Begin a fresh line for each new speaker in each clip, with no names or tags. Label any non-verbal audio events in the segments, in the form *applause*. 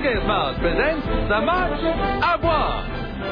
Smalls presents The March of War.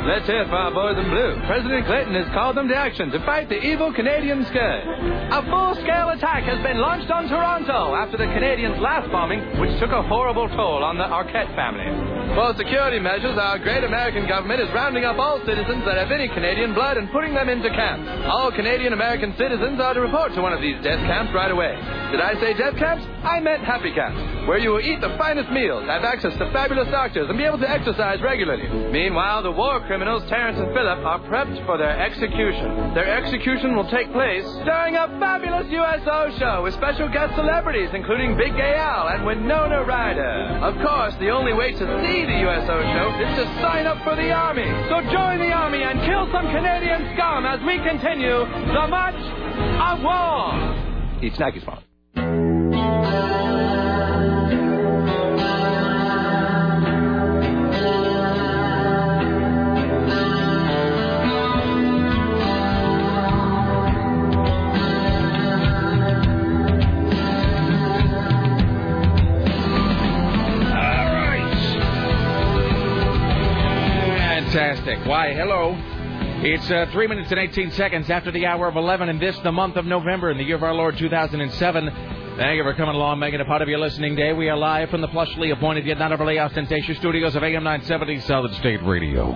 Let's hear it for our boys in blue. President Clinton has called them to action to fight the evil Canadian scourge. A full-scale attack has been launched on Toronto after the Canadians' last bombing, which took a horrible toll on the Arquette family. For security measures, our great American government is rounding up all citizens that have any Canadian blood and putting them into camps. All Canadian American citizens are to report to one of these death camps right away. Did I say death camps? I meant happy camps, where you will eat the finest meals, have access to fabulous doctors, and be able to exercise regularly. Meanwhile, the war criminals Terrence and Philip are prepped for their execution. Their execution will take place during a fabulous USO show with special guest celebrities, including Big Al and Winona Ryder. Of course, the only way to see the USO show is to sign up for the Army. So join the Army and kill some Canadian scum as we continue the March of War.
Eat Snacky S'mores.
Fantastic. Why, hello. It's uh, 3 minutes and 18 seconds after the hour of 11, and this, the month of November, in the year of our Lord 2007. Thank you for coming along, making a part of your listening day. We are live from the plushly appointed yet not overly ostentatious studios of AM 970 Solid State Radio.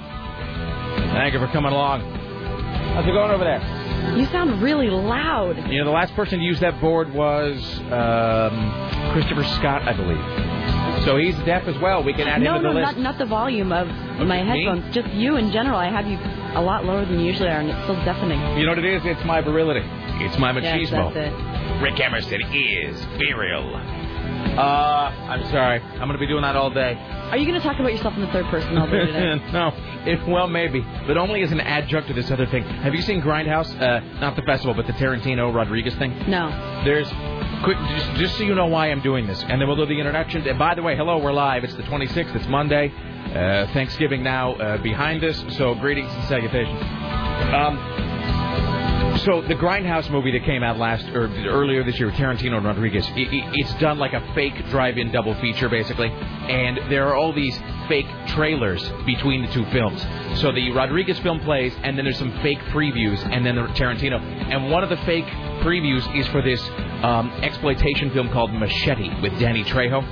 Thank you for coming along. How's it going over there?
You sound really loud.
You know, the last person to use that board was um, Christopher Scott, I believe. So he's deaf as well. We can add
no,
him to
no,
the
not
list.
not the volume of my
me?
headphones. Just you in general. I have you a lot lower than you usually are, and it's still deafening.
You know what it is? It's my virility. It's my
Yes,
machismo.
that's it.
Rick Emerson is virile. Uh, I'm sorry. I'm going to be doing that all day.
Are you going to talk about yourself in the third person all day today? *laughs*
no, it, well, maybe, but only as an adjunct to this other thing. Have you seen Grindhouse? Uh, not the festival, but the Tarantino Rodriguez thing.
No.
There's quick, just, just so you know why I'm doing this, and then we'll do the introduction. And by the way, hello, we're live. It's the 26th. It's Monday. Uh, Thanksgiving now uh, behind us, so greetings and salutations. Um, so the Grindhouse movie that came out last or earlier this year Tarantino and Rodriguez, i i it's done like a fake drive-in double feature basically, and there are all these fake trailers between the two films. So the Rodriguez film plays, and then there's some fake previews, and then the Tarantino. And one of the fake previews is for this um, exploitation film called Machete with Danny Trejo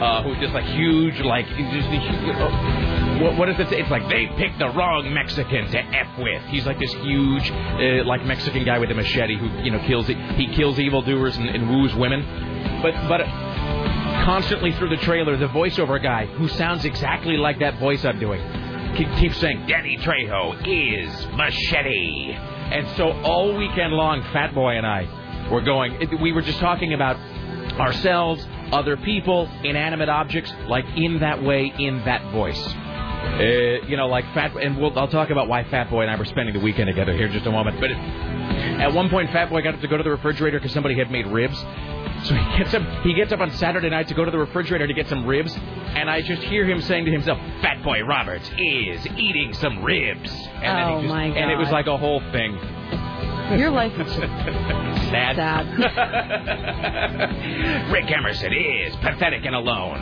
uh, who's just like huge, like just uh, what, what is it? It's like they picked the wrong Mexican to f with. He's like this huge, uh, like Mexican guy with a machete who you know kills he kills evildoers and, and woos women. But but constantly through the trailer, the voiceover guy who sounds exactly like that voice I'm doing keep, keeps saying Danny Trejo is machete, and so all weekend long, Fat Boy and I were going. We were just talking about ourselves, other people, inanimate objects, like in that way, in that voice. Uh, you know, like Fat, and we'll, I'll talk about why Fat Boy and I were spending the weekend together here in just a moment. But it, at one point, Fat Boy got up to go to the refrigerator because somebody had made ribs. So he gets up. He gets up on Saturday night to go to the refrigerator to get some ribs, and I just hear him saying to himself, "Fat Boy Roberts is eating some ribs." And then
Oh,
just,
my
And it was like a whole thing.
Your life is *laughs*
Sad.
sad. *laughs*
Rick Emerson is pathetic and alone.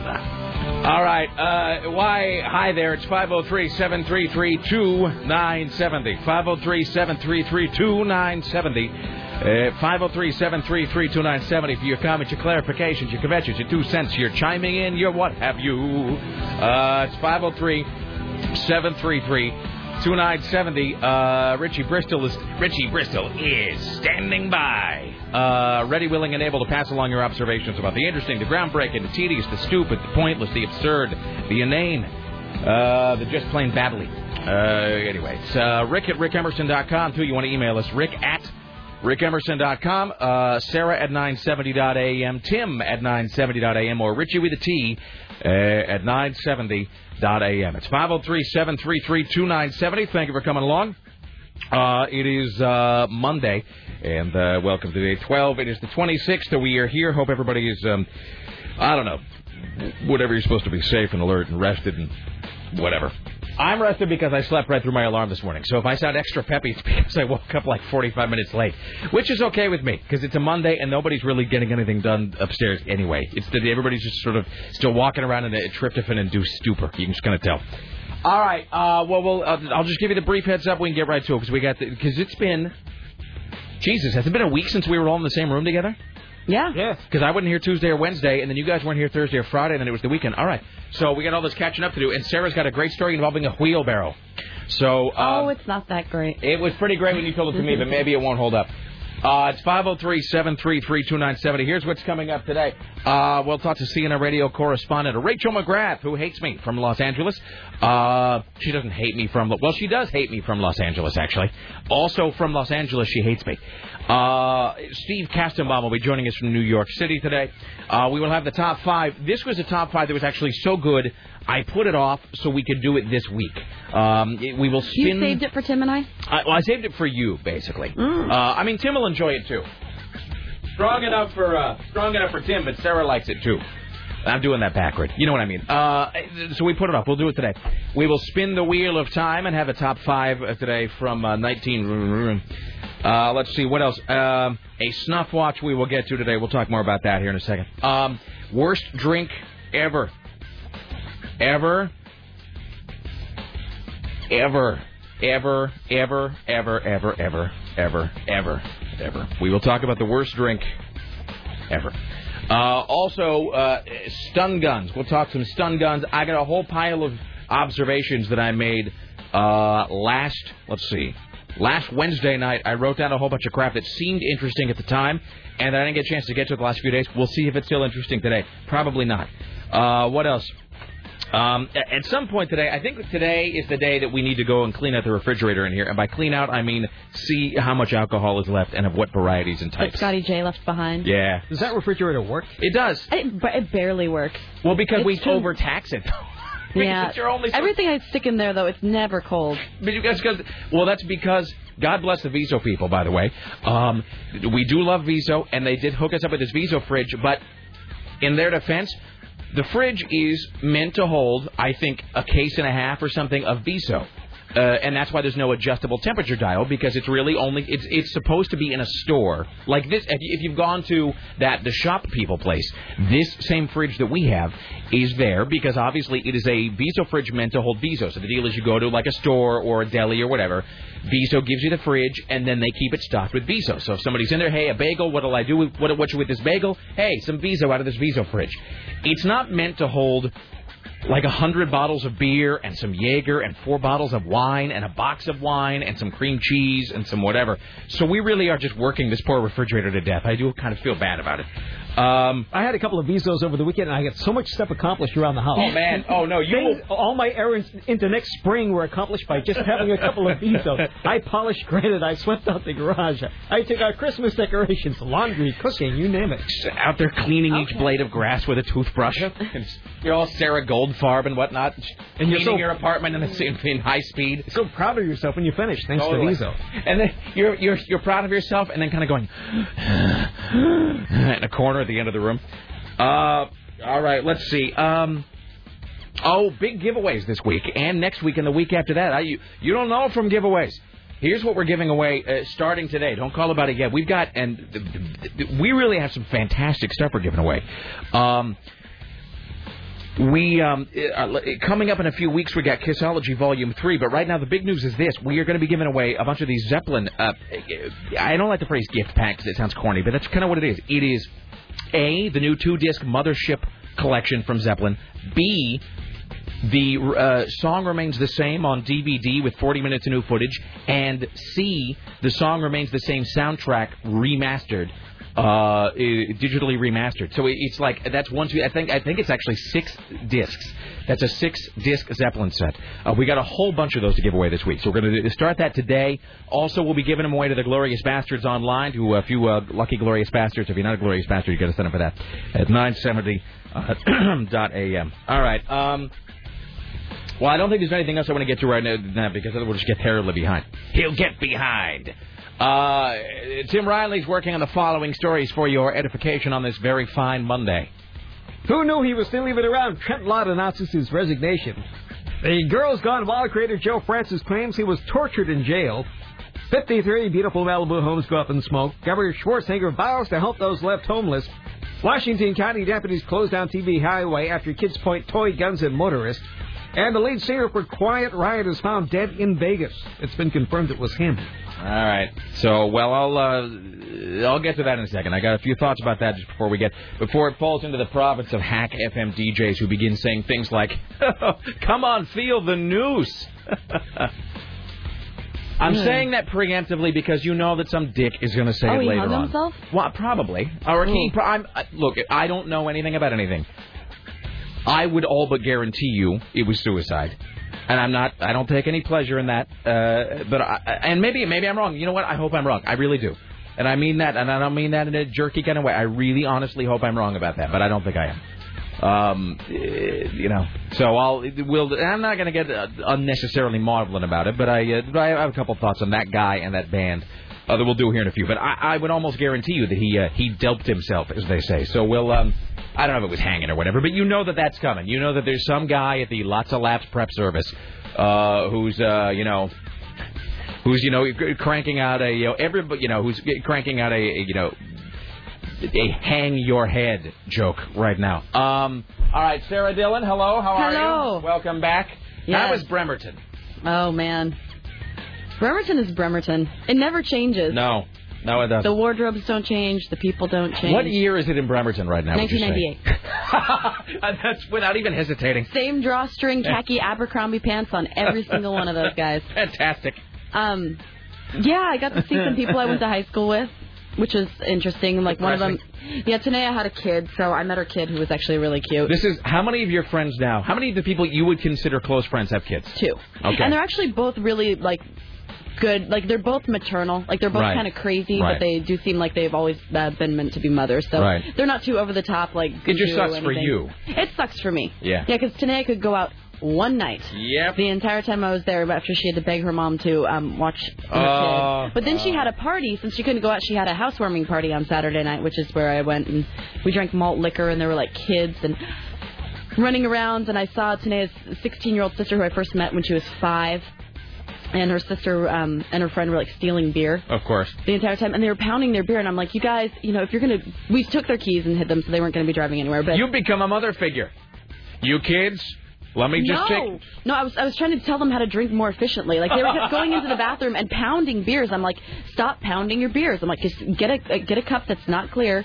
All right. Uh, why? Hi there. It's 503 733 2970. 503 733 2970. 503 733 2970 for your comments, your clarifications, your conventions, your two cents, your chiming in, your what have you. Uh, it's 503 733 2970. Uh, Richie Bristol is Richie Bristol is standing by, uh, ready, willing, and able to pass along your observations about the interesting, the groundbreaking, the tedious, the stupid, the pointless, the absurd, the inane, uh, the just plain babbly. Uh, anyway, it's uh, Rick at rickemerson.com too. You want to email us, Rick at rickemerson.com, uh, Sarah at 970.am, Tim at 970.am, or Richie with a T uh, at 970.am. It's 503-733-2970. Thank you for coming along. Uh, it is uh, Monday, and uh, welcome to day 12. It is the 26th that we are here. Hope everybody is, um, I don't know, whatever you're supposed to be safe and alert and rested and whatever. I'm rested because I slept right through my alarm this morning. So if I sound extra peppy, it's because I woke up like 45 minutes late, which is okay with me because it's a Monday and nobody's really getting anything done upstairs anyway. It's that everybody's just sort of still walking around in a tryptophan induced stupor. You can just kind of tell. All right. Uh, well, we'll uh, I'll just give you the brief heads up. We can get right to it because we got because it's been Jesus. Has it been a week since we were all in the same room together?
Yeah.
Yeah.
Because I wasn't here Tuesday or Wednesday, and then you guys weren't here Thursday or Friday, and then it was the weekend. All right. So we got all this catching up to do, and Sarah's got a great story involving a wheelbarrow. So uh,
oh, it's not that great.
it was pretty great when you told it to me, but maybe it won't hold up. Uh, it's 503-733-2970. Here's what's coming up today. Uh, we'll talk to CNN radio correspondent Rachel McGrath, who hates me from Los Angeles. Uh, she doesn't hate me from, well, she does hate me from Los Angeles, actually. Also from Los Angeles, she hates me. Uh, Steve Kastenbaum will be joining us from New York City today. Uh, we will have the top five. This was a top five that was actually so good, I put it off so we could do it this week. Um, it- we will spin.
You saved it for Tim and I?
I, well, I saved it for you, basically.
Mm.
Uh, I mean, Tim will enjoy it too. Strong enough for uh, strong enough for Tim, but Sarah likes it too. I'm doing that backward. You know what I mean. Uh, so we put it off. We'll do it today. We will spin the wheel of time and have a top five uh, today from uh, 19. Uh, let's see what else. Um, a snuff watch we will get to today. We'll talk more about that here in a second. Um, worst drink ever. Ever. Ever. Ever. Ever. Ever. Ever. Ever. Ever. Ever. Ever. We will talk about the worst drink ever. Uh, also, uh, stun guns. We'll talk some stun guns. I got a whole pile of observations that I made uh, last. Let's see. Last Wednesday night, I wrote down a whole bunch of crap that seemed interesting at the time, and I didn't get a chance to get to it the last few days. We'll see if it's still interesting today. Probably not. Uh, what else? Um, at some point today, I think today is the day that we need to go and clean out the refrigerator in here. And by clean out, I mean see how much alcohol is left and of what varieties and
That
types.
Scotty J left behind.
Yeah,
Does that refrigerator work?
it does.
It, but it barely works.
Well, because
It's
we
true.
overtax it. *laughs* Because
Yeah.
it's your only source-
Everything I stick in there, though, it's never cold.
But you guys, guys- well, that's because God bless the Viso people, by the way. Um, we do love Viso, and they did hook us up with this Viso fridge. But in their defense, the fridge is meant to hold, I think, a case and a half or something of Viso. Uh, and that's why there's no adjustable temperature dial because it's really only it's it's supposed to be in a store like this. If, you, if you've gone to that the shop people place, this same fridge that we have is there because obviously it is a Viso fridge meant to hold Viso. So the deal is you go to like a store or a deli or whatever, Viso gives you the fridge and then they keep it stocked with Viso. So if somebody's in there, hey, a bagel, what'll I do? With, what what you with this bagel? Hey, some Viso out of this Viso fridge. It's not meant to hold like a hundred bottles of beer and some Jaeger and four bottles of wine and a box of wine and some cream cheese and some whatever. So we really are just working this poor refrigerator to death. I do kind of feel bad about it. Um,
I had a couple of Visos over the weekend, and I got so much stuff accomplished around the house.
oh man, oh no, you.
Things, all my errands into next spring were accomplished by just having a couple of Visos. *laughs* I polished granite. I swept out the garage. I took out Christmas decorations, laundry, cooking, you name it.
out there cleaning each blade of grass with a toothbrush. You're all Sarah Goldfarb and whatnot,
And you're
cleaning
so-
your apartment in, in, in high speed.
So proud of yourself when you finish, thanks
Totally.
to Viso.
And then you're you're you're proud of yourself, and then kind of going *sighs* in a corner at the end of the room. Uh, all right, let's see. Um, oh, big giveaways this week and next week and the week after that. I, you you don't know from giveaways. Here's what we're giving away uh, starting today. Don't call about it yet. We've got and th- th- th- we really have some fantastic stuff we're giving away. Um, we um, uh, coming up in a few weeks. We got Kissology Volume Three, but right now the big news is this: we are going to be giving away a bunch of these Zeppelin. Uh, I don't like the phrase gift packs; cuz it sounds corny, but that's kind of what it is. It is a the new two disc Mothership collection from Zeppelin. B the uh, song remains the same on DVD with 40 minutes of new footage, and C, the song remains the same soundtrack remastered, uh, digitally remastered. So it's like that's one, two. I think I think it's actually six discs. That's a six-disc Zeppelin set. Uh, we got a whole bunch of those to give away this week, so we're going to start that today. Also, we'll be giving them away to the Glorious Bastards online, to a few uh, lucky Glorious Bastards. If you're not a Glorious Bastard, you got to sign up for that at 970 uh, *clears throat* am. All right. Um, well, I don't think there's anything else I want to get to right now now because otherwise we'll just get terribly behind. He'll get behind. Uh, Tim Riley's working on the following stories for your edification on this very fine Monday.
Who knew he was still even around? Trent Lott announces his resignation. The Girls Gone Wild creator Joe Francis claims he was tortured in jail. 53 beautiful Malibu homes go up in smoke. Governor Schwarzenegger vows to help those left homeless. Washington County deputies close down TV Highway after kids point toy guns at motorists. And the lead singer for Quiet Riot is found dead in Vegas. It's been confirmed it was him.
All right. So, well, I'll uh, I'll get to that in a second. I got a few thoughts about that just before we get before it falls into the province of hack FM DJs who begin saying things like, *laughs* "Come on, feel the noose." *laughs* I'm
Yeah.
saying that preemptively because you know that some dick is going to say
Oh,
it
he
later
hung
on.
himself?
Well, probably. Or he. Pro- I'm, uh, look, I don't know anything about anything. I would all but guarantee you it was suicide, and I'm not. I don't take any pleasure in that. Uh, but I, and maybe maybe I'm wrong. You know what? I hope I'm wrong. I really do, and I mean that, and I don't mean that in a jerky kind of way. I really, honestly hope I'm wrong about that, but I don't think I am. Um, eh, you know, so I'll will. I'm not going to get uh, unnecessarily maudlin about it, but I uh, I have a couple thoughts on that guy and that band. Uh, that we'll do here in a few, but I, I would almost guarantee you that he uh, he doped himself, as they say. So we'll um, I don't know if it was hanging or whatever, but you know that that's coming. You know that there's some guy at the Lots of Laps prep service uh, who's uh, you know who's you know cranking out a you know every you know who's cranking out a, a you know a hang your head joke right now. Um, all right, Sarah Dillon, hello, how are
Hello.
you? Welcome back. That
Yes.
was Bremerton.
Oh man, Bremerton is Bremerton. It never changes.
No, no, it doesn't.
The wardrobes don't change. The people don't change.
What year is it in Bremerton right now? would you say?
1998. *laughs*
That's without even hesitating.
Same drawstring khaki *laughs* Abercrombie pants on every single one of those guys. *laughs*
Fantastic.
Um, yeah, I got to see some people I went to high school with, which was interesting. Like one of them, yeah, Tanea had a kid, so I met her kid who was actually really cute.
This is how many of your friends now? How many of the people you would consider close friends have kids?
Two.
Okay.
And they're actually both really like good. Like they're both maternal. Like they're both
Right.
kind of crazy,
Right.
but they do seem like they've always uh, been meant to be mothers. So
Right.
they're not too over the top. Like
It just sucks for
anything.
you.
It sucks for me.
Yeah.
Yeah, because Tanea could go out one night.
Yep.
The entire time I was there, after she had to beg her mom to um, watch her
Oh.
kid. But then she had a party. Since she couldn't go out, she had a housewarming party on Saturday night, which is where I went. And we drank malt liquor, and there were like kids and running around. And I saw Tanea's 16 year old sister, who I first met when she was five. And her sister um, and her friend were like stealing beer
Of course.
the entire time, and they were pounding their beer. And I'm like, you guys, you know, if you're gonna, we took their keys and hid them, so they weren't gonna be driving anywhere. But
You've become a mother figure. You kids, let me just
no,
take.
no, I was I was trying to tell them how to drink more efficiently. Like they were kept going into the bathroom and pounding beers. I'm like, stop pounding your beers. I'm like, just get a get a cup that's not clear.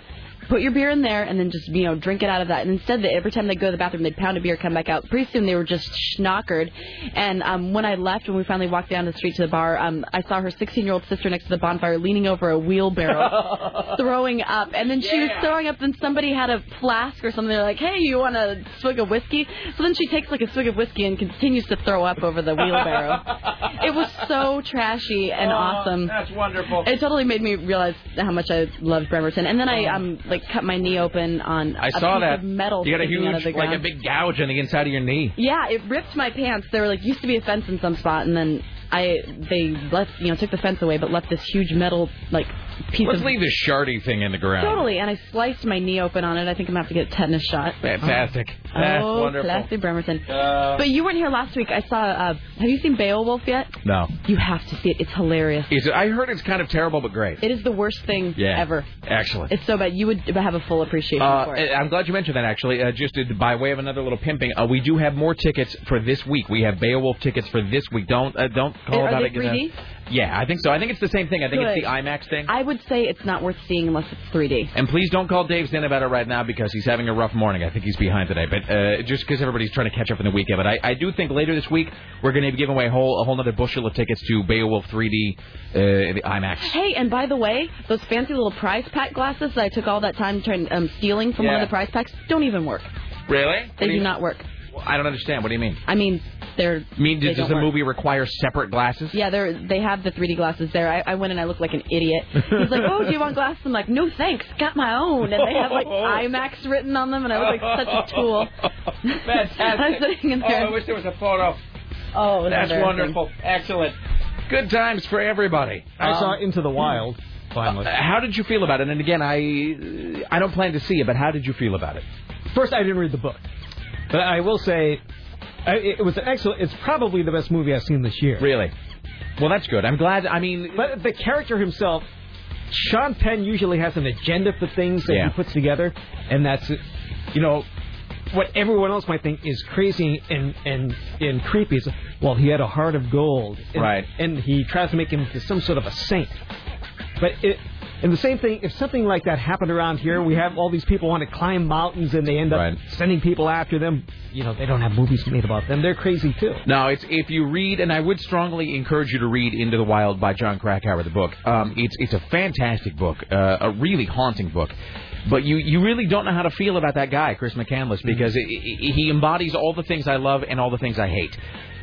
Put your beer in there and then just you know drink it out of that. And instead, they, every time they go to the bathroom, they'd pound a beer, come back out. Pretty soon, they were just schnockered. And um, when I left, when we finally walked down the street to the bar, um, I saw her 16-year-old sister next to the bonfire, leaning over a wheelbarrow, *laughs* throwing up. And then she was throwing up. Then somebody had a flask or something. They're like, "Hey, you want a swig of whiskey?" So then she takes like a swig of whiskey and continues to throw up over the wheelbarrow. *laughs* it was so trashy and awesome.
That's wonderful.
It totally made me realize how much I loved Bremerton. And then I um like cut my knee open on
I
a
saw
piece
that.
of metal
You got a
sticking out of
huge,
the
like a
ground.
big gouge on the inside of your knee.
Yeah, it ripped my pants. There were like used to be a fence in some spot, and then I they left you know took the fence away, but left this huge metal like piece
Let's
of
leave the shardy thing in the ground.
totally. And I sliced my knee open on it. I think I'm gonna have to get a tetanus shot.
Fantastic. That's
oh,
wonderful.
Bremerton.
Uh,
but you weren't here last week. I saw. Uh, have you seen Beowulf yet?
no.
You have to see it. It's hilarious.
Is it, I heard it's kind of terrible but great.
It is the worst thing
Yeah.
ever.
Excellent.
It's so bad. You would have a full appreciation
Uh,
for it.
I'm glad you mentioned that. Actually, uh, just by way of another little pimping, uh, we do have more tickets for this week. We have Beowulf tickets for this week. Don't uh, don't call
Are
about it. uh,
3D?
Yeah, I think so. I think it's the same thing. I think it's the IMAX thing.
I would say it's not worth seeing unless it's 3D.
And please don't call Dave Zinn about it right now because he's having a rough morning. I think he's behind today, but uh, just because everybody's trying to catch up in the weekend. But I, I do think later this week we're going to be giving away a whole a whole other bushel of tickets to Beowulf 3D, uh, the IMAX.
Hey, and by the way, those fancy little prize pack glasses that I took all that time trying um, stealing from one of the prize packs don't even work.
Really?
They do not work.
I don't understand. What do you mean?
I mean, they're.
I mean,
they
does the
work.
movie require separate glasses?
Yeah, they're they have the 3D glasses there. I, I went and I looked like an idiot. He's like, "Oh, do you want glasses?" I'm like, "No, thanks. Got my own." And they have like *laughs* IMAX written on them, and I look like such a tool. *laughs* *laughs*
Fantastic.
I'm sitting in there.
Oh, I wish there was a photo.
Oh,
That's wonderful. Excellent. Good times for everybody.
I saw
Um,
Into the Wild, finally.
uh, how did you feel about it? And again, I I don't plan to see it, but how did you feel about it?
First, I didn't read the book. But I will say, I, it was an excellent. It's probably the best movie I've seen this year.
Really? Well, that's good. I'm glad. I mean,
But the character himself, Sean Penn usually has an agenda for things that
Yeah.
he puts together, and that's, you know, what everyone else might think is crazy and and and creepy. Is well, he had a heart of gold, and,
Right.
And he tries to make him into some sort of a saint. But it. And the same thing, if something like that happened around here, we have all these people want to climb mountains and they end up
Right.
sending people after them. You know, they don't have movies made about them. They're crazy too.
No, it's if you read, and I would strongly encourage you to read Into the Wild by Jon Krakauer, the book. Um, it's it's a fantastic book, uh, a really haunting book. But you you really don't know how to feel about that guy, Chris McCandless, because i i he embodies all the things I love and all the things I hate.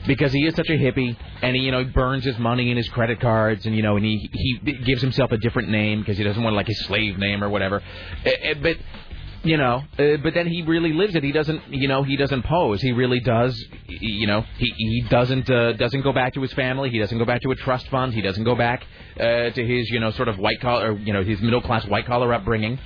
Because he is such a hippie, and he, you know, he burns his money in his credit cards, and you know, and he he gives himself a different name because he doesn't want like his slave name or whatever. Uh, uh, But you know uh, but then he really lives it. He doesn't you know he doesn't pose. He really does you know he he doesn't uh, doesn't go back to his family. He doesn't go back to a trust fund. He doesn't go back uh, to his you know sort of white collar you know his middle class white collar upbringing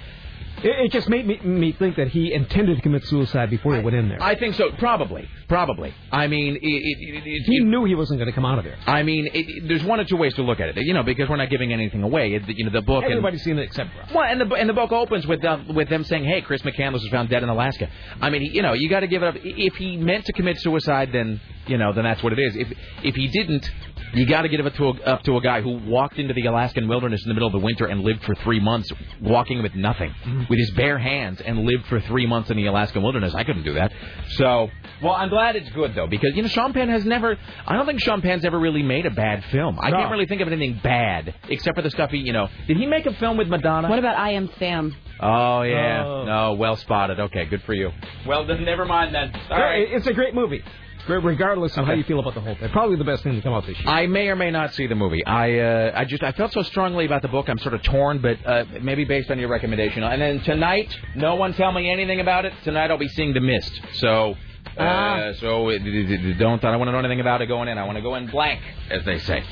It, it just made me, me think that he intended to commit suicide before he went in there.
i think so probably probably i mean it, it,
he knew he wasn't going to come out of there.
I mean, there's one or two ways to look at it, you know, because we're not giving anything away. It, you know, the book and
Everybody's seen it except.
Well, and the and the book opens with uh, with them saying, "Hey, Chris McCandless was found dead in Alaska." I mean, you know, you got to give it up. If he meant to commit suicide, then you know, then that's what it is. If if he didn't, you got to give it to a, up to a guy who walked into the Alaskan wilderness in the middle of the winter and lived for three months, walking with nothing, mm-hmm. with his bare hands, and lived for three months in the Alaskan wilderness. I couldn't do that. So, well, I'm glad it's good though, because you know, Sean Penn has never. I don't think Sean Penn's ever really made a bad film. I
No.
can't really think of anything bad except for the stuff he, you know. Did he make a film with Madonna?
What about I Am Sam?
Oh yeah.
Oh.
No, well spotted. Okay, good for you. Well, then never mind then. All
Yeah,
right.
It's a great movie, re- regardless of how you feel about the whole thing. Probably the best thing to come out this year.
I may or may not see the movie. I uh, I just I felt so strongly about the book. I'm sort of torn, but uh, maybe based on your recommendation. And then tonight, no one tell me anything about it. Tonight I'll be seeing The Mist. So. Uh,
Ah.
so it, it- it- don't I don't want to know anything about it going in. I want to go in blank, as they say.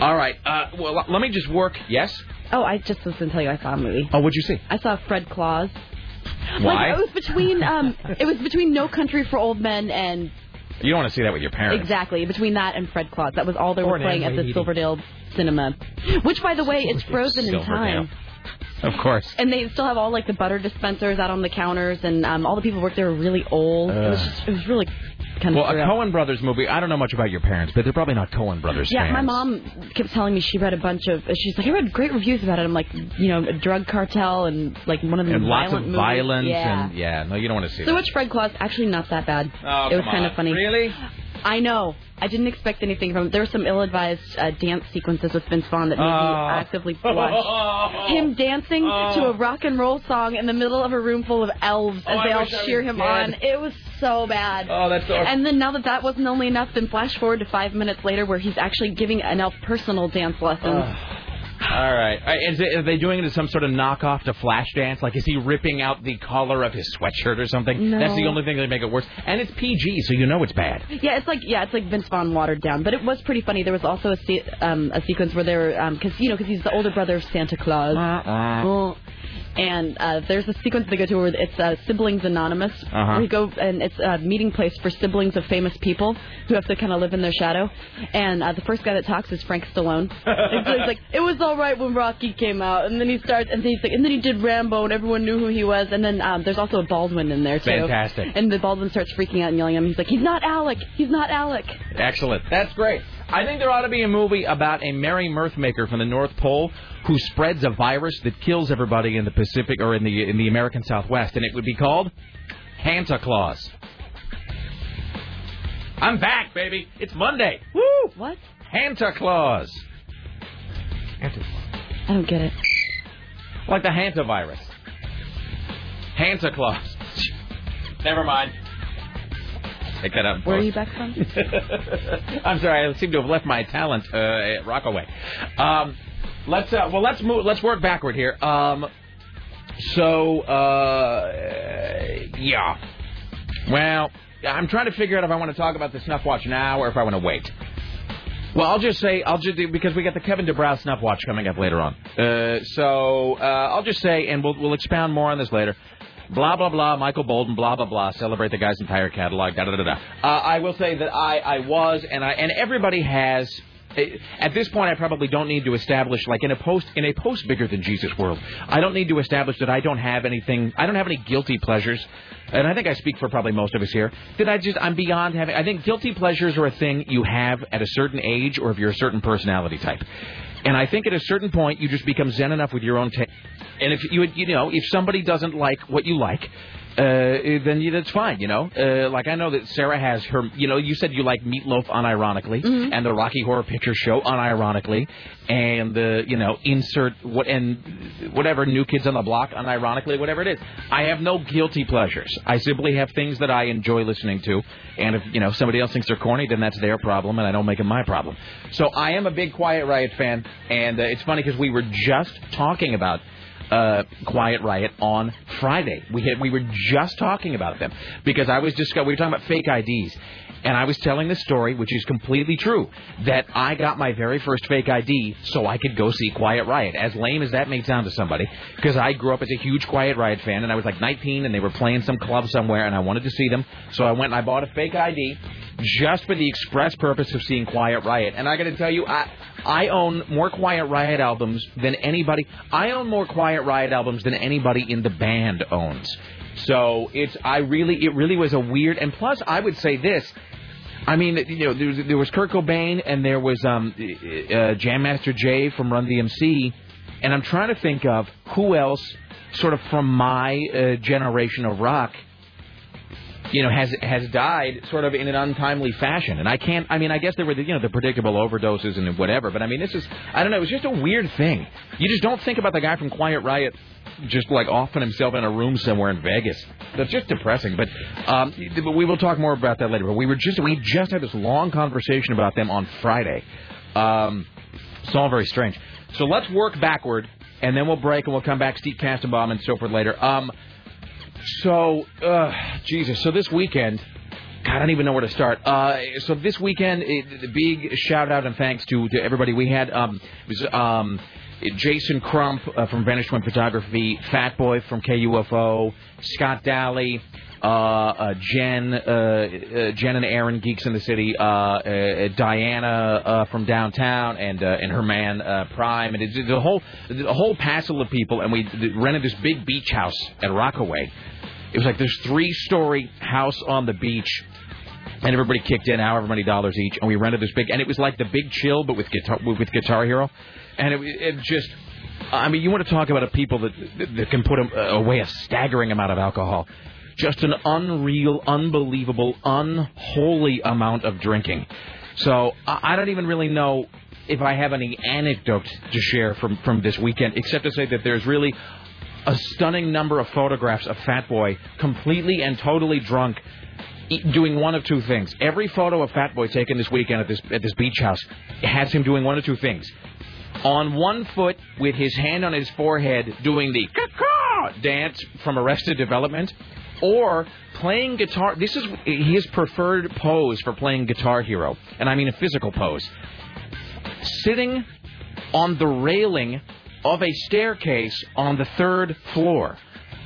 All right. Uh, well, let me just work. Yes.
Oh, I just was going to tell you I saw a movie.
Oh, what'd you see?
I saw Fred Claus.
Why?
Like, it was between um, it was between No Country for Old Men and
You don't want to see that with your parents.
exactly between that and Fred Claus. That was all they
Or
were playing at the
meeting.
Silverdale Cinema, which, by the way, is frozen in time.
Of course.
And they still have all like the butter dispensers out on the counters, and um, all the people who work there are really old. it was just, it was really
Well, a Coen Brothers movie. I don't know much about your parents, but they're probably not Coen Brothers
Yeah,
fans.
my mom kept telling me she read a bunch of. She's like, I read great reviews about it. I'm like, you know, a drug cartel and like one of the
and lots
violent
of
movies.
violence
Yeah.
and yeah, no, you don't want to see
So
that.
which Fred Claus actually not that bad.
Oh,
it was kind
on.
of funny.
Really?
I know. I didn't expect anything from. There were some ill-advised uh, dance sequences with Vince Vaughn that made
Oh.
me actively blush. *laughs* Him dancing to a rock and roll song in the middle of a room full of elves
Oh,
as
I
they all cheer him
dead.
on. It was so bad.
Oh, that's so.
And then now that that wasn't only enough, then flash forward to five minutes later where he's actually giving an elf personal dance lessons.
All right. Is it, are they doing it as some sort of knockoff to Flashdance? Like, is he ripping out the collar of his sweatshirt or something?
No.
That's the only thing that make it worse. And it's PG, so you know it's bad.
Yeah, it's like yeah, it's like Vince Vaughn watered down, but it was pretty funny. There was also a se- um, a sequence where they were because you know because he's the older brother of Santa Claus. Oh. And uh, there's a sequence they go to where it's uh, Siblings Anonymous,
Uh-huh.
where you go and it's a meeting place for siblings of famous people who have to kind of live in their shadow. And uh, the first guy that talks is Frank Stallone. *laughs* and so he's like, "It was all right when Rocky came out," and then he starts, and then he's like, and then he did Rambo, and everyone knew who he was. And then um, there's also a Baldwin in there too.
Fantastic.
And the Baldwin starts freaking out and yelling at him. He's like, "He's not Alec. He's not Alec."
Excellent. That's great. I think there ought to be a movie about a merry mirthmaker from the North Pole who spreads a virus that kills everybody in the Pacific or in the in the American Southwest, and it would be called Santa Claus. I'm back, baby. It's Monday. Woo!
What?
Santa Claus.
I don't get it.
Like the Hanta virus. Santa Claus. Never mind. Take that up.
Where are you back from? *laughs*
I'm sorry, I seem to have left my talent uh, at Rockaway. Um, let's uh, well, let's move. Let's work backward here. Um, so uh, yeah. Well, I'm trying to figure out if I want to talk about the snuff watch now or if I want to wait. Well, I'll just say I'll just because we got the Kevin DuBrow snuff watch coming up later on. Uh, so uh, I'll just say, and we'll we'll expound more on this later. Blah blah blah. Michael Bolton, blah blah blah. Celebrate the guy's entire catalog. Da da da da. Uh, I will say that I I was and I and everybody has at this point, I probably don't need to establish, like in a post in a post bigger than Jesus world, I don't need to establish that I don't have anything. I don't have any guilty pleasures, and I think I speak for probably most of us here. That I just I'm beyond having. I think guilty pleasures are a thing you have at a certain age, or if you're a certain personality type. And I think at a certain point, you just become zen enough with your own taste. And if you you know if somebody doesn't like what you like, uh, then you, that's fine, you know. Uh, like I know that Sarah has her, you know, you said you like Meatloaf unironically,
Mm-hmm.
and the Rocky Horror Picture Show unironically, and the, you know, insert what and whatever New Kids on the Block unironically, whatever it is. I have no guilty pleasures. I simply have things that I enjoy listening to, and if you know somebody else thinks they're corny, then that's their problem, and I don't make it my problem. So I am a big Quiet Riot fan, and uh, it's funny because we were just talking about uh, Quiet Riot on Friday. We had we were just talking about them because I was just we were talking about fake IDs. And I was telling the story, which is completely true, that I got my very first fake ID so I could go see Quiet Riot. As lame as that may sound to somebody, because I grew up as a huge Quiet Riot fan, and I was like 19, and they were playing some club somewhere, and I wanted to see them. So I went and I bought a fake ID just for the express purpose of seeing Quiet Riot. And I got to tell you, I I own more Quiet Riot albums than anybody. I own more Quiet Riot albums than anybody in the band owns. So it's I really it really was a weird and plus I would say this. I mean, you know, there was, there was Kurt Cobain and there was um, uh, Jam Master Jay from Run DMC, and I'm trying to think of who else, sort of from my uh, generation of rock, you know, has has died sort of in an untimely fashion. And I can't. I mean, I guess there were the you know the predictable overdoses and whatever. But I mean, this is I don't know. It was just a weird thing. You just don't think about the guy from Quiet Riot just like offing himself in a room somewhere in Vegas. That's just depressing. But um, but we will talk more about that later. But we were just we just had this long conversation about them on Friday. Um, it's all very strange. So let's work backward, and then we'll break, and we'll come back. Steve Kastenbaum and so forth later. Um, so, uh, Jesus. So this weekend, God, I don't even know where to start. Uh, so this weekend, it, the big shout out and thanks to, to everybody. We had um, it was um, Jason Crump uh, from Vanished One Photography, Fat Boy from KUFO, Scott Daly. Uh, uh, Jen, uh, uh, Jen and Aaron, Geeks in the City, uh, Diana from downtown, and and her man Prime, and it's the whole the whole passel of people, and we rented this big beach house at Rockaway. It was like this three story house on the beach. And everybody kicked in however many dollars each, and we rented this big, and it was like the Big Chill, but with guitar with Guitar Hero, and it, it just, I mean, you want to talk about a people that that can put away a staggering amount of alcohol, just an unreal, unbelievable, unholy amount of drinking. So I don't even really know if I have any anecdotes to share from from this weekend, except to say that there's really a stunning number of photographs of Fat Boy completely and totally drunk doing one of two things. Every photo of Fat Boy taken this weekend at this at this beach house has him doing one of two things. On one foot with his hand on his forehead doing the caw dance from Arrested Development or playing guitar. This is his preferred pose for playing Guitar Hero, and I mean a physical pose. Sitting on the railing of a staircase on the third floor.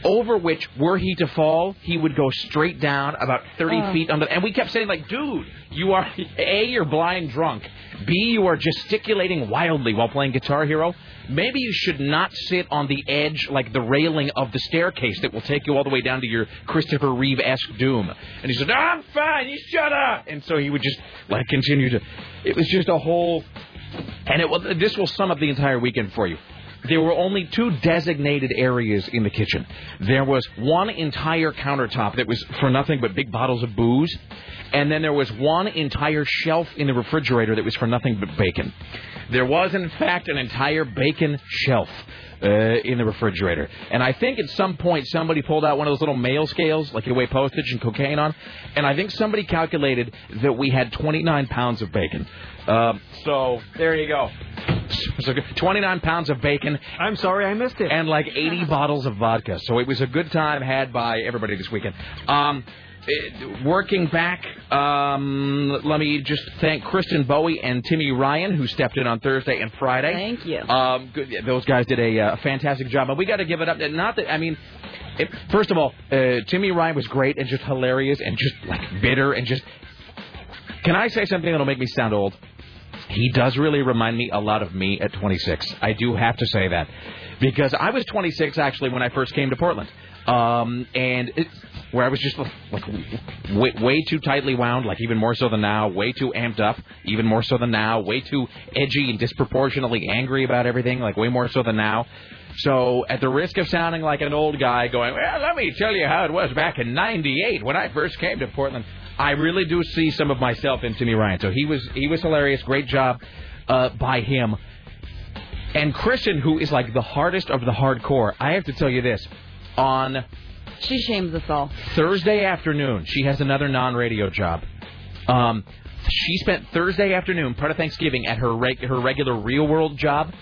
Over which, were he to fall, he would go straight down about 30
Oh.
feet under. And we kept saying, like, dude, you are A, you're blind drunk. B, you are gesticulating wildly while playing Guitar Hero. Maybe you should not sit on the edge, like the railing of the staircase that will take you all the way down to your Christopher Reeve esque doom. And he said, I'm fine, you shut up. And so he would just, like, continue to. It was just a whole. And it will, this will sum up the entire weekend for you. There were only two designated areas in the kitchen. There was one entire countertop that was for nothing but big bottles of booze, and then there was one entire shelf in the refrigerator that was for nothing but bacon. There was, in fact, an entire bacon shelf uh, in the refrigerator. And I think at some point somebody pulled out one of those little mail scales, like you weigh postage and cocaine on, and I think somebody calculated that we had 29 pounds of bacon. Uh, so there you go. So 29 pounds of bacon.
I'm sorry I missed it.
And like 80 bottles of vodka. So it was a good time had by everybody this weekend. Um, eh, working back, um, let me just thank Kristen Bowie and Timmy Ryan who stepped in on Thursday and Friday.
Thank you.
Um, good, yeah, those guys did a uh, fantastic job, but we got to give it up. Not that I mean, It, first of all, uh, Timmy Ryan was great and just hilarious and just like bitter and just. Can I say something that'll make me sound old? He does really remind me a lot of me at 26. I do have to say that because I was 26 actually when I first came to Portland, um, and it, where I was just like way, way too tightly wound, like even more so than now, way too amped up, even more so than now, way too edgy and disproportionately angry about everything, like way more so than now. So, at the risk of sounding like an old guy going, well, let me tell you how it was back in '98 when I first came to Portland. I really do see some of myself in Timmy Ryan. So he was he was hilarious. Great job uh, by him. And Kristen, who is like the hardest of the hardcore, I have to tell you this. On
She shames us all.
Thursday afternoon, she has another non-radio job. Um, she spent Thursday afternoon, part of Thanksgiving, at her reg- her regular real world job.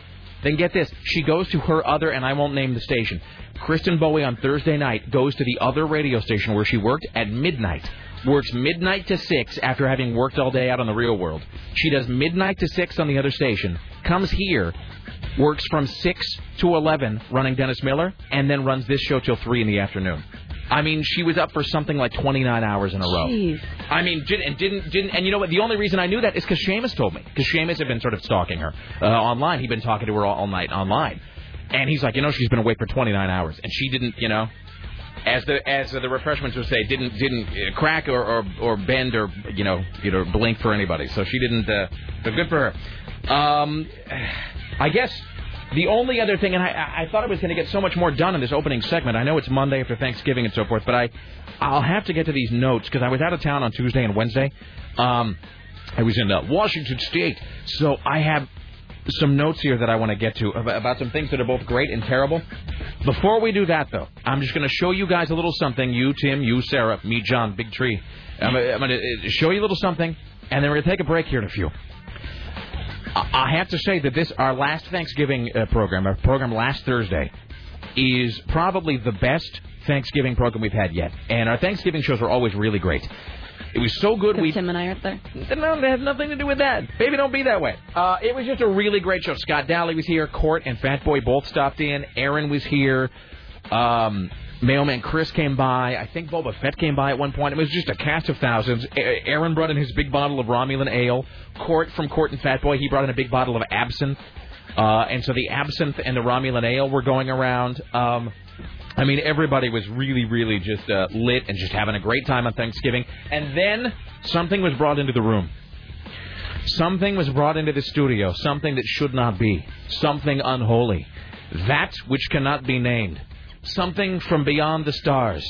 Then get this, she goes to her other, and I won't name the station. Kristen Bowie on Thursday night goes to the other radio station where she worked at midnight. Works midnight to six after having worked all day out on the real world. She does midnight to six on the other station. Comes here, works from six to eleven running Dennis Miller, and then runs this show till three in the afternoon. I mean, she was up for something like 29 hours in a row.
Jeez.
I mean, did, and didn't didn't and you know what? The only reason I knew that is because Seamus told me. Because Seamus had been sort of stalking her uh, online. He'd been talking to her all, all night online, and he's like, you know, she's been awake for 29 hours, and she didn't, you know, as the as the refreshments would say, didn't didn't uh, crack or, or or bend or you know you know blink for anybody. So she didn't. Uh, good for her. Um, *sighs* I guess the only other thing, and I, I thought I was going to get so much more done in this opening segment. I know it's Monday after Thanksgiving and so forth, but I, I'll have to get to these notes because I was out of town on Tuesday and Wednesday. Um, I was in uh, Washington State, so I have some notes here that I want to get to about, some things that are both great and terrible. Before we do that, though, I'm just going to show you guys a little something. You, Tim, you, Sarah, me, John, Big Tree. I'm, I'm going to show you a little something, and then we're going to take a break here in a few. I have to say that this, our last Thanksgiving uh, program, our program last Thursday, is probably the best Thanksgiving program we've had yet. And our Thanksgiving shows are always really great. It was so good. We
Tim and I aren't there.
no, they have nothing to do with that. Baby, don't be that way. Uh, it was just a really great show. Scott Daly was here. Court and Fat Boy both stopped in. Aaron was here. Um, Mailman Chris came by. I think Boba Fett came by at one point. It was just a cast of thousands. A- Aaron brought in his big bottle of Romulan ale. Court from Court and Fat Boy, he brought in a big bottle of absinthe. Uh, and so the absinthe and the Romulan ale were going around. Um, I mean, everybody was really, really just uh, lit and just having a great time on Thanksgiving. And then something was brought into the room. Something was brought into the studio. Something that should not be. Something unholy. That which cannot be named. Something from beyond the stars.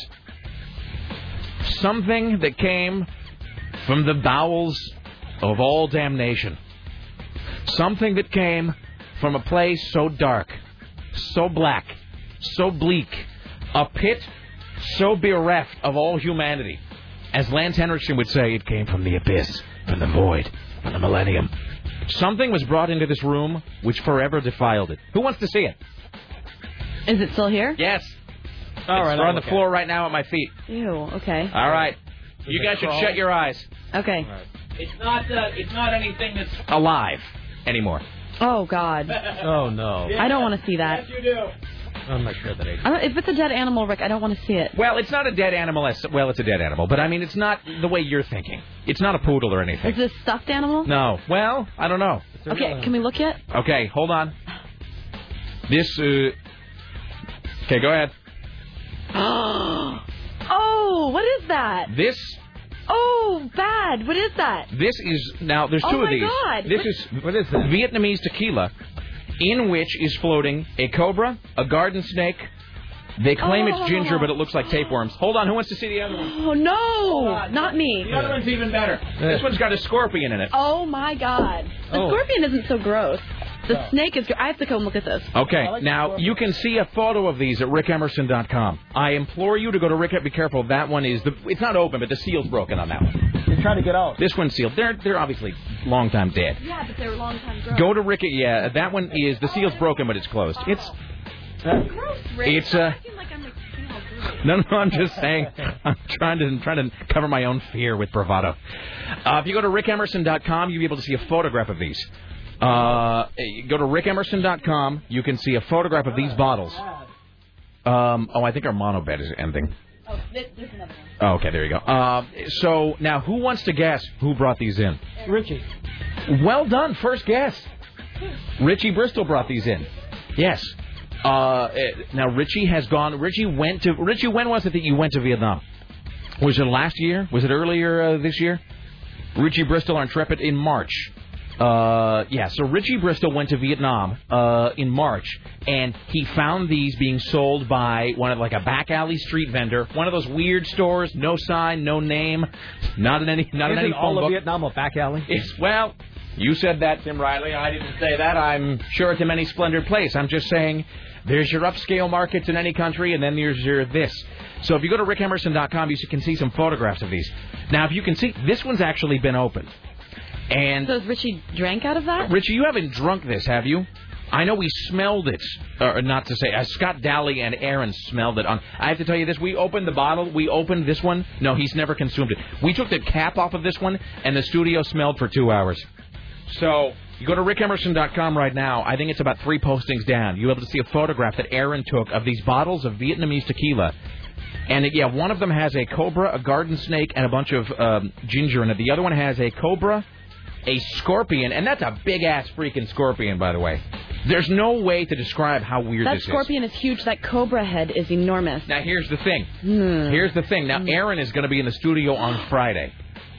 Something that came from the bowels of all damnation. Something that came from a place so dark, so black, so bleak, a pit so bereft of all humanity. As Lance Henriksen would say, it came from the abyss, from the void, from the millennium. Something was brought into this room which forever defiled it. Who wants to see it?
Is it still here?
Yes.
All
It's
right,
on
I'll
the
look
floor right now at my feet.
Ew. Okay.
All right. You
it
guys should shut your eyes.
Okay.
It's not. Uh, it's not anything that's alive anymore.
Oh God. *laughs*
Oh no,
I don't want to see that.
Yes, you do.
I'm not sure that I.
I don't, if it's a dead animal, Rick, I don't want to see it.
Well, it's not a dead animal. As, well, it's a dead animal, but I mean, it's not the way you're thinking. It's not a poodle or anything.
Is it a stuffed animal?
No. Well, I don't know.
Okay. Can we look yet?
Okay, hold on. This. Uh... Okay, go ahead. *gasps*
oh, what is that?
This.
Oh, bad. What is that?
This is now. There's
Oh
two of
my
these.
God.
This
What-
is
What is that?
Vietnamese tequila, in which is floating a cobra, a garden snake. They claim
Oh.
it's ginger, but it looks like tapeworms. Hold on, who wants to see the other one?
Oh no, not me.
The other one's even better. This one's got a scorpion in it.
Oh my God. The
Oh.
scorpion isn't so gross. The snake is. gr- I have to come look at this.
Okay, now you can see a photo of these at rickemerson.com. I implore you to go to Rick. Be careful. That one is the. It's not open, but the seal's broken on that one.
They're trying to get out.
This one's sealed. They're they're obviously long time dead.
Yeah, but they're long time gross.
Go to Rick. Yeah, that one is the seal's broken, but it's closed. It's
Gross, Rick.
It's, uh,
Stop acting like I'm like, you know, gross.
No, no, I'm just saying. I'm trying to I'm trying to cover my own fear with bravado. Uh, if you go to rickemerson.com, you'll be able to see a photograph of these. Uh, go to rickemerson.com. You can see a photograph of these bottles. Um, oh, I think our mono bed is ending.
Oh, there's another.
Oh, okay, there you go. Um, so now, who wants to guess who brought these in?
Richie.
Well done, first guess. Richie Bristol brought these in. Yes. Uh, eh, now Richie has gone. Richie went to. Richie, when was it that you went to Vietnam? Was it last year? Was it earlier uh, this year? Richie Bristol, our intrepid, in March. Uh, yeah, so Richie Bristol went to Vietnam uh, in March, and he found these being sold by one of like a back alley street vendor, one of those weird stores, no sign, no name, not in any, not in
Isn't
any
all
phone
of
book.
Vietnam a back alley?
It's well, you said that, Tim Riley. I didn't say that. I'm sure it's a many splendid place. I'm just saying there's your upscale markets in any country, and then there's your this. So if you go to rickemerson.com, you can see some photographs of these. Now, if you can see, this one's actually been opened. And
So Richie drank out of that?
Richie, you haven't drunk this, have you? I know we smelled it, or not to say, uh, Scott Daly and Aaron smelled it. On, I have to tell you this: we opened the bottle, we opened this one. No, he's never consumed it. We took the cap off of this one, and the studio smelled for two hours. So you go to rickemerson.com right now. I think it's about three postings down. You'll be able to see a photograph that Aaron took of these bottles of Vietnamese tequila. And it, yeah, one of them has a cobra, a garden snake, and a bunch of um, ginger in it. The other one has a cobra, a scorpion, and that's a big ass freaking scorpion, by the way. There's no way to describe how weird
That
this
scorpion is huge. That cobra head is enormous.
Now here's the thing.
Hmm.
Here's the thing. Now Aaron is going to be in the studio on Friday.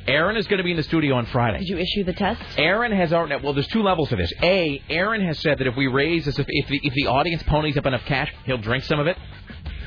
Aaron is going to be in the studio on Friday.
Did you issue the test?
Aaron has already. Well, there's two levels to this. A, Aaron has said that if we raise this, if, if the if the audience ponies up enough cash, he'll drink some of it.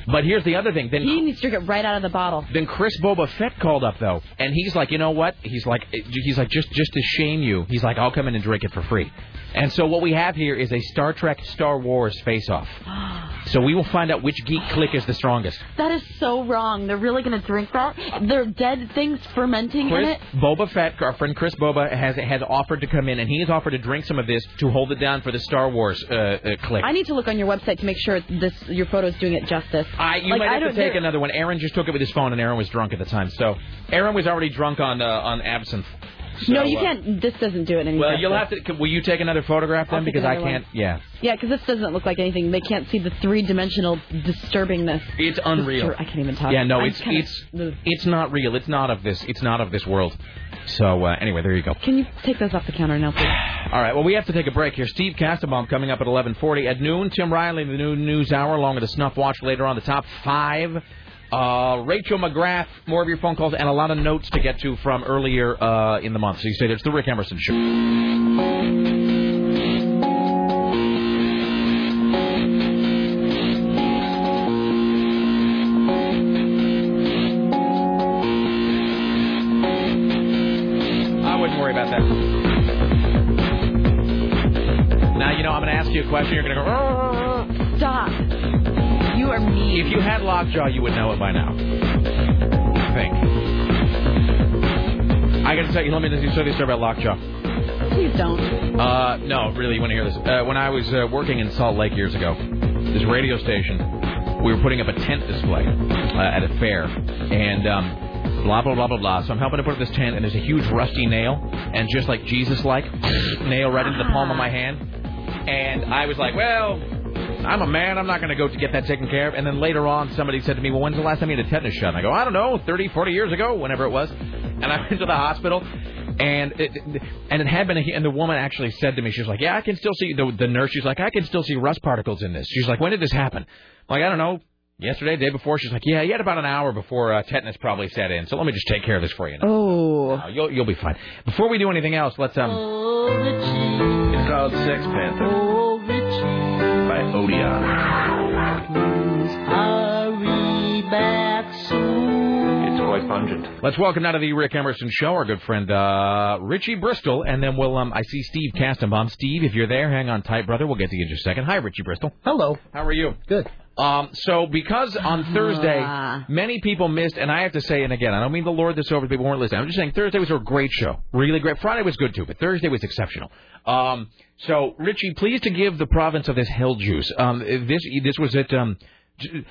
But here's the other thing. Then
He needs to drink it right out of the bottle.
then Chris Boba Fett called up though, and he's like, you know what? He's like, he's like, just just to shame you, he's like, I'll come in and drink it for free. And so what we have here is a Star Trek Star Wars face off. *gasps* So we will find out which geek clique is the strongest.
That is so wrong. They're really going to drink that? They're dead things fermenting in it?
Boba Fett, our friend Chris Boba has has offered to come in, and he has offered to drink some of this to hold it down for the Star Wars uh, uh, clique.
I need to look on your website to make sure this your photo is doing it justice.
I, you
Like,
might
I
have to take another one. Aaron just took it with his phone, and Aaron was drunk at the time. So Aaron was already drunk on uh, on absinthe. So,
no, you
uh,
can't. This doesn't do it anymore.
Well, you'll have to. Will you take another photograph then? Because I can't. Yeah,
Yeah, because this doesn't look like anything. They can't see the three-dimensional disturbingness.
it's unreal.
I can't even talk.
Yeah, no,
I'm
it's
kinda-
it's it's not real. It's not of this. It's not of this world. So uh, anyway, there you go.
Can you take those off the counter now, please? *sighs*
All right. Well, we have to take a break here. Steve Kastenbaum coming up at 11:40 at noon. Tim Riley, in the new news hour, along with the Snuff Watch later on. The top five. Uh, Rachel McGrath, more of your phone calls, and a lot of notes to get to from earlier uh, in the month. So you say there's the Rick Emerson show. I wouldn't worry about that. Now you know I'm going to ask you a question. You're going to go. Had lockjaw, you would know it by now. I think. I got to tell you. Let me tell you a story about lockjaw.
Please don't.
Uh, no, really, you want to hear this? Uh, when I was uh, working in Salt Lake years ago, this radio station, we were putting up a tent display uh, at a fair, and um, blah blah blah blah blah. So I'm helping to put up this tent, and there's a huge rusty nail, and just like Jesus-like, nail right into the palm of my hand, and I was like, well. I'm a man. I'm not going to go to get that taken care of. And then later on, somebody said to me, well, when's the last time you had a tetanus shot? And I go, I don't know, 30, 40 years ago, whenever it was. And I *laughs* went to the hospital, and it, and it had been, a, and the woman actually said to me, she was like, yeah, I can still see, the, the nurse, she's like, I can still see rust particles in this. She's like, when did this happen? I'm like, I don't know, yesterday, the day before. She's like, yeah, you had about an hour before uh, tetanus probably set in, so let me just take care of this for you now.
Oh.
No, you'll, you'll be fine. Before we do anything else, let's, um,
It's called Sex Panther by Odeon. It's quite pungent.
Let's welcome now to the Rick Emerson Show our good friend uh, Richie Bristol, and then we'll um, I see Steve Kastenbaum. Steve, if you're there, hang on tight, brother. We'll get to you in just a second. Hi, Richie Bristol.
Hello.
How are you?
Good.
Um, so because on Thursday
Ah.
many people missed, and I have to say, and again, I don't mean to lord this over to people who weren't listening. I'm just saying Thursday was a great show, really great. Friday was good too, but Thursday was exceptional. Um, so Richie, please to give the province of this hell juice. Um, this this was at um,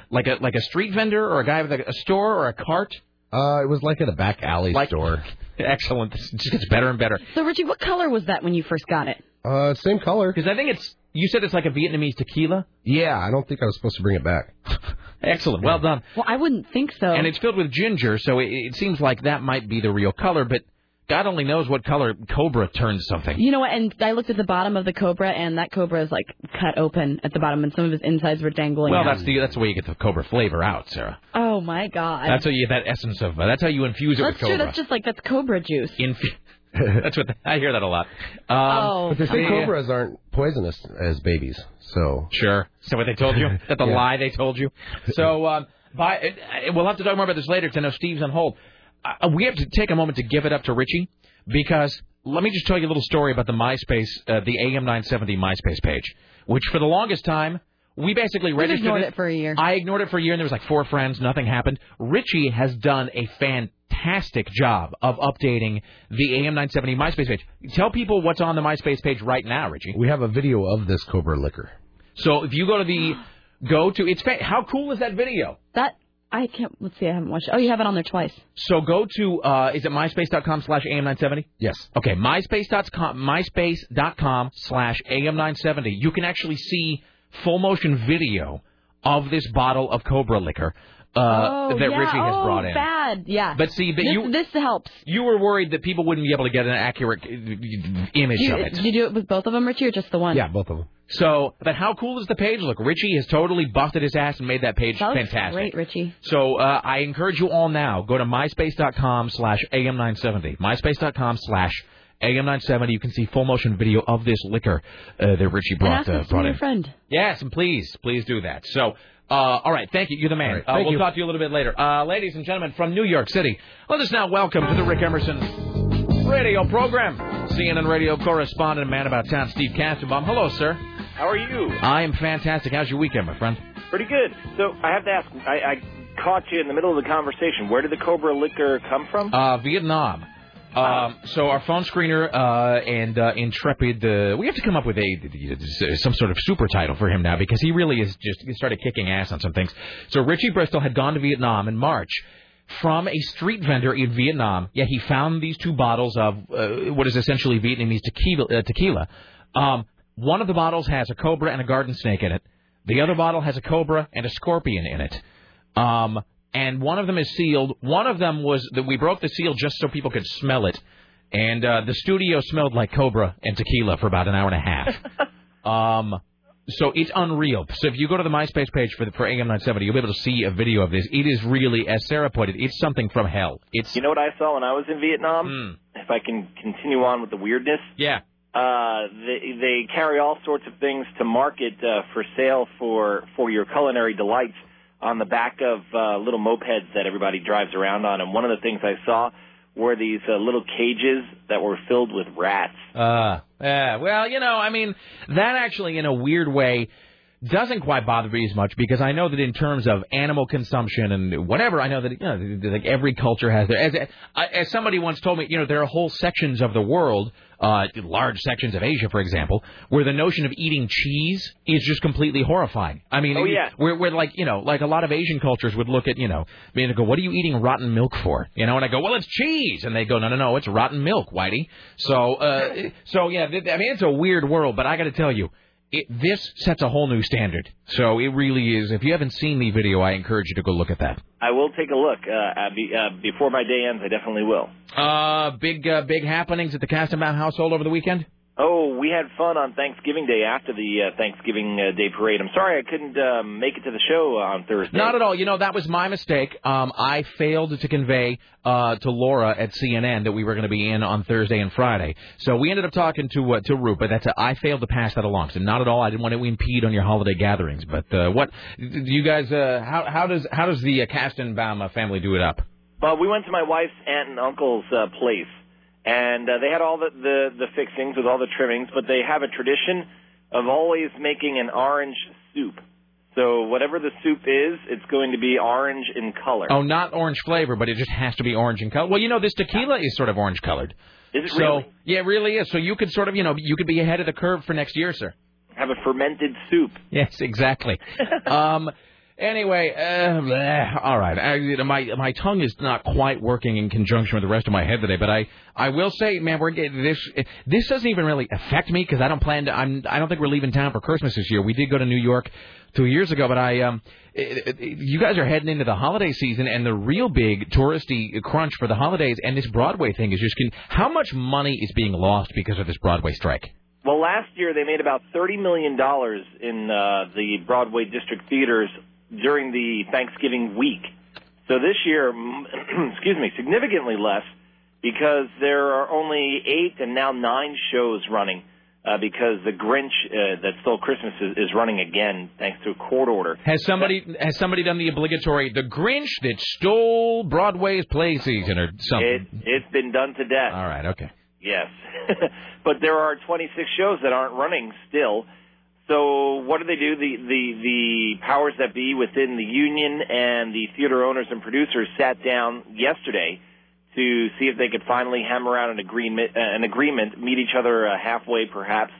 like a like a street vendor or a guy with a, a store or a cart.
Uh, it was like at a back alley
Like-
store. *laughs*
Excellent. This just gets better and better.
So, Richie, what color was that when you first got it?
Uh, same color.
Because I think it's You said it's like a Vietnamese tequila.
Yeah, I don't think I was supposed to bring it back. *laughs*
Excellent. Well done.
Well, I wouldn't think so.
And it's filled with ginger, so it, it seems like that might be the real color. But God only knows what color Cobra turns something.
You know what? And I looked at the bottom of the Cobra, and that Cobra is like cut open at the bottom, and some of his insides were dangling.
Well,
out.
that's the that's the way you get the Cobra flavor out, Sarah.
Oh my God.
That's how you get that essence of. Uh, that's how you infuse it
That's
with
true.
Cobra.
That's just like that's Cobra juice.
Inf- *laughs* that's what I hear that a lot. Um,
Oh.
But they say
yeah.
cobras aren't poisonous as babies, so
Sure. So what they told you? *laughs* That the
Yeah.
lie they told you? So, *laughs* um, by, uh, we'll have to talk more about this later 'cause I know Steve's on hold. Uh, we have to take a moment to give it up to Richie because let me just tell you a little story about the MySpace, uh, the AM970 MySpace page, which for the longest time, we basically
We've
registered
ignored it for a year.
I ignored it for a year, and there was like four friends. Nothing happened. Richie has done a fantastic job of updating the AM970 MySpace page. Tell people what's on the MySpace page right now, Richie.
we have a video of this cobra liquor.
So if you go to the go to it's fa- how cool is that video?
That I can't. Let's see. I haven't watched. it. Oh, you have it on there twice.
So go to uh, is it myspace.com slash am970?
Yes.
Okay, myspace.com myspace.com slash am970. You can actually see full motion video of this bottle of Cobra liquor uh,
oh,
that
yeah.
Richie has
oh,
brought in.
bad. Yeah.
But see, but
this,
you
this helps.
you were worried that people wouldn't be able to get an accurate uh, image
you,
of it.
did you do it with both of them, Richie, or just the one?
Yeah, both of them.
So, but how cool does the page look? Richie has totally busted his ass and made that page
That
fantastic.
great, Richie.
So uh, I encourage you all now, go to myspace.com/am970, myspace.com slash am970. Myspace.com slash am970. You can see full motion video of this liquor uh, that Richie
And
brought,
ask
uh,
us to be
brought
your
in.
friend.
Yes, and please, please do that. So, uh, all right, thank you. You're the man.
All right,
uh,
thank
we'll
you.
talk to you a little bit later. Uh, ladies and gentlemen from New York City, let us now welcome to the Rick Emerson radio program. CNN radio correspondent man about town, Steve Kastenbaum. Hello, sir.
How are you?
I am fantastic. How's your weekend, my friend?
Pretty good. So I have to ask. I, I caught you in the middle of the conversation. Where did the Cobra liquor come from?
Uh, Vietnam. Um, so our phone screener uh, and uh, Intrepid, uh, we have to come up with a some sort of super title for him now because he really is just he started kicking ass on some things. So Richie Bristol had gone to Vietnam in March from a street vendor in Vietnam. Yeah, he found these two bottles of uh, what is essentially Vietnamese tequila. Uh, tequila. Um, one of the bottles has a cobra and a garden snake in it. The other bottle has a cobra and a scorpion in it. Um, and one of them is sealed. One of them was that we broke the seal just so people could smell it, and uh, the studio smelled like cobra and tequila for about an hour and a half. *laughs* um, so it's unreal. So if you go to the MySpace page for the, for AM970, you'll be able to see a video of this. It is really, as Sarah put it, it's something from hell. It's
You know what I saw when I was in Vietnam? If I can continue on with the weirdness.
yeah.
Uh, they, they carry all sorts of things to market uh, for sale for for your culinary delights on the back of uh, little mopeds that everybody drives around on. And one of the things I saw were these uh, little cages that were filled with rats.
Uh, yeah. Well, you know, I mean, that actually, in a weird way, doesn't quite bother me as much because I know that in terms of animal consumption and whatever, I know that you know, like every culture has their. As, as somebody once told me, you know, there are whole sections of the world, uh, large sections of Asia, for example, where the notion of eating cheese is just completely horrifying. I mean,
Oh, yeah.
where, where like you know, like a lot of Asian cultures would look at you know, me and go, "What are you eating rotten milk for?" You know, and I go, "Well, it's cheese," and they go, "No, no, no, it's rotten milk, Whitey." So, uh, so yeah, I mean, it's a weird world, but I got to tell you. It, this sets a whole new standard. So it really is. If you haven't seen the video, I encourage you to go look at that.
I will take a look uh, be, uh, before my day ends. I definitely will.
Uh, big, uh, big happenings at the Kastenbaum household over the weekend.
Oh, we had fun on Thanksgiving Day after the uh, Thanksgiving uh, Day parade. I'm sorry I couldn't um, make it to the show on Thursday.
Not at all. You know, that was my mistake. Um, I failed to convey uh, to Laura at CNN that we were going to be in on Thursday and Friday. So we ended up talking to uh, to Root, but that's a, I failed to pass that along. So not at all. I didn't want to impede on your holiday gatherings. But uh, what do you guys? Uh, how how does how does the uh, Kastenbaum uh, family do it up?
Well, we went to my wife's aunt and uncle's uh, place, and uh, they had all the, the the fixings with all the trimmings, but they have a tradition of always making an orange soup. So whatever the soup is, it's going to be orange in color.
Oh, not orange flavor, but it just has to be orange in color. Well, you know, this tequila is sort of orange colored.
Is it
so,
really?
Yeah, it really is. So you could sort of, you know, you could be ahead of the curve for next year, sir.
Have a fermented soup.
Yes, exactly. *laughs* um, Anyway, uh, all right. I, my my tongue is not quite working in conjunction with the rest of my head today, but I I will say, man, we're getting this. This doesn't even really affect me because I don't plan to. I'm I don't think we're leaving town for Christmas this year. We did go to New York two years ago, but I um, you guys are heading into the holiday season and the real big touristy crunch for the holidays, and this Broadway thing is just. How much money is being lost because of this Broadway strike?
Well, last year they made about thirty million dollars in uh, the Broadway district theaters during the Thanksgiving week. So this year, *clears throat* excuse me, significantly less because there are only eight and now nine shows running uh, because the Grinch uh, that stole Christmas is, is running again thanks to a court order.
Has somebody has somebody done the obligatory the Grinch that stole Broadway's play season or something?
It, it's been done to death.
All right, okay.
Yes, *laughs* but there are 26 shows that aren't running still. So what do they do? The the the powers that be within the union and the theater owners and producers sat down yesterday to see if they could finally hammer out an agreement, uh, an agreement, meet each other uh, halfway perhaps,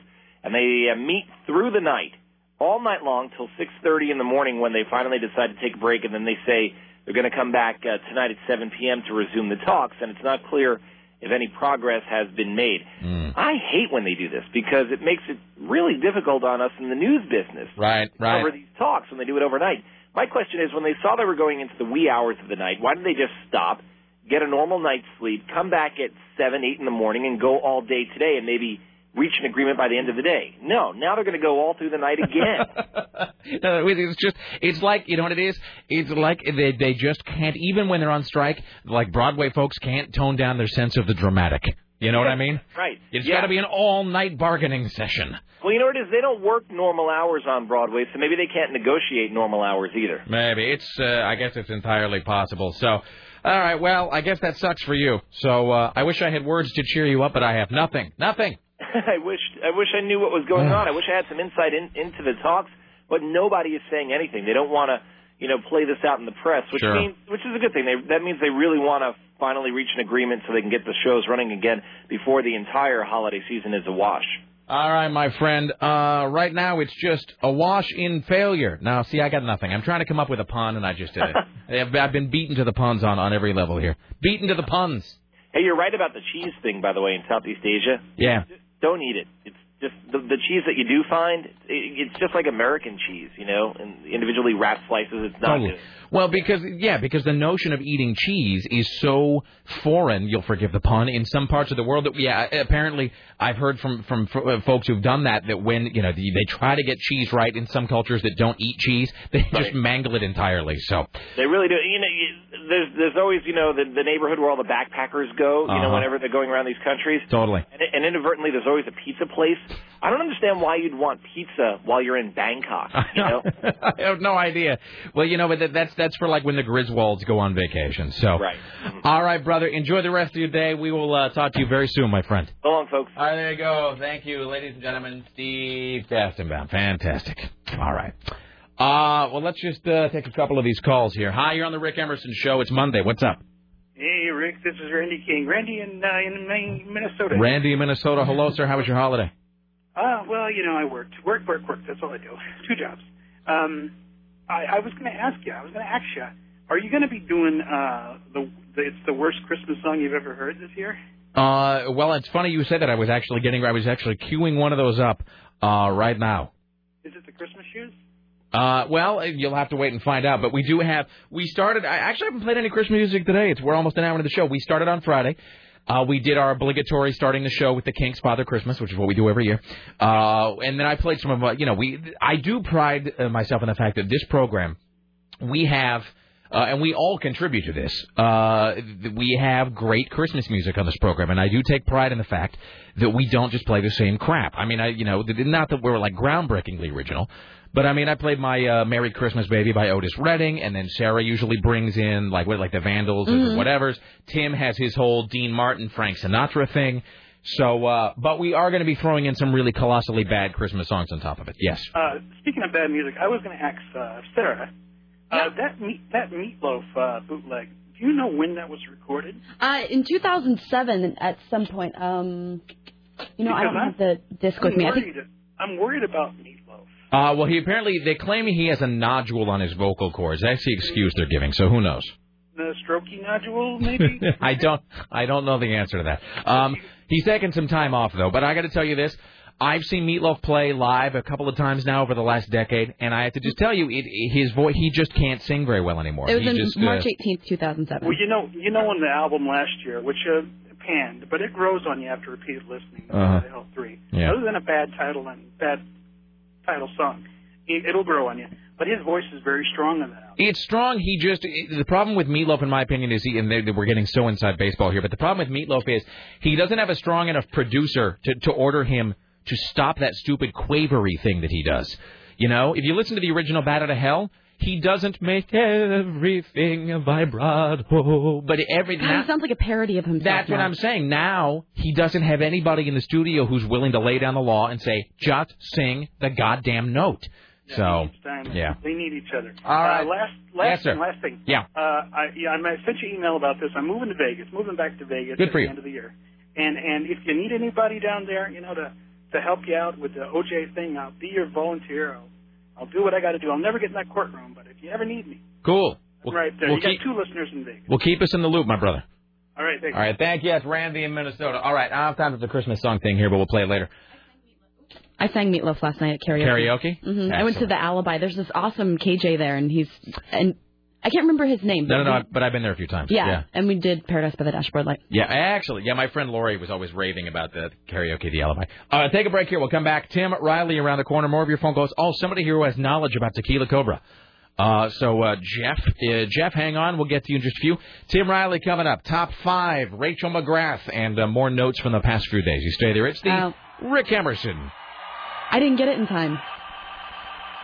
and they uh, meet through the night, all night long till 6:30 in the morning when they finally decide to take a break, and then they say they're going to come back uh, tonight at 7 p.m. to resume the talks, and it's not clear if any progress has been made.
Mm.
I hate when they do this because it makes it really difficult on us in the news business.
Right, right.
Cover these talks when they do it overnight. My question is, when they saw they were going into the wee hours of the night, why didn't they just stop? get a normal night's sleep, come back at seven, eight in the morning, and go all day today, and maybe reach an agreement by the end of the day. No, now they're going to go all through the night again. *laughs*
no, it's just it's like you know what it is. It's like they they just can't even when they're on strike. Like Broadway folks can't tone down their sense of the dramatic. You know what I mean? *laughs*
Right.
It's
yeah.
got to be an all-night bargaining session.
Well, you know what it is? They don't work normal hours on Broadway, so maybe they can't negotiate normal hours either.
Maybe it's. Uh, I guess it's entirely possible. So. All right, well, I guess that sucks for you. So uh, I wish I had words to cheer you up, but I have nothing. Nothing. *laughs*
I wish I wish I knew what was going on. I wish I had some insight in, into the talks, but nobody is saying anything. They don't want to, you know, play this out in the press, which
Sure.
means which is a good thing. They, that means they really want to finally reach an agreement so they can get the shows running again before the entire holiday season is a wash.
All right, my friend. Uh, right now, it's just a wash in failure. Now, see, I got nothing. I'm trying to come up with a pun, and I just did it. *laughs* I've, I've been beaten to the puns on, on every level here. Beaten to the puns.
Hey, you're right about the cheese thing, by the way, in Southeast Asia.
Yeah.
Don't eat it. It's just the, the cheese that you do find. It, it's just like American cheese, you know, and individually wrapped slices. It's not
Totally.
good.
Well, because yeah, because the notion of eating cheese is so foreign. You'll forgive the pun. In some parts of the world, that yeah, apparently I've heard from from f- uh, folks who've done that. That when you know they they try to get cheese right in some cultures that don't eat cheese, *laughs* they just mangle it entirely. So
They really do. You know, you, there's there's always you know the, the neighborhood where all the backpackers go. You know,
Uh-huh.
whenever they're going around these countries.
totally.
And, and inadvertently, there's always a pizza place. I don't understand why you'd want pizza while you're in Bangkok. You *laughs* know, *laughs*
I have no idea. Well, you know, but that, that's that's for like when the Griswolds go on vacation. So,
right.
all right, brother. Enjoy the rest of your day. We will uh, talk to you very soon, my friend.
So long, folks.
All right, there you go. Thank you, ladies and gentlemen. Steve Kastenbaum. Fantastic. All right. Uh, well, let's just uh, take a couple of these calls here. Hi, you're on the Rick Emerson Show. It's Monday. What's up?
Hey, Rick, this is Randy King. Randy in uh, in Maine, Minnesota.
Randy in Minnesota. Hello, sir. How was your holiday?
Uh, well, you know, I worked. Work, work, work. That's all I do. *laughs* Two jobs. Um, I, I was going to ask you. I was going to ask you. Are you going to be doing uh, the, the It's the worst Christmas song you've ever heard this year?
Uh, well, it's funny you said that. I was actually getting, I was actually queuing one of those up uh, right now.
Is it the Christmas shoes?
Uh, well, you'll have to wait and find out. But we do have. We started. I actually haven't played any Christmas music today. It's we're almost an hour into the show. We started on Friday. Uh, we did our obligatory starting the show with the Kinks' Father Christmas, which is what we do every year. Uh, and then I played some of, uh, you know, we. I do pride uh, myself in the fact that this program, we have. Uh, and we all contribute to this. Uh, we have great Christmas music on this program, and I do take pride in the fact that we don't just play the same crap. I mean, I, you know, not that we're like groundbreakingly original, but I mean, I played my uh, "Merry Christmas Baby" by Otis Redding, and then Sarah usually brings in like what, like the Vandals or
Mhm.
whatever's. Tim has his whole Dean Martin, Frank Sinatra thing. So, uh, but we are going to be throwing in some really colossally bad Christmas songs on top of it. Yes.
Uh, speaking of bad music, I was going to ask uh, Sarah. Uh, that meat, that meatloaf uh, bootleg. Do you know when that was recorded?
Uh, in 2007, at some point, um, you know, I don't
Because
have the disc with
I'm
me. I think
worried, I'm worried about meatloaf.
Uh, well, he apparently they claim he has a nodule on his vocal cords. That's the excuse they're giving. So who knows?
The strokey nodule, maybe. *laughs*
I don't. I don't know the answer to that. Um, he's taking some time off though. But I got to tell you this. I've seen Meatloaf play live a couple of times now over the last decade, and I have to just tell you, it, his voice, he just can't sing very well anymore.
It was
he
in
just, uh,
March 18th, 2007.
Well, you know, you know, on the album last year, which uh, panned, but it grows on you after repeated listening.
Uh-huh.
The Hell Three.
Yeah.
Other than a bad title and bad title song, it, it'll grow on you. But his voice is very strong on that. album.
It's strong. He just the problem with Meatloaf, in my opinion, is he and we're getting so inside baseball here. But the problem with Meatloaf is he doesn't have a strong enough producer to to order him to stop that stupid quavery thing that he does. You know, if you listen to the original Bat Out of Hell, he doesn't make everything a vibrato, but every
God, he sounds like a parody of himself.
That's what. I'm saying. Now he doesn't have anybody in the studio who's willing to lay down the law and say, just sing the goddamn note. So,
time.
yeah.
They need each other.
All right.
Uh, last, last,
Yes,
thing, last thing.
Yeah.
Uh, I, yeah, I sent you an email about this. I'm moving to Vegas, moving back to Vegas
Good
at
for
the
you.
end of the year. And and if you need anybody down there, you know, to to help you out with the OJ thing, I'll be your volunteer. I'll, I'll do what I got to do. I'll never get in that courtroom, but if you ever need me,
Cool.
I'm right there.
we'll
you got
keep-
two listeners in Vegas.
Well, keep us in the loop, my brother.
All right, thanks.
All right, thank you. It's Randy in Minnesota. All right, I don't have time for the Christmas song thing here, but we'll play it later.
I sang Meatloaf last night at karaoke.
Karaoke?
hmm I went to the Alibi. There's this awesome KJ there, and he's and I can't remember his name.
No,
but
no, no,
he-
but I've been there a few times.
yeah,
yeah.
and we did Paradise by the Dashboard Light.
Yeah, actually, yeah, my friend Lori was always raving about the karaoke, the alibi. Uh, take a break here. We'll come back. Tim Riley around the corner. More of your phone calls. Oh, somebody here who has knowledge about Tequila Cobra. Uh, so, uh, Jeff, uh, Jeff, hang on. We'll get to you in just a few. Tim Riley coming up. Top five. Rachel McGrath and uh, more notes from the past few days. You stay there. It's the
Oh.
Rick Emerson.
I didn't get it in time.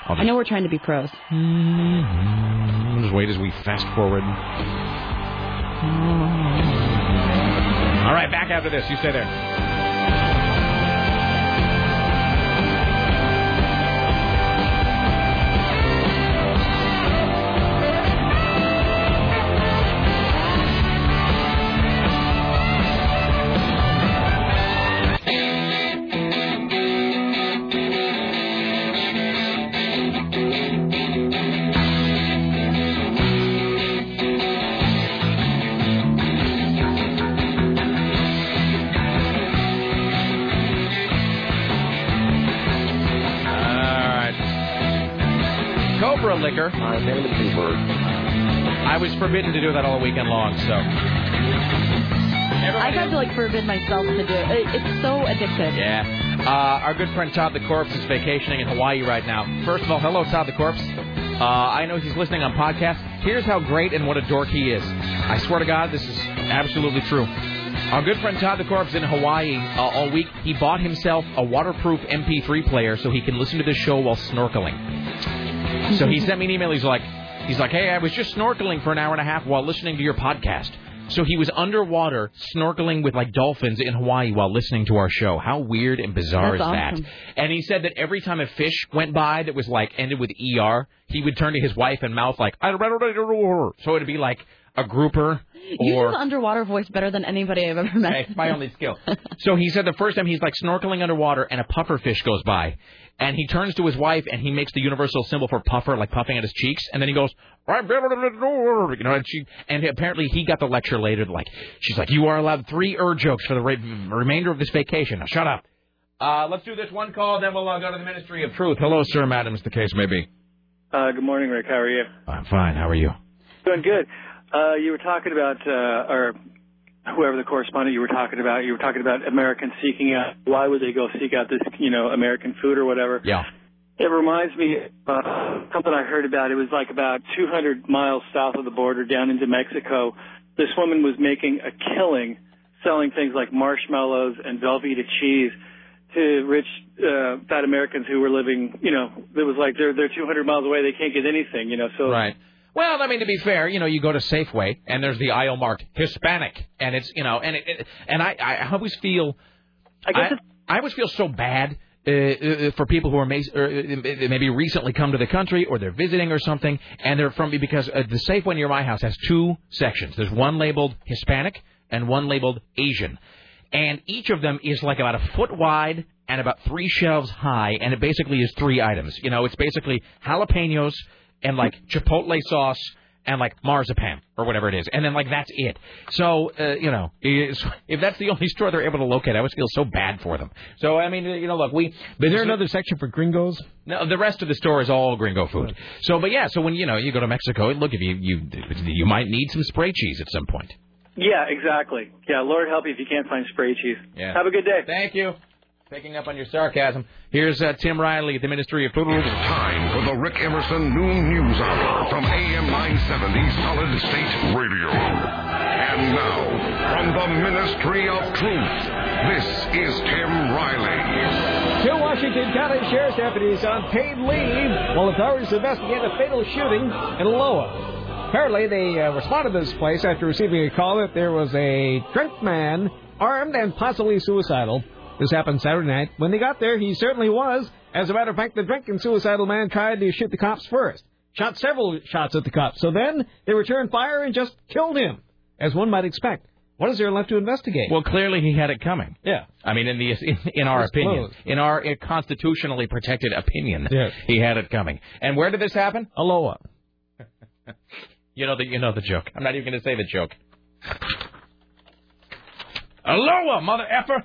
I know we're trying to be pros.
We'll just wait as we fast forward. Mm-hmm. All right, back after this. You stay there. Liquor.
My name is Cooper.
I was forbidden to do that all weekend long, so.
I tried to like forbid myself to do it. it it's so addictive.
Yeah. Uh, our good friend Todd the Corpse is vacationing in Hawaii right now. First of all, hello, Todd the Corpse. Uh, I know he's listening on podcast. Here's how great and what a dork he is. I swear to God, this is absolutely true. Our good friend Todd the Corpse in Hawaii uh, all week. He bought himself a waterproof MP3 player so he can listen to the show while snorkeling. *laughs* So he *laughs* sent me an email. He's like, he's like, hey, I was just snorkeling for an hour and a half while listening to your podcast. So he was underwater snorkeling with like dolphins in Hawaii while listening to our show. How weird and bizarre
That's
is that?
awesome.
And he said that every time a fish went by that was like ended with er, he would turn to his wife and mouth like, I so it'd be like a grouper
You
or
have an underwater voice better than anybody I've ever met.
it's my only skill. So he said the first time he's like snorkeling underwater and a puffer fish goes by. And he turns to his wife and he makes the universal symbol for puffer, like puffing at his cheeks. And then he goes, you know, and she, and apparently he got the lecture later, like, she's like, you are allowed three er jokes for the re- remainder of this vacation. Now shut up. Uh, let's do this one call, then we'll uh, go to the Ministry of Truth. Hello, sir, madam, as the case may be.
Uh, good morning, Rick. How are you?
I'm fine. How are you?
Doing good. Uh, you were talking about, uh, or whoever the correspondent you were talking about, you were talking about Americans seeking out, why would they go seek out this, you know, American food or whatever?
Yeah.
It reminds me of uh, something I heard about. It was like about 200 miles south of the border down into Mexico. This woman was making a killing selling things like marshmallows and Velveeta cheese to rich uh, fat Americans who were living, you know, it was like they're they're 200 miles away, they can't get anything, you know. So
Right. Well, I mean, to be fair, you know, you go to Safeway and there's the aisle marked Hispanic, and it's you know, and it, it and I I always feel
I guess
I, I always feel so bad. Uh, uh, for people who are may, uh, maybe recently come to the country or they're visiting or something, and they're from because uh, the Safeway near my house has two sections. There's one labeled Hispanic and one labeled Asian, and each of them is like about a foot wide and about three shelves high, and it basically is three items. You know, it's basically jalapenos and like chipotle sauce and like marzipan or whatever it is, and then like that's it. So uh, you know, is- if that's the only store they're able to locate, I always feel so bad for them. So I mean, you know, look, we.
Is there another section for gringos?
No, the rest of the store is all gringo food. So, but yeah, so when you know you go to Mexico, look, if you you you might need some spray cheese at some point.
Yeah, exactly. Yeah, Lord help you if you can't find spray cheese.
Yeah.
Have a good day.
Thank you. Picking up on your sarcasm. Here's uh, Tim Riley at the Ministry of Food.
Time for the Rick Emerson Noon News Hour from AM 970 Solid State Radio. And now, from the Ministry of Truth, this is Tim Riley.
Two Washington County Sheriff's deputies on paid leave while authorities investigate a fatal shooting in Loa. Apparently, they uh, responded to this place after receiving a call that there was a drunk man, armed and possibly suicidal. This happened Saturday night. When they got there, he certainly was. As a matter of fact, the drunken suicidal man tried to shoot the cops first. Shot several shots at the cops. So then they returned fire and just killed him, as one might expect. What is there left to investigate?
Well, clearly he had it coming.
Yeah.
I mean, in the in, in our opinion, in our uh, constitutionally protected opinion,
Yes.
he had it coming. And where did this happen?
Aloha. *laughs*
You know the you know the joke. I'm not even going to say the joke. Aloha, mother effer.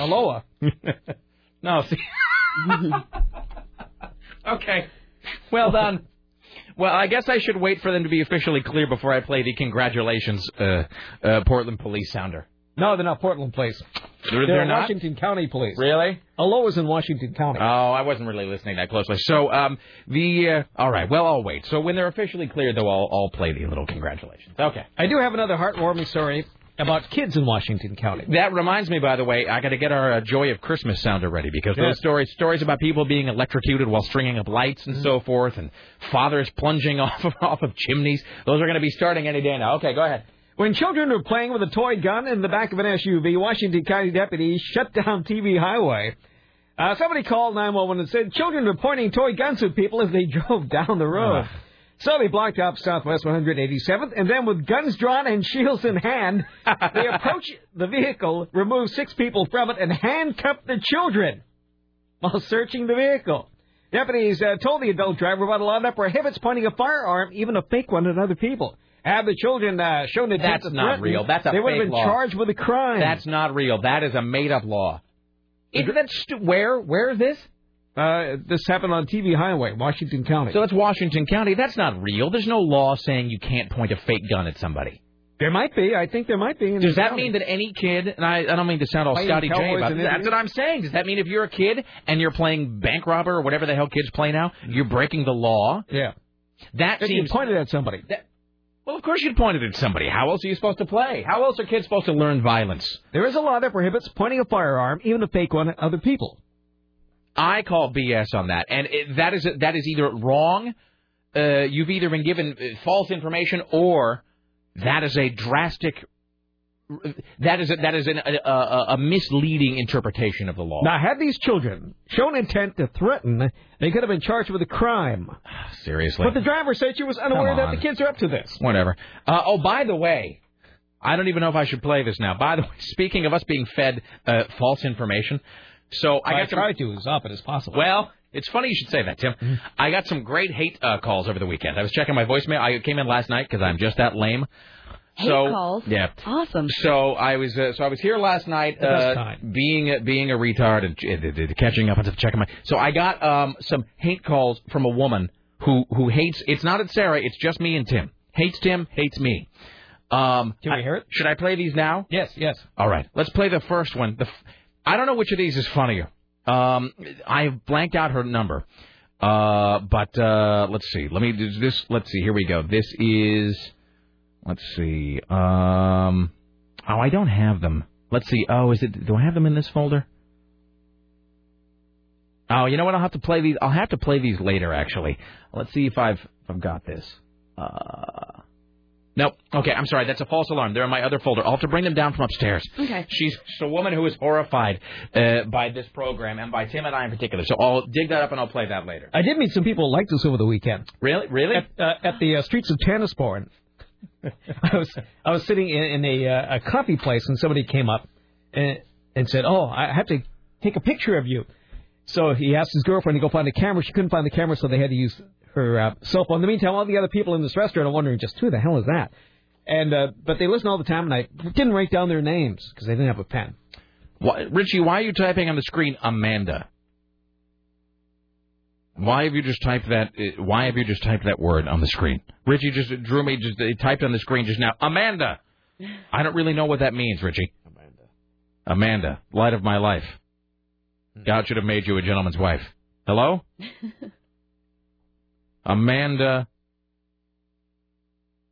Aloha. *laughs*
no, see. *laughs* okay. Well done. Well, I guess I should wait for them to be officially clear before I play the congratulations uh, uh, Portland police sounder.
No, they're not Portland Police.
They're,
They're,
they're not.
Washington County Police.
Really?
Aloha's in Washington County.
Oh, I wasn't really listening that closely. So, um, the uh, all right. Well, I'll wait. So when they're officially cleared, though, I'll, I'll play the little congratulations. Okay.
I do have another heartwarming story about kids in Washington County.
That reminds me, by the way, I got to get our uh, Joy of Christmas sounder ready because
Yeah.
those stories stories about people being electrocuted while stringing up lights and so forth, and fathers plunging *laughs* off of off of chimneys. Those are going to be starting any day now. Okay, go ahead.
When children were playing with a toy gun in the back of an SUV, Washington County deputies shut down TV Highway. Uh, somebody called 911 and said children were pointing toy guns at people as they *laughs* drove down the road. So they blocked up Southwest 187th, and then with guns drawn and shields in hand, *laughs* they approached the vehicle, removed six people from it, and handcuffed the children while searching the vehicle. Deputies uh, told the adult driver about a law that prohibits pointing a firearm, even a fake one, at other people. Have the children uh, shown intent
That's not real. That's a
they would have been
law.
charged with a crime.
That's not real. That is a made up law. Isn't that stu- where? Where is this?
Uh, this happened on TV Highway, Washington County.
So it's Washington County. That's not real. There's no law saying you can't point a fake gun at somebody.
there might be. I think there might be. In
Does that
county.
mean that any kid, and I, I don't mean to sound all
Playing
Scotty J about it, that's what I'm saying. Does that mean if you're a kid and you're playing bank robber or whatever the hell kids play now, you're breaking the law?
Yeah.
That
If you
seems.
pointed at somebody.
That, well, of course you'd point it at somebody. How else are you supposed to play? How else are kids supposed to learn violence?
There is a law that prohibits pointing a firearm, even a fake one, at other people.
I call BS on that, and it, that is that is either wrong. Uh, you've either been given uh, false information, or that is a drastic. That is a, that is an, a, a, a misleading interpretation of the law.
Now, had these children shown intent to threaten, they could have been charged with a crime. *sighs*
Seriously.
But the driver said she was unaware that the kids are up to this.
Whatever. Uh, oh, by the way, I don't even know if I should play this now. By the way, *laughs* speaking of us being fed uh, false information, so I
I,
got some-
tried to as often as possible.
Well, it's funny you should say that, Tim.
Mm-hmm.
I got some great hate uh, calls over the weekend. I was checking my voicemail. I came in last night because I'm just that lame.
Hate
so,
calls.
Yeah.
Awesome.
So I was uh, so I was here last night, uh, being a- being a retard and uh, uh, catching up and checking my. So I got um, some hate calls from a woman who who hates. It's not at Sarah. It's just me and Tim. Hates Tim. Hates me. Um,
Can we
I-
hear it?
Should I play these now?
Yes, yes.
All right, let's play the first one. The f- I don't know which of these is funnier. Um, I blanked out her number. Uh, but uh, let's see. Let me do this. Let's see. Here we go. This is. Let's see. Um. Oh, I don't have them. Let's see. Oh, is it? Do I have them in this folder? Oh, you know what? I'll have to play these. I'll have to play these later. Actually, let's see if I've if I've got this. Uh. Nope. Okay, I'm sorry. That's a false alarm. They're in my other folder. I'll have to bring them down from upstairs.
Okay.
She's, she's a woman who is horrified uh, by this program and by Tim and I in particular. So I'll dig that up and I'll play that later.
I did meet some people like this over the weekend.
Really? Really?
At, uh, at the uh, streets of Tanasbourne. *laughs* I was I was sitting in, in a, uh, a coffee place and somebody came up and, and said, "Oh, I have to take a picture of you. So he asked his girlfriend to go find a camera. She couldn't find the camera, so they had to use her uh, cell phone. In the meantime, all the other people in this restaurant are wondering just who the hell is that? And uh, but they listen all the time, and I didn't write down their names because they didn't have a pen.
Why, Richie, why are you typing on the screen Amanda? Why have you just typed that? uh, Why have you just typed that word on the screen? Richie just drew me. Just he typed on the screen just now. Amanda. *laughs* I don't really know what that means, Richie. Amanda. Amanda, light of my life. God should have made you a gentleman's wife. Hello. *laughs* Amanda.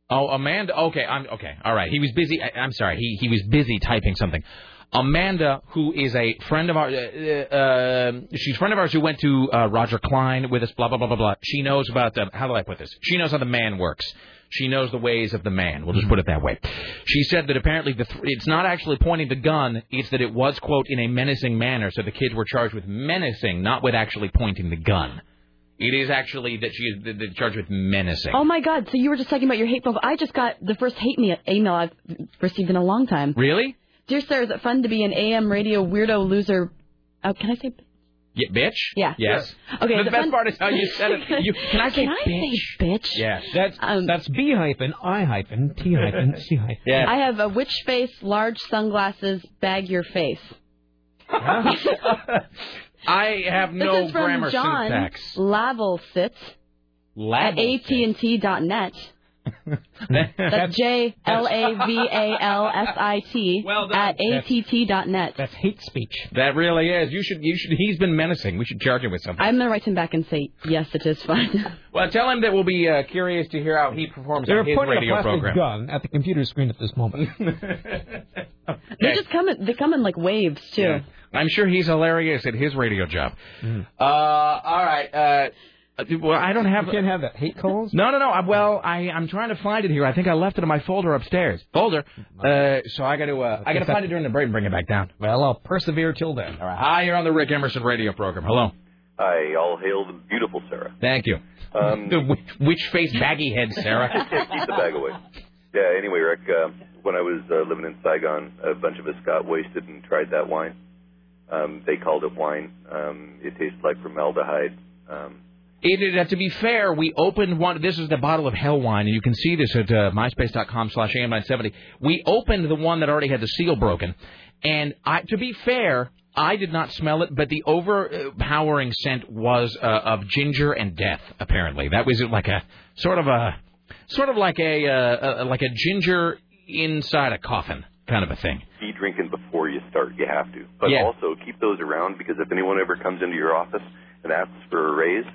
Oh, Amanda. Okay, I'm okay. All right. He was busy. I, I'm sorry. He he was busy typing something. Amanda, who is a friend of ours, uh, uh, she's a friend of ours who went to uh, Roger Klein with us. Blah blah blah blah blah. She knows about the. How do I put this? She knows how the man works. She knows the ways of the man. We'll just put it that way. She said that apparently the th- it's not actually pointing the gun. It's that it was quote in a menacing manner. So the kids were charged with menacing, not with actually pointing the gun. It is actually that she is charged with menacing.
Oh my God! So you were just talking about your hate mail. I just got the first hate me- email I've received in a long time.
Really?
Dear sir, is it fun to be an AM radio weirdo loser? Oh, can I say?
Yeah, bitch.
Yeah.
Yes.
Okay.
The
it
best
fun-
part is how you said it. You, can I *laughs* say
Can I
bitch?
say bitch?
Yeah.
That's um, that's B hyphen I hyphen T hyphen C hyphen. *laughs*
Yeah.
I have a witch face, large sunglasses, bag your face. *laughs*
I have
This
no
is from
grammar
John
syntax.
At AT&T.net. *laughs* *laughs* That's J L A V A L S I T at att dot net.
That's hate speech.
That really is. You should. You should. He's been menacing. We should charge him with something.
I'm gonna write him back and say yes, it is fun. *laughs*
Well, tell him that we'll be uh, curious to hear how he performs
They're
on his
pointing a
radio
plastic
program.
gun at the computer screen at this moment.
They just come in, they come in like waves too.
Yeah. I'm sure he's hilarious at his radio job.
Mm-hmm.
Uh, all right. Uh, well, I don't have.
You can't have that hate calls.
No, no, no. I, well, I I'm trying to find it here. I think I left it in my folder upstairs. Folder. Uh, so I got to uh, I got to find it during the break and bring it back down.
Well, I'll persevere till then.
All right. Hi, you're on the Rick Emerson radio program. Hello.
Hi, all hail the beautiful Sarah.
Thank you.
Um, *laughs*
the witch, witch face baggy head, Sarah. *laughs*
Keep the bag away. Yeah, anyway, Rick, uh, when I was uh, living in Saigon, a bunch of us got wasted and tried that wine. Um, they called it wine. Um, it tastes like formaldehyde. Um,
It, uh, to be fair, we opened one. This is the bottle of hell wine, and you can see this at uh, myspace.com slash am970. We opened the one that already had the seal broken, and I, to be fair, I did not smell it, but the overpowering scent was uh, of ginger and death. Apparently, that was like a sort of a sort of like a, uh, uh, like a ginger inside a coffin kind of a thing.
be drinking before you start. You have to. But
Yeah.
also keep those around because if anyone ever comes into your office and asks for a raise,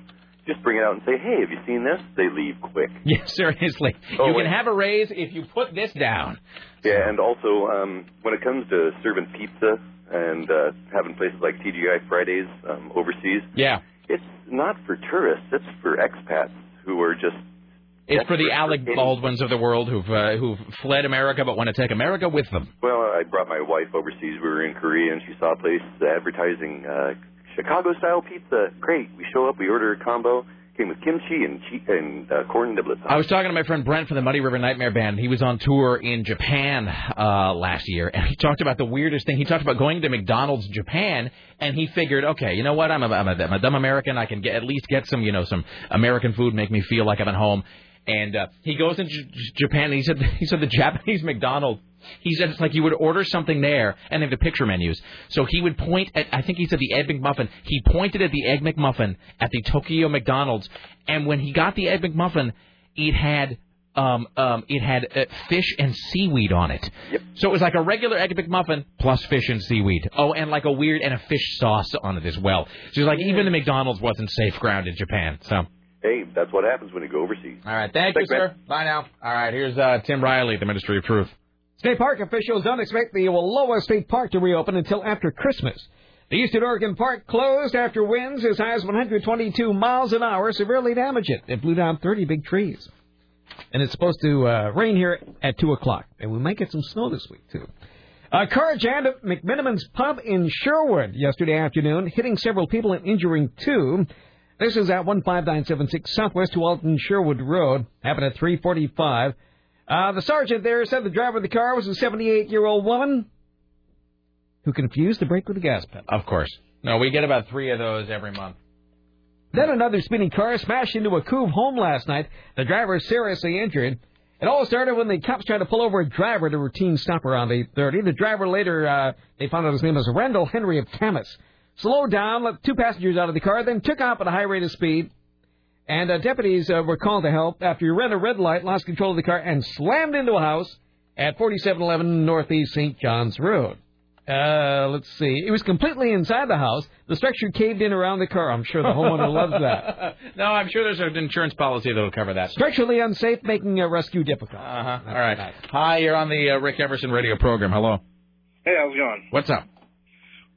just bring it out and say, hey, have you seen this? They leave quick. *laughs*
Yeah, seriously.
Oh,
you can have a raise if you put this down.
Yeah, and also um, when it comes to serving pizza and uh, having places like TGI Fridays um, overseas,
Yeah.
it's not for tourists. It's for expats who are just
It's for the Alec Baldwins of the world who've uh, who've fled America but want to take America with them.
Well, I brought my wife overseas. We were in Korea, and she saw a place advertising uh, Chicago-style pizza. Great. We show up, we order a combo. Came with kimchi and che- and uh, corn niblets.
I was talking to my friend Brent from the Muddy River Nightmare Band. He was on tour in Japan uh, last year, and he talked about the weirdest thing. He talked about going to McDonald's Japan, and he figured, okay, you know what? I'm a, I'm a, I'm a dumb American. I can get, at least get some, you know, some American food, make me feel like I'm at home. And uh, he goes into J- Japan. And he said *laughs* he said the Japanese *laughs* McDonald's. He said it's like you would order something there, and they have the picture menus. So he would point at, I think he said the Egg McMuffin. He pointed at the Egg McMuffin at the Tokyo McDonald's, and when he got the Egg McMuffin, it had um, um, it had uh, fish and seaweed on it. Yep. So it was like a regular Egg McMuffin plus fish and seaweed. Oh, and like a weird and a fish sauce on it as well. So it's like even the McDonald's wasn't safe ground in Japan. So.
Hey, that's what happens when you go overseas.
All right, thank
Thanks,
you,
man.
sir. Bye now. All right, here's uh, Tim Riley the Ministry of Truth.
State park officials don't expect the Wallowa State Park to reopen until after Christmas. The Eastern Oregon Park closed after winds as high as 122 miles an hour severely damaged it. It blew down 30 big trees. And it's supposed to uh, rain here at 2 o'clock. And we might get some snow this week, too. A car jammed at McMenamins Pub in Sherwood yesterday afternoon, hitting several people and injuring two. This is at 15976 Southwest Tualatin Sherwood Road. Happened at 345. Uh, the sergeant there said the driver of the car was a 78-year-old woman. who confused the brake with the gas pedal.
Of course. No, we get about three of those every month.
Then another spinning car smashed into a Couve home last night. The driver is seriously injured. It all started when the cops tried to pull over a driver at a routine stop around 8.30. The driver later, uh, they found out his name was Randall Henry of Camas. Slowed down, let two passengers out of the car, then took off at a high rate of speed. And uh, deputies uh, were called to help after he ran a red light, lost control of the car, and slammed into a house at 4711 Northeast St. John's Road. Uh, let's see. It was completely inside the house. The structure caved in around the car. I'm sure the homeowner loves that. *laughs*
no, I'm sure there's an insurance policy that'll cover that.
Structurally unsafe, making a rescue difficult.
Uh-huh. All right. Hi, you're on the uh, Rick Emerson radio program. Hello.
Hey, how's it going?
What's up?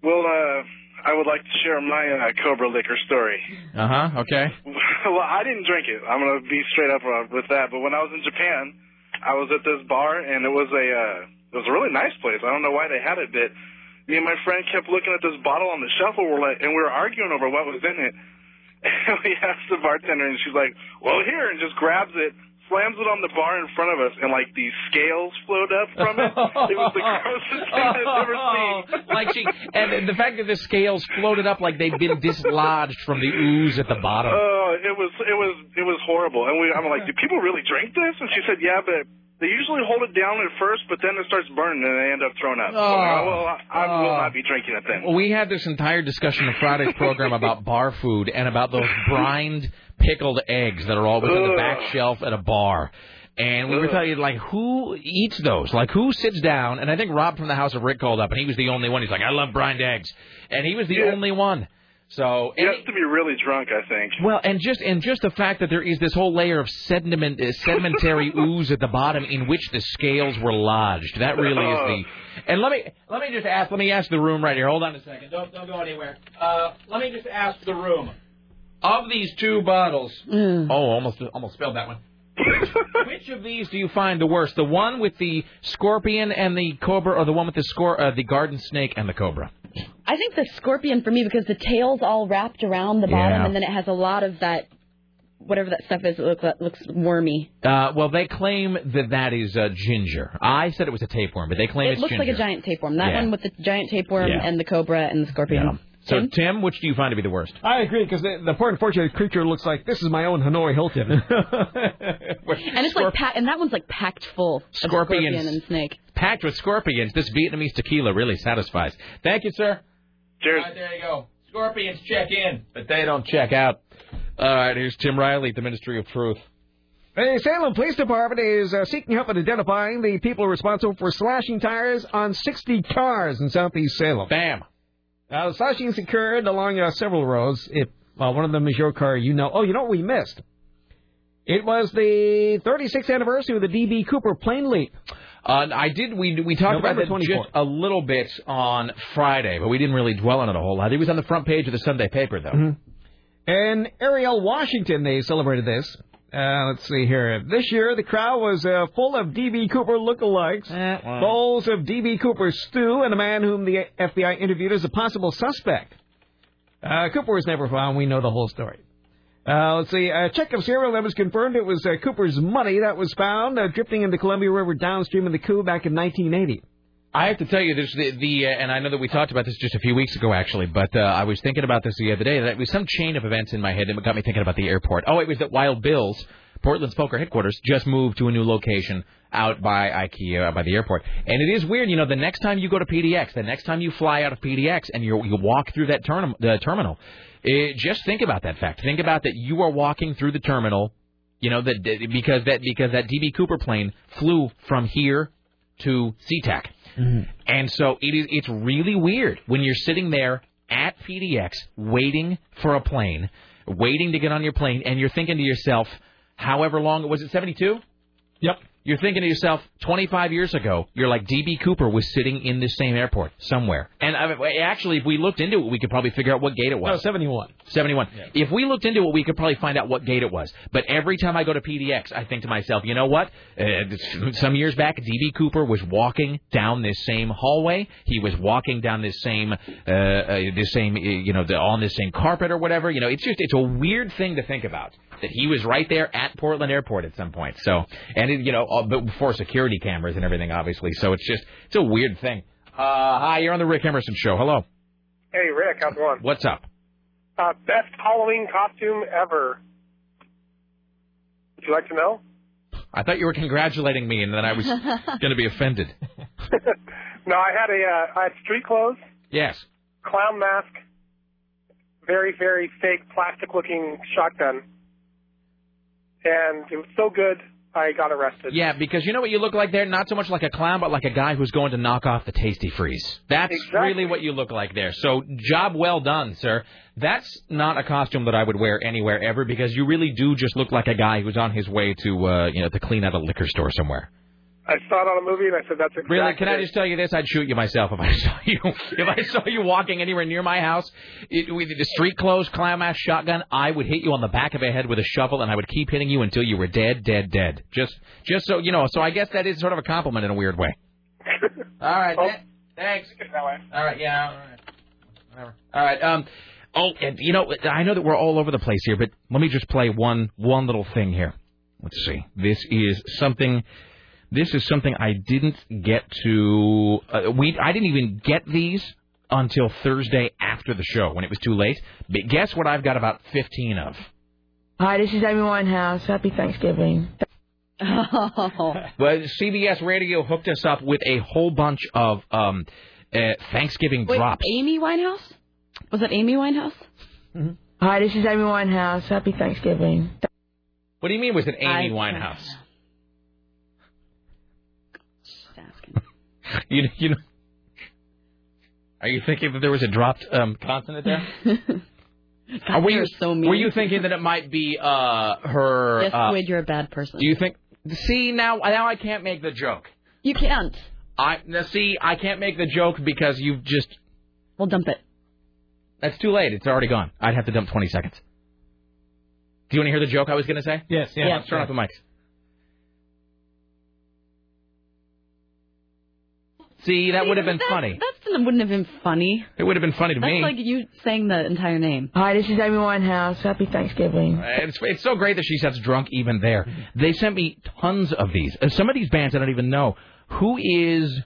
Well, uh, I would like to share my uh, Cobra liquor story.
Uh huh. Okay. *laughs*
well, I didn't drink it. I'm gonna be straight up uh, with that. But when I was in Japan, I was at this bar, and it was a uh, it was a really nice place. I don't know why they had it, but me and my friend kept looking at this bottle on the shelf, and we're like, and we were arguing over what was in it. *laughs* And we asked the bartender, and she's like, "Well, here," and just grabs it, slams it on the bar in front of us, and like these scales float up from it. it was the *laughs* grossest thing I've ever seen. *laughs*
like she, and the fact that the scales floated up like they've been dislodged from the ooze at the bottom.
Oh, it was it was it was horrible. And we, I'm like, do people really drink this? And she said, yeah, but they usually hold it down at first, but then it starts burning and they end up throwing up.
Oh.
well, I, I will
Oh.
not be drinking it then.
Well, we had this entire discussion in Friday's program about bar food and about those *laughs* brined pickled eggs that are always on the back shelf at a bar. And we were
Ugh.
telling you, like, who eats those? Like, who sits down? And I think Rob from the House of Rick called up, and he was the only one. He's like, I love brined eggs. And he was the
Yeah.
only one. So,
You have to be really drunk, I think.
well, and just and just the fact that there is this whole layer of sediment, uh, sedimentary *laughs* ooze at the bottom in which the scales were lodged. That really is the. *laughs* And let me let me just ask. Let me ask the room right here. Hold on a second. Don't don't go anywhere. Uh, let me just ask the room. Of these two bottles, oh, almost almost spelled that one. *laughs* Which of these do you find the worst? The one with the scorpion and the cobra, or the one with the scor- uh, the garden snake and the cobra?
I think the scorpion for me because the tail's all wrapped around the bottom
Yeah.
and then it has a lot of that whatever that stuff is it looks looks wormy.
Uh, well, they claim that that is uh, ginger. I said it was a tapeworm, but they claim
It
it's
looks
ginger.
like a giant tapeworm. That
Yeah.
one with the giant tapeworm
Yeah.
and the cobra and the scorpion.
So, Tim, which do you find to be the worst?
I agree because the, the poor unfortunate creature looks like this is my own Hanoi Hilton. *laughs*
And it's like pa- and that one's like packed full of
Scorpions.
scorpion and snake.
Packed with scorpions, this Vietnamese tequila really satisfies. Thank you, sir.
Cheers.
All right, there you go. Scorpions check in, but they don't check out. All right, here's Tim Riley at the Ministry of Truth.
The Salem Police Department is uh, seeking help in identifying the people responsible for slashing tires on 60 cars in southeast Salem.
Bam.
Now, the slashings occurred along uh, several roads. If well, one of them is your car, you know. Oh, you know what we missed? It was the 36th anniversary of the DB Cooper plane leap.
Uh, I did. We we talked
November
about that
24th.
just a little bit on Friday, but we didn't really dwell on it a whole lot. It was on the front page of the Sunday paper, though.
Mm-hmm. In Ariel, Washington, they celebrated this. Uh, let's see here. This year, the crowd was uh, full of D.B. Cooper lookalikes,
well.
bowls of D.B. Cooper stew, and a man whom the FBI interviewed as a possible suspect. Uh, Cooper was never found. We know the whole story. Uh, let's see. A check of serial numbers confirmed it was uh, Cooper's money that was found uh, drifting in the Columbia River downstream of the coup back in 1980.
I have to tell you, there's the, the uh, and I know that we talked about this just a few weeks ago, actually, but uh, I was thinking about this the other day. That it was some chain of events in my head that got me thinking about the airport. Oh, it was that Wild Bill's, Portland's poker headquarters, just moved to a new location out by IKEA, by the airport. And it is weird, you know, the next time you go to PDX, the next time you fly out of PDX and you you walk through that term, the terminal, eh, just think about that fact. Think about that you are walking through the terminal, you know, that because that because that DB Cooper plane flew from here to SeaTac. Mm-hmm. And so it is it's really weird when you're sitting there at PDX waiting for a plane, waiting to get on your plane and you're thinking to yourself, however long it was it 72?
Yep.
You're thinking to yourself, 25 years ago, you're like DB Cooper was sitting in the same airport somewhere. And I, actually, if we looked into it, we could probably figure out what gate it was.
No, 71.
71. If we looked into it, we could probably find out what gate it was. But every time I go to PDX, I think to myself, you know what? Uh, *laughs* some years back, DB Cooper was walking down this same hallway. He was walking down this same, uh, uh, this same, uh, you know, the, on this same carpet or whatever. You know, it's just, it's a weird thing to think about that he was right there at Portland Airport at some point. So, and it, you know, all, but before security cameras and everything, obviously. So it's just, it's a weird thing. Uh, hi, you're on the Rick Emerson show. Hello.
Hey, Rick, how's it going?
What's up?
Uh, best Halloween costume ever. Would you like to know?
I thought you were congratulating me, and then I was *laughs* going to be offended.
No, I had a uh, I had street clothes,
Yes.
clown mask, very very fake plastic looking shotgun, and it was so good I got arrested.
Yeah, because you know what you look like there? Not so much like a clown, but like a guy who's going to knock off the Tastee Freez. That's really what you look like there. So, job well done, sir. That's not a costume that I would wear anywhere ever because you really do just look like a guy who's on his way to, uh, you know, to clean out a liquor store somewhere.
I saw it on a movie and I said that's exactly.
Really? Can I just tell you this? I'd shoot you myself if I *laughs* saw you. If I saw you walking anywhere near my house it, with the street clothes, clown mask, shotgun, I would hit you on the back of the head with a shovel, and I would keep hitting you until you were dead, dead, dead. Just, just so you know. So I guess that is sort of a compliment in a weird way. *laughs* All right. th- thanks. All right. Yeah. All right. Whatever. All right. Um. Oh, and you know, I know that we're all over the place here, but let me just play one one little thing here. Let's see. This is something. This is something I didn't get to. Uh, we I didn't even get these until Thursday after the show when it was too late. But guess what? I've got about fifteen of.
Hi, this is Amy Winehouse. Happy Thanksgiving. *laughs*
Well, CBS Radio hooked us up with a whole bunch of um, uh, Thanksgiving
Wait,
drops.
Amy Winehouse? Was it Amy Winehouse?
Hi, this is Amy Winehouse. Happy Thanksgiving.
What do you mean? Was it Amy
I-
Winehouse? *laughs* You you know. Are you thinking that there was a dropped um, consonant there? Or were you
so mean.
were you thinking that it might be uh her?
Yes,
uh,
Squid, you're a bad person.
do you think? See now now I can't make the joke.
You can't.
I now see I can't make the joke because you've just.
We'll dump it.
That's too late. It's already gone. I'd have to dump 20 seconds. Do you want to hear the joke I was going to say?
Yes,
yeah. Let's turn off the mics. See, that would have been
that,
funny.
That wouldn't have been funny.
It would have been funny to me.
That's like you saying the entire name.
Hi, this is Amy Winehouse. Happy Thanksgiving.
It's, it's so great that she sounds drunk even there. They sent me tons of these. Uh, Some of these bands I don't even know. Who is.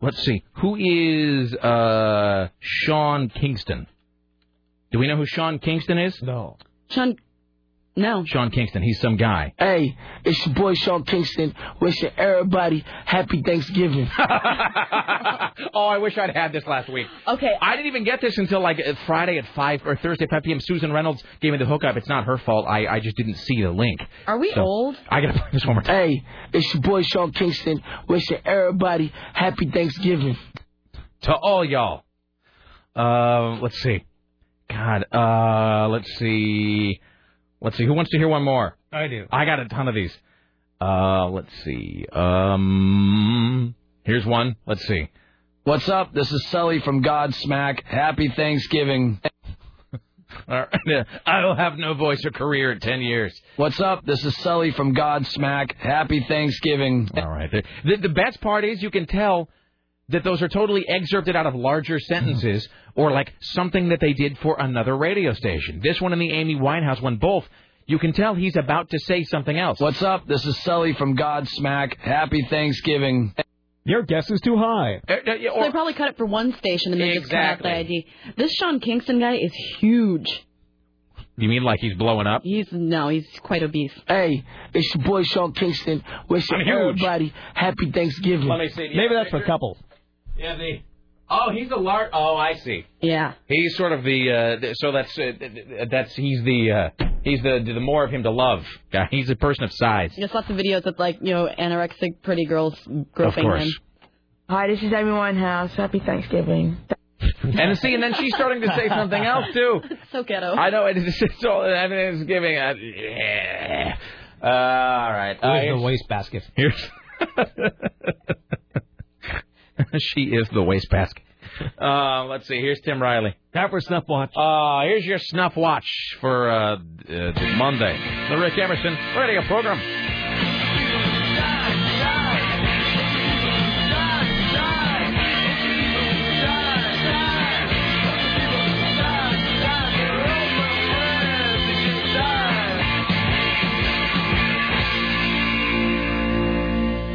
Let's see. Who is uh, Sean Kingston? Do we know who Sean Kingston is?
No.
Sean. No.
Sean Kingston. He's some guy.
Hey, it's your boy Sean Kingston wishing everybody happy Thanksgiving. *laughs*
oh, I wish I'd had this last week.
Okay.
I didn't even get this until like uh, Friday at 5 or Thursday at 5 p.m. Susan Reynolds gave me the hookup. It's not her fault. I, I just didn't see the link.
Are we
So,
old?
I got to play this one more time.
Hey, it's your boy Sean Kingston wishing everybody happy Thanksgiving.
to all y'all. Uh, let's see. God, uh, let's see. Let's see. Who wants to hear one more?
I do.
I got a ton of these. Uh, let's see. Um, here's one. Let's see.
What's up? This is Sully from Godsmack. Happy Thanksgiving. *laughs*
All right. *laughs* I'll have no voice or career in ten years.
What's up? This is Sully from Godsmack. Happy Thanksgiving.
All right. The, the best part is you can tell that those are totally excerpted out of larger sentences or like something that they did for another radio station. This one and the Amy Winehouse one both. You can tell he's about to say something else.
What's up? This is Sully from Godsmack. Happy Thanksgiving.
Your guess is too high.
Uh,
So they probably cut it for one station and then just cut out the
Exactly.
ID. This Sean Kingston guy is huge.
You mean like he's blowing up?
He's no, he's quite obese.
Hey, it's your boy Sean Kingston wishing
I'm
everybody happy Thanksgiving.
Let me see.
Maybe that's for couples.
Yeah, the. Oh, he's a large. Oh, I see.
Yeah.
He's sort of the. Uh, so that's uh, that's he's the uh, he's the the more of him to love. guy. He's a person of size.
There's lots of videos of like, you know, anorexic pretty girls
Of
groping
course.
him.
Hi, this is Amy Winehouse. Happy Thanksgiving.
And see, and then she's starting to say something else too. *laughs*
so ghetto.
I know it is. *laughs* It's all everything's giving. Uh, yeah. Uh, all right. Uh,
Here's the wastebasket. *laughs*
Here's. *laughs* she is the wastebasket. *laughs* Uh, let's see. Here's Tim Riley.
Time for snuff watch.
Uh, here's your snuff watch for uh, uh, Monday. The Rick Emerson radio program.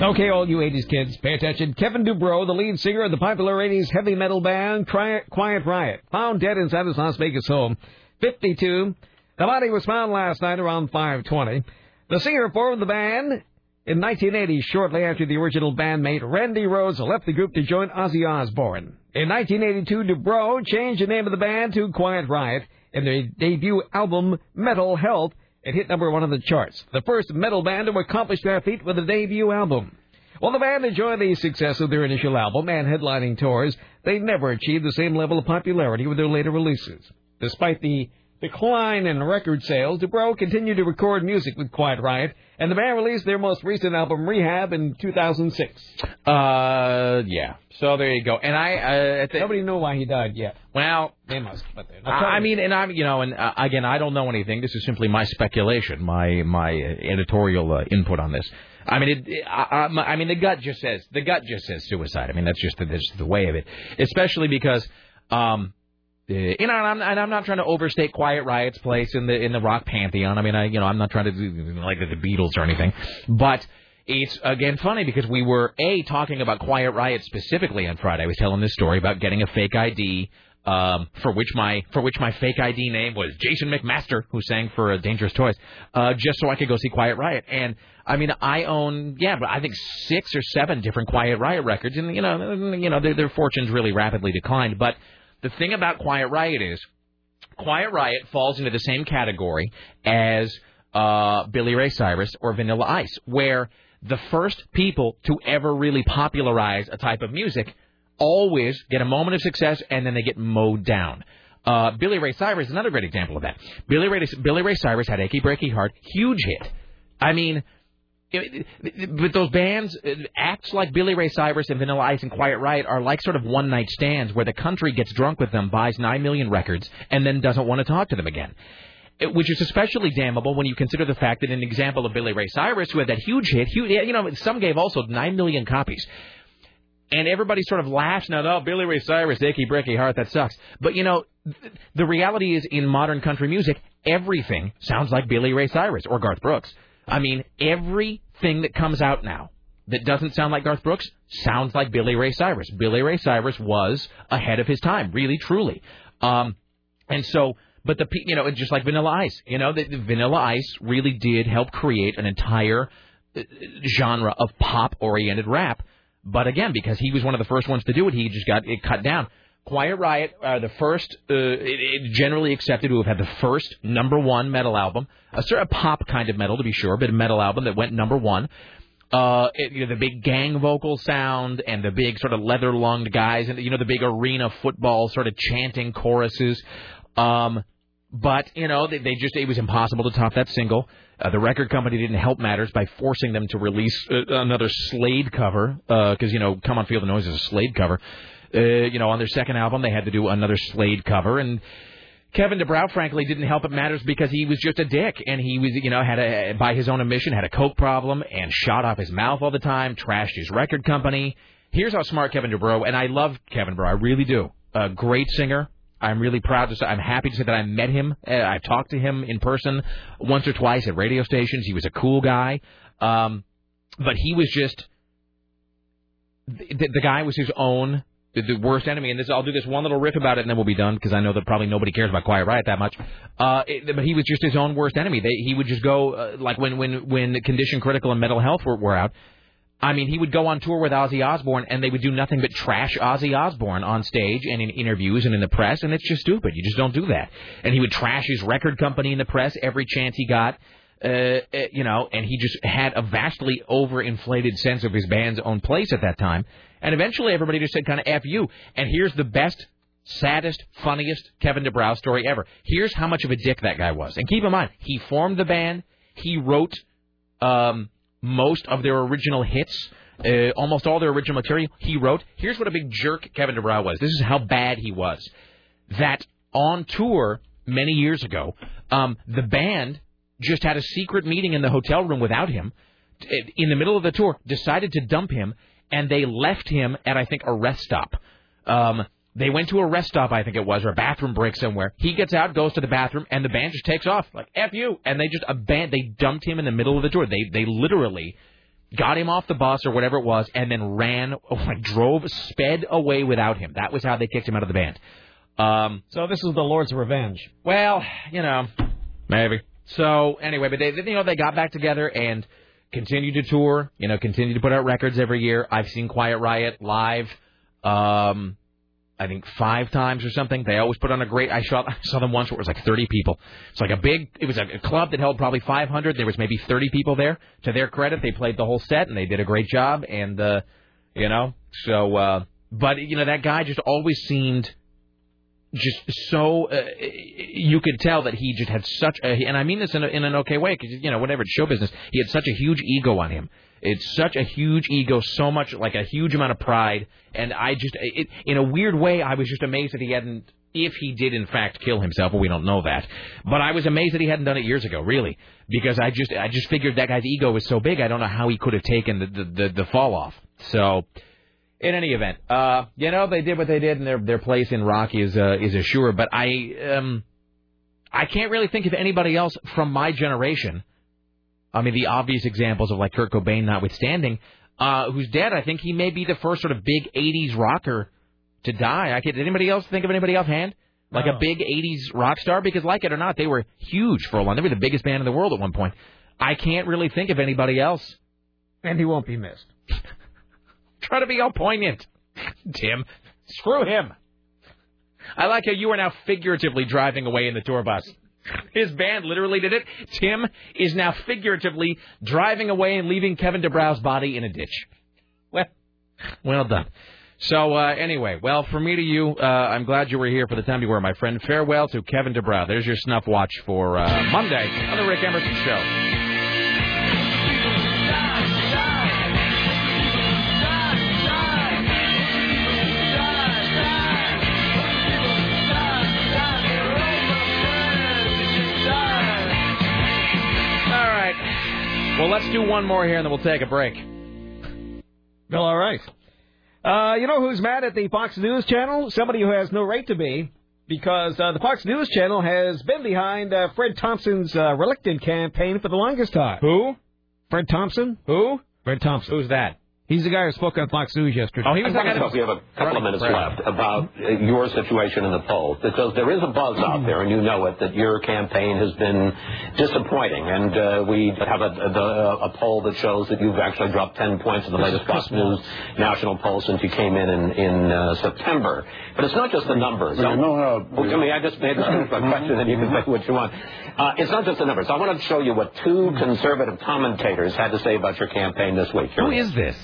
Okay, all you 80s kids, pay attention. Kevin DuBrow, the lead singer of the popular 80s heavy metal band Quiet Riot, found dead inside his Las Vegas home. 52. The body was found last night around 520. The singer formed the band in 1980, shortly after the original bandmate Randy Rhoads left the group to join Ozzy Osbourne. In 1982, DuBrow changed the name of the band to Quiet Riot in their debut album Metal Health it hit number one on the charts, the first metal band to accomplish that feat with a debut album. While the band enjoyed the success of their initial album and headlining tours, they never achieved the same level of popularity with their later releases. Despite the decline in record sales, DuBrow continued to record music with Quiet Riot, and the band released their most recent album, Rehab, in 2006.
Uh, yeah. So there you go. And I, uh, th-
nobody knew why he died yet.
Well,
they must. But
I, I mean, and I'm, you know, and uh, again, I don't know anything. This is simply my speculation, my my editorial uh, input on this. I mean, it, I, I, mean, the gut just says the gut just says suicide. I mean, that's just the, that's the way of it. Especially because, um, uh, you know, and I'm, and I'm not trying to overstate Quiet Riot's place in the in the rock pantheon. I mean, I you know, I'm not trying to do like the Beatles or anything, but it's again funny because we were a talking about Quiet Riot specifically on Friday. I was telling this story about getting a fake ID. Um, for which my for which my fake ID name was Jason McMaster, who sang for uh, Dangerous Toys, uh, just so I could go see Quiet Riot. And I mean, I own yeah, but I think six or seven different Quiet Riot records, and you know, you know, their, their fortunes really rapidly declined. But the thing about Quiet Riot is, Quiet Riot falls into the same category as uh, Billy Ray Cyrus or Vanilla Ice, where the first people to ever really popularize a type of music always get a moment of success and then they get mowed down. Uh, Billy Ray Cyrus is another great example of that. Billy Ray, Billy Ray Cyrus had Achy Breaky Heart, huge hit. I mean, but those bands, uh, acts like Billy Ray Cyrus and Vanilla Ice and Quiet Riot are like sort of one night stands where the country gets drunk with them, buys nine million records, and then doesn't want to talk to them again. Which is especially damnable when you consider the fact that an example of Billy Ray Cyrus, who had that huge hit, huge, you know, some gave also nine million copies. And everybody sort of laughs now, oh, Billy Ray Cyrus, Achy Breaky Heart, that sucks. But, you know, the reality is in modern country music, everything sounds like Billy Ray Cyrus or Garth Brooks. I mean, everything that comes out now that doesn't sound like Garth Brooks sounds like Billy Ray Cyrus. Billy Ray Cyrus was ahead of his time, really, truly. Um, and so, but the you know, it's just like Vanilla Ice, you know, the, the Vanilla Ice really did help create an entire uh, genre of pop-oriented rap. But again, because he was one of the first ones to do it, he just got it cut down. Quiet Riot are the first, uh, it, it generally accepted to have had the first number one metal album, a sort of pop kind of metal to be sure, but a metal album that went number one. Uh, it, you know, the big gang vocal sound and the big sort of leather lunged guys and you know the big arena football sort of chanting choruses. Um, but you know they, they just it was impossible to top that single. Uh, the record company didn't help matters by forcing them to release uh, another Slade cover because uh, you know Come on Feel the Noise is a Slade cover. Uh, you know, on their second album, they had to do another Slade cover, and Kevin DuBrow, frankly, didn't help it matters because he was just a dick, and he was, you know, had a, by his own admission, had a coke problem and shot off his mouth all the time, trashed his record company. Here's how smart Kevin DuBrow, and I love Kevin DuBrow, I really do. A great singer. I'm really proud to say, I'm happy to say that I met him. Uh, I've talked to him in person once or twice at radio stations. He was a cool guy. Um, but he was just, the, the guy was his own the, the worst enemy. And this, I'll do this one little riff about it, and then we'll be done because I know that probably nobody cares about Quiet Riot that much. Uh, it, but he was just his own worst enemy. They, he would just go uh, like when when when Condition Critical and Metal Health were, were out. I mean, he would go on tour with Ozzy Osbourne, and they would do nothing but trash Ozzy Osbourne on stage and in interviews and in the press, and it's just stupid. You just don't do that. And he would trash his record company in the press every chance he got. Uh, uh you know, and he just had a vastly overinflated sense of his band's own place at that time. And eventually everybody just said kind of F you. And here's the best, saddest, funniest Kevin DuBrow story ever. Here's how much of a dick that guy was. And keep in mind, he formed the band. He wrote um, most of their original hits. Uh, almost all their original material he wrote. Here's what a big jerk Kevin DuBrow was. This is how bad he was. That on tour many years ago, um, the band just had a secret meeting in the hotel room without him in the middle of the tour, decided to dump him, and they left him at I think a rest stop. Um, they went to a rest stop, I think it was, or a bathroom break somewhere. He gets out, goes to the bathroom, and the band just takes off like "f you," and they just a band they dumped him in the middle of the tour. They they literally got him off the bus or whatever it was, and then ran, *laughs* oh, like drove, sped away without him. That was how they kicked him out of the band. Um,
so this is the Lord's revenge.
Well, you know, maybe. So anyway, but they, you know, they got back together and continued to tour. You know, continued to put out records every year. I've seen Quiet Riot live. Um, I think five times or something. They always put on a great. I saw I saw them once where it was like 30 people. It's like a big. It was a, club that held probably 500. There was maybe 30 people there. To their credit, they played the whole set and they did a great job. And uh, you know, so uh, but you know that guy just always seemed just so uh, you could tell that he just had such a and I mean this in, a, in an okay way because you know whatever it's show business. He had such a huge ego on him. It's such a huge ego so much like a huge amount of pride. And I just it, in a weird way I was just amazed that he hadn't if he did in fact kill himself well we don't know that. But I was amazed that he hadn't done it years ago really. Because I just I just figured that guy's ego was so big I don't know how he could have taken the the, the, the fall off. So in any event, uh, you know they did what they did, and their their place in rock is uh, is assured. But I um, I can't really think of anybody else from my generation. I mean, the obvious examples of like Kurt Cobain, notwithstanding, uh, who's dead. I think he may be the first sort of big '80s rocker to die. I. Did anybody else think of anybody offhand? Like a big '80s rock star? Because like it or not, they were huge for a while. They were the biggest band in the world at one point. I can't really think of anybody else.
And he won't be missed. *laughs*
Try to be all poignant. Tim, screw him. I like how you are now figuratively driving away in the tour bus. His band literally did it. Tim is now figuratively driving away and leaving Kevin DuBrow's body in a ditch. Well, well done. So uh, anyway, well, from me to you, uh, I'm glad you were here for the time you were, my friend. Farewell to Kevin DeBrow. There's your snuff watch for uh, Monday on the Rick Emerson Show. Well, let's do one more here, and then we'll take a break.
Well, all right. Uh, you know who's mad at the Fox News channel? Somebody who has no right to be, because uh, the Fox News channel has been behind uh, Fred Thompson's uh, reluctant campaign for the longest time.
Who?
Fred Thompson.
Who?
Fred Thompson.
Who's that?
He's the guy who spoke on Fox News yesterday.
Oh, he was the guy
that we have a couple of minutes left about uh, your situation in the polls because there is a buzz out there, and you know it, that your campaign has been disappointing. And uh, we have a, a, a, poll that shows that you've actually dropped 10 points in the latest Fox News national poll since you came in in, in uh, September. But it's not just the numbers.
You know how,
I mean, I just made a *laughs* question, and you can say what you want. Uh, it's not just the numbers. I want to show you what two conservative commentators had to say about your campaign this week.
Who is this?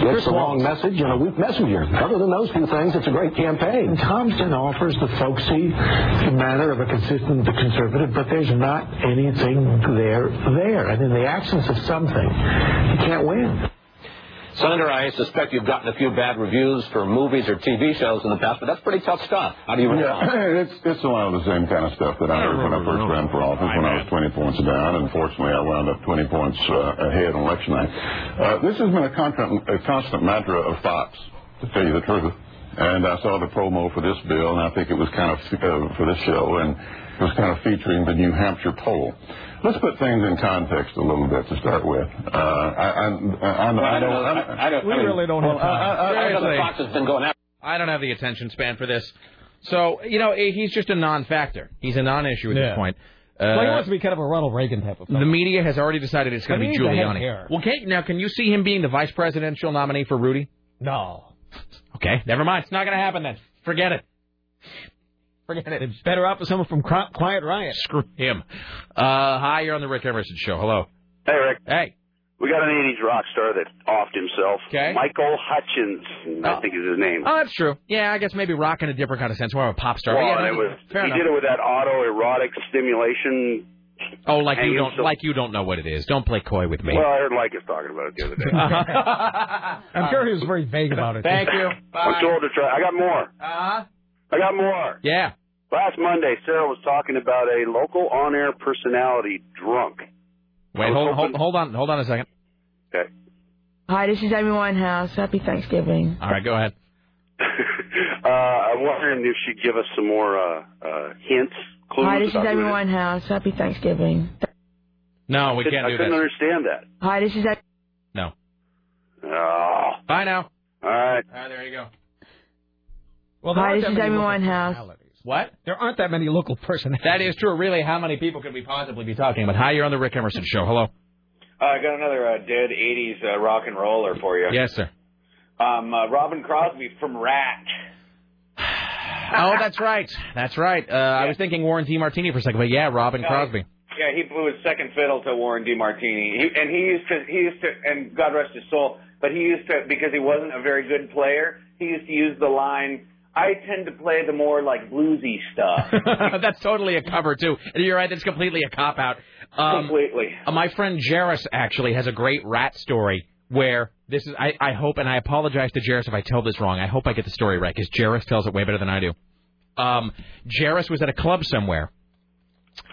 It's a long message and a weak messenger. Other than those two things, it's a great campaign. Thompson offers the folksy manner of a consistent conservative, but there's not anything there there. And in the absence of something, you can't win.
Senator, I suspect you've gotten a few bad reviews for movies or TV shows in the past, but that's pretty tough stuff. How do you respond?
Yeah, it's, it's a lot of the same kind of stuff that I heard when I first ran for office, when I was 20 points down. Unfortunately, I wound up 20 points uh, ahead on election night. Uh, this has been a constant, a constant mantra of Fox, to tell you the truth. And I saw the promo for this bill, and I think it was kind of uh, for this show, and it was kind of featuring the New Hampshire poll. Let's put things in context a little bit to start with. Uh, I, I, I, I,
well, I, don't, I, I don't.
We
I mean,
really don't have time.
I, I, know the Fox has been going after.
I don't have the attention span for this. So you know, he's just a non-factor. He's a non-issue at
Yeah.
this point. Uh,
well, he wants to be kind of a Ronald Reagan type of
the media has already decided it's going to be
needs a
Giuliani. Well, Kate, now can you see him being the vice presidential nominee for Rudy?
No.
Okay, never mind. It's not going to happen then. Forget it. Forget it.
It's better off with someone from Quiet Riot.
Screw him. Uh, hi, you're on the Rick Emerson Show. Hello.
Hey, Rick.
Hey.
We got an 80s rock star that offed himself.
Okay.
Michael Hutchence, I think is his name.
Oh, that's true. Yeah, I guess maybe rock in a different kind of sense, more of a pop star.
Well,
yeah,
it was,
fair
he
enough.
did it with that autoerotic stimulation.
Oh, like you don't
so-
like you don't know what it is. Don't play coy with me.
Well, I heard like Lycus talking about it the other day. *laughs*
I'm sure he was very vague about it.
Thank you.
I'm told to try. I got more.
Uh-huh.
I got more.
Yeah.
Last Monday, Sarah was talking about a local on-air personality drunk.
Wait, hold, hold, hold on, hold on a second.
Okay.
Hi, this is Amy Winehouse. Happy Thanksgiving.
All right, go ahead. *laughs*
Uh, I'm wondering if she'd give us some more uh, uh, hints, clues.
Hi, this is
about
Amy
who it is.
Winehouse. Happy Thanksgiving.
No, we
I
can't
I
do
couldn't
that.
understand that.
Hi, this is Amy...
No.
Oh.
Bye now.
All right.
All right, there you go.
Well,
Hi, this is
many
Amy
local
Winehouse.
Personalities.
What?
There aren't that many local personalities.
That is true. Really, how many people could we possibly be talking about? Hi, you're on the Rick Emerson Show. Hello.
Uh, I got another uh, dead '80s uh, rock and roller for you.
Yes, sir.
Um, uh, Robin Crosby from Ratt. *sighs*
Oh, that's right. That's right. Uh, I was thinking Warren DeMartini for a second, but yeah, Robin
Yeah.
Crosby.
Yeah, he blew his second fiddle to Warren DeMartini, he, and he used to he used to, and God rest his soul, but he used to because he wasn't a very good player. He used to use the line, "I tend to play the more like bluesy stuff." *laughs*
that's totally a cover too. And You're right. That's completely a cop out. Um,
Completely.
uh, my friend Jairus actually has a great Ratt story where this is. I, I hope, and I apologize to Jairus if I tell this wrong. I hope I get the story right because Jairus tells it way better than I do. Um, was at a club somewhere,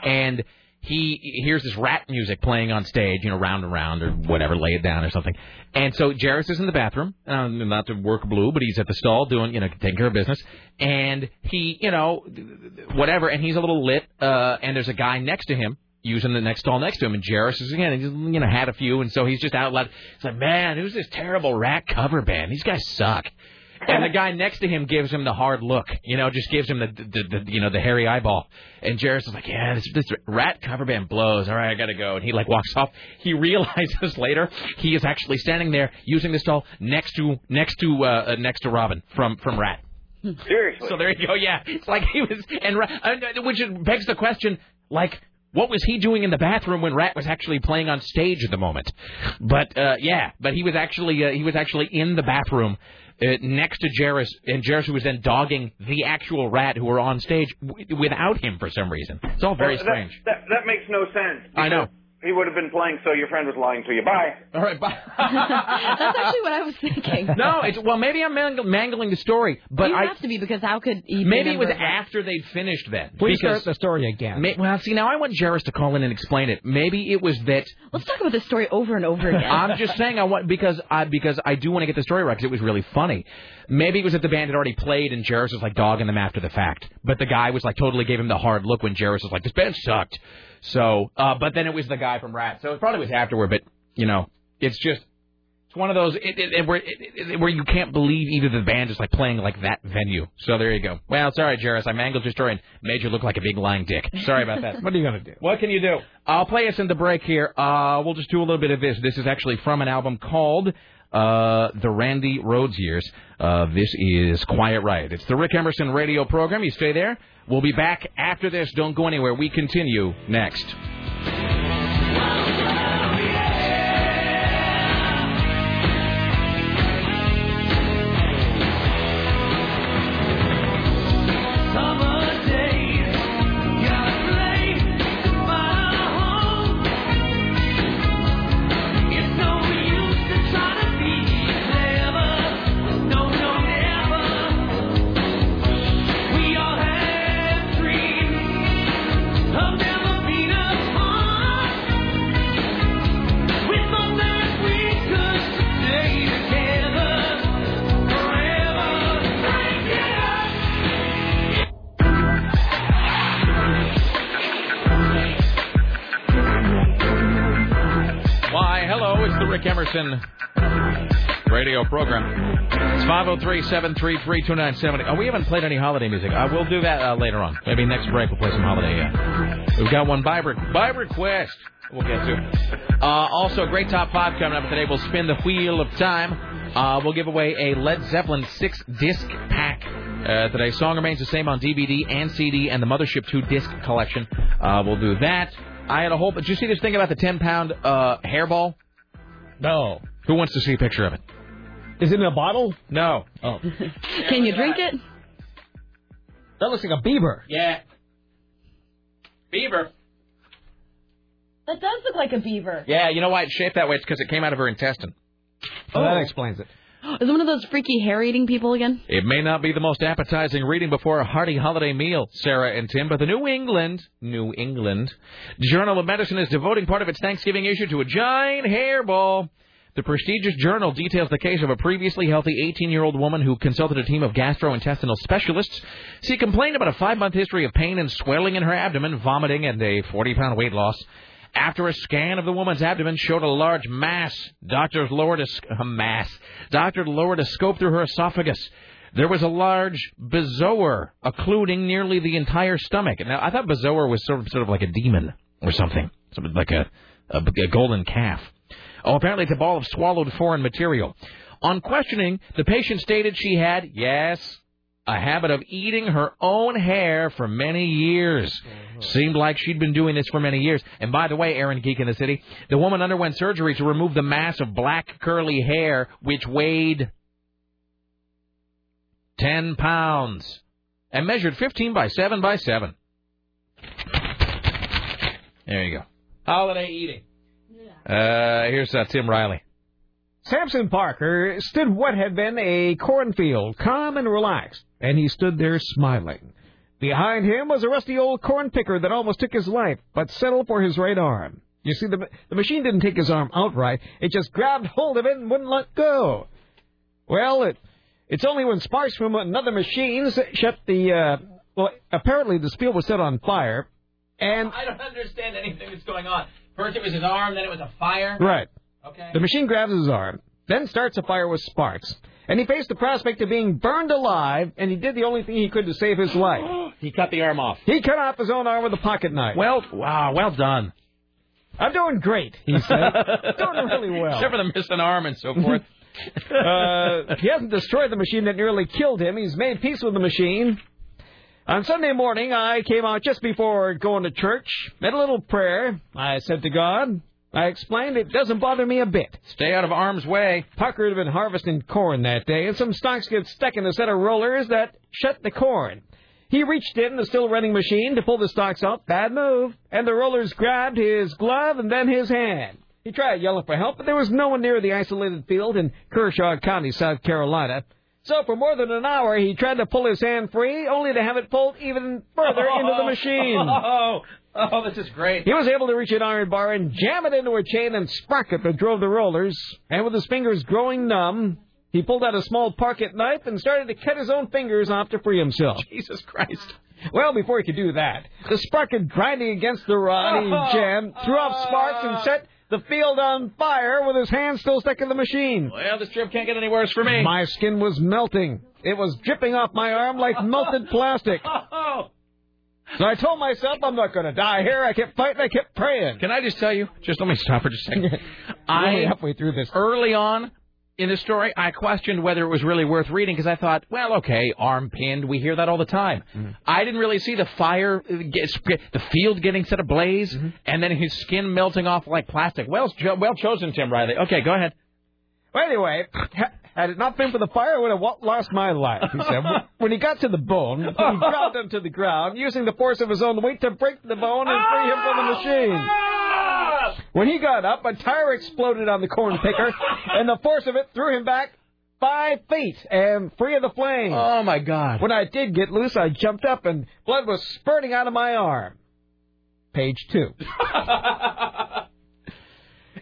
and he he hears this Ratt music playing on stage, you know, round and round or whatever, lay it down or something. And so Jairus is in the bathroom, um, not to work blue, but he's at the stall doing, you know, taking care of business. And he, you know, whatever, and he's a little lit. Uh, and there's a guy next to him using the next stall next to him, and Jairus is again, he's, you know, had a few, and so he's just out loud. He's like, man, who's this terrible Ratt cover band? These guys suck. And the guy next to him gives him the hard look, you know, just gives him the, the, the you know, the hairy eyeball. And Jairus is like, yeah, this, this Ratt cover band blows. All right, I gotta go. And he like walks off. He *laughs* realizes later he is actually standing there using the stall next to next to uh, uh, next to Robin from from Ratt.
Seriously.
So there you go. Yeah, it's like he was, and uh, which begs the question, like. What was he doing in the bathroom when Ratt was actually playing on stage at the moment? But uh, yeah, but he was actually uh, he was actually in the bathroom Uh, next to Jairus, and Jairus was then dogging the actual Ratt who were on stage w- without him for some reason. It's all very
Well,
strange.
That, that that makes no sense.
I know.
He would have been playing, so your friend was lying to you. Bye.
All right, bye. *laughs*
That's actually what I was thinking.
No, it's well maybe I'm mang- mangling the story, but
you
I
have to be because how could he
maybe it was
remember-
after they'd finished then.
Please
because
start the story again.
May, well, see, now I want Jairus to call in and explain it. Maybe it was that.
Let's talk about this story over and over again. *laughs*
I'm just saying I want because I because I do want to get the story right because it was really funny. Maybe it was that the band had already played and Jairus was like dogging them after the fact, but the guy was like totally gave him the hard look when Jairus was like, "This band sucked." So, uh, but then it was the guy from Ratt, so it probably was afterward. But you know, it's just it's one of those it, it, it, where it, it, where you can't believe either the band is like playing like that venue. So there you go. Well, sorry, Jairus, I mangled your story and made you look like a big lying dick. Sorry about that. *laughs*
what are you gonna do?
What can you do? I'll play us in the break here. Uh, we'll just do a little bit of this. This is actually from an album called uh, The Randy Rhoads Years. Uh, this is Quiet Riot. It's the Rick Emerson radio program. You stay there. We'll be back after this. Don't go anywhere. We continue next. Emerson radio program. It's 503-733-2970. Oh, we haven't played any holiday music. Uh, we'll do that uh, later on. Maybe next break we'll play some holiday. Uh, we've got one by, by request we'll get to. Uh, also, a great top five coming up today. We'll spin the wheel of time. Uh, we'll give away a Led Zeppelin six-disc pack. Uh, today, song remains the same on DVD and CD and the Mothership 2 disc collection. Uh, we'll do that. I had a whole. Did you see this thing about the 10 pound uh, hairball?
No.
Who wants to see a picture of it?
Is it in a bottle?
No.
Oh. *laughs*
Can you drink it?
That looks like a beaver.
Yeah. Beaver.
That does look like a beaver.
Yeah, you know why it's shaped that way? It's because it came out of her intestine.
Oh, that oh. explains it. *gasps*
Is one of those freaky hair-eating people again?
It may not be the most appetizing reading before a hearty holiday meal, Sarah and Tim, but the New England, New England Journal of Medicine is devoting part of its Thanksgiving issue to a giant hairball. The prestigious journal details the case of a previously healthy 18-year-old woman who consulted a team of gastrointestinal specialists. She complained about a five-month history of pain and swelling in her abdomen, vomiting, and a 40-pound weight loss. After a scan of the woman's abdomen showed a large mass, doctors lowered a, sc- *laughs* a mass. Doctors lowered a scope through her esophagus. There was a large bezoar occluding nearly the entire stomach. Now, I thought bezoar was sort of, sort of like a demon or something, something like a, a, a golden calf. Oh, apparently it's a ball of swallowed foreign material. On questioning, the patient stated she had, yes, a habit of eating her own hair for many years. Seemed like she'd been doing this for many years. And by the way, Aaron Geek in the City, the woman underwent surgery to remove the mass of black curly hair, which weighed 10 pounds and measured 15 by 7 by 7. There you go. Holiday eating. Uh, here's uh, Tim Riley.
Samson Parker stood what had been a cornfield, calm and relaxed, and he stood there smiling. Behind him was a rusty old corn picker that almost took his life, but settled for his right arm. You see, the, the machine didn't take his arm outright. It just grabbed hold of it and wouldn't let go. Well, it, it's only when sparks from another machine shut the, uh, well, apparently the field was set on fire, and,
I don't understand anything that's going on. First it was his arm, then it was a fire.
right.
Okay.
The machine grabs his arm, then starts a fire with sparks. And he faced the prospect of being burned alive, and he did the only thing he could to save his life. *gasps*
he cut the arm off.
He cut off his own arm with a pocket knife.
Well, wow, well done.
I'm doing great, he *laughs* said. doing really well.
Except for the missing arm and so forth. *laughs*
uh, he hasn't destroyed the machine that nearly killed him. He's made peace with the machine. On Sunday morning, I came out just before going to church, made a little prayer. I said to God, I explained it doesn't bother me a bit.
Stay out of harm's way.
Parker had been harvesting corn that day, and some stalks get stuck in a set of rollers that shut the corn. He reached in the still running machine to pull the stalks out. Bad move. And the rollers grabbed his glove and then his hand. He tried yelling for help, but there was no one near the isolated field in Kershaw County, South Carolina. So for more than an hour, he tried to pull his hand free, only to have it pulled even further into the *laughs* machine.
Oh, *laughs* *laughs* oh, this is great.
He was able to reach an iron bar and jam it into a chain and sprocket that drove the rollers. And with his fingers growing numb, he pulled out a small pocket knife and started to cut his own fingers off to free himself. *laughs*
Jesus Christ.
Well, before he could do that, the sprocket grinding against the rod he *laughs* jammed threw off sparks and set the field on fire with his hand still stuck in the machine.
Well, this trip can't get any worse for me.
My skin was melting. It was dripping off my arm like melted plastic.
Oh.
So I told myself I'm not going to die here. I kept fighting. I kept praying.
Can I just tell you? Just let me stop for just a second. *laughs*
I halfway through this.
early on in the story, I questioned whether it was really worth reading because I thought, well, okay, arm pinned. We hear that all the time. I didn't really see the fire, uh, the field getting set ablaze, and then his skin melting off like plastic. Well, well chosen, Tim Riley. Okay, go ahead.
Well, anyway, had it not been for the fire, I would have lost my life, he said. when he got to the bone, he *laughs* dropped him to the ground, using the force of his own weight to break the bone and free him from the machine. When he got up, a tire exploded on the corn picker, and the force of it threw him back five feet and free of the flames.
Oh my God!
When I did get loose, I jumped up and blood was spurting out of my arm. Page two. *laughs*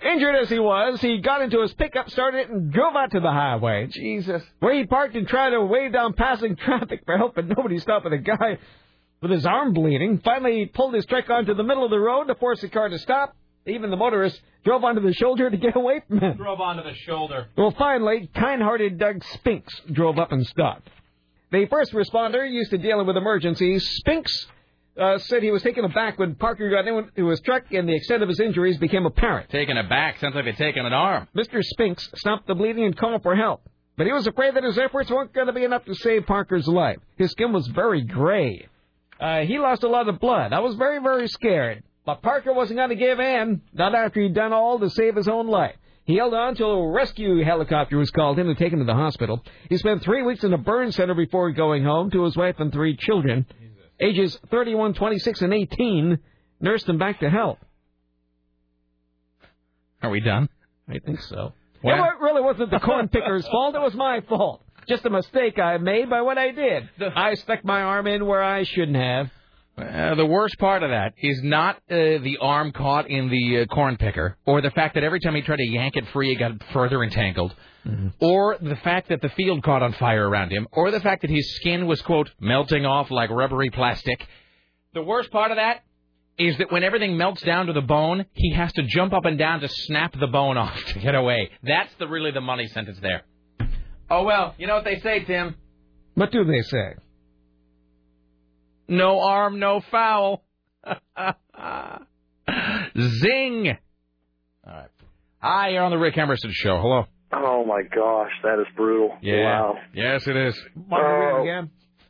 Injured as he was, he got into his pickup, started it, and drove out to the highway. Jesus. Where he parked and tried to wave down passing *laughs* traffic for help, but nobody stopped with a guy with his arm bleeding. Finally, he pulled his truck onto the middle of the road to force the car to stop. Even the motorist drove onto the shoulder to get *laughs* away from him.
Drove onto the shoulder.
Well, finally, kind-hearted Doug Spinks drove up and stopped. The first responder used to dealing with emergencies. Spinks uh, said he was taken aback when Parker got into his truck and the extent of his injuries became apparent.
Taken aback. Sounds like they're taking an arm.
Mr. Spinks stopped the bleeding and called for help. But he was afraid that his efforts weren't going to be enough to save Parker's life. His skin was very gray. Uh, he lost a lot of blood. I was very, very scared. But Parker wasn't going to give in, not after he'd done all to save his own life. He held on till a rescue helicopter was called in and taken to the hospital. He spent three weeks in a burn center before going home to his wife and three children. Ages 31, 26, and 18 nursed him back to health.
Are we done?
I think so.
Well-
It really wasn't the corn picker's fault. It was my fault. Just a mistake I made by what I did. I stuck my arm in where I shouldn't have.
Uh, the worst part of that is not uh, the arm caught in the uh, corn picker, or the fact that every time he tried to yank it free, it got further entangled, or the fact that the field caught on fire around him, or the fact that his skin was, quote, melting off like rubbery plastic. The worst part of that is that when everything melts down to the bone, he has to jump up and down to snap the bone *laughs* off to get away. That's the really the money sentence there. Oh well, you know what they say, Tim.
What do they say?
No arm, no foul. *laughs* Zing. All right. Hi, you're on the Rick Emerson show. Hello.
Oh my gosh, that is brutal.
Yeah.
Wow.
Yes, it is.
Oh,
again?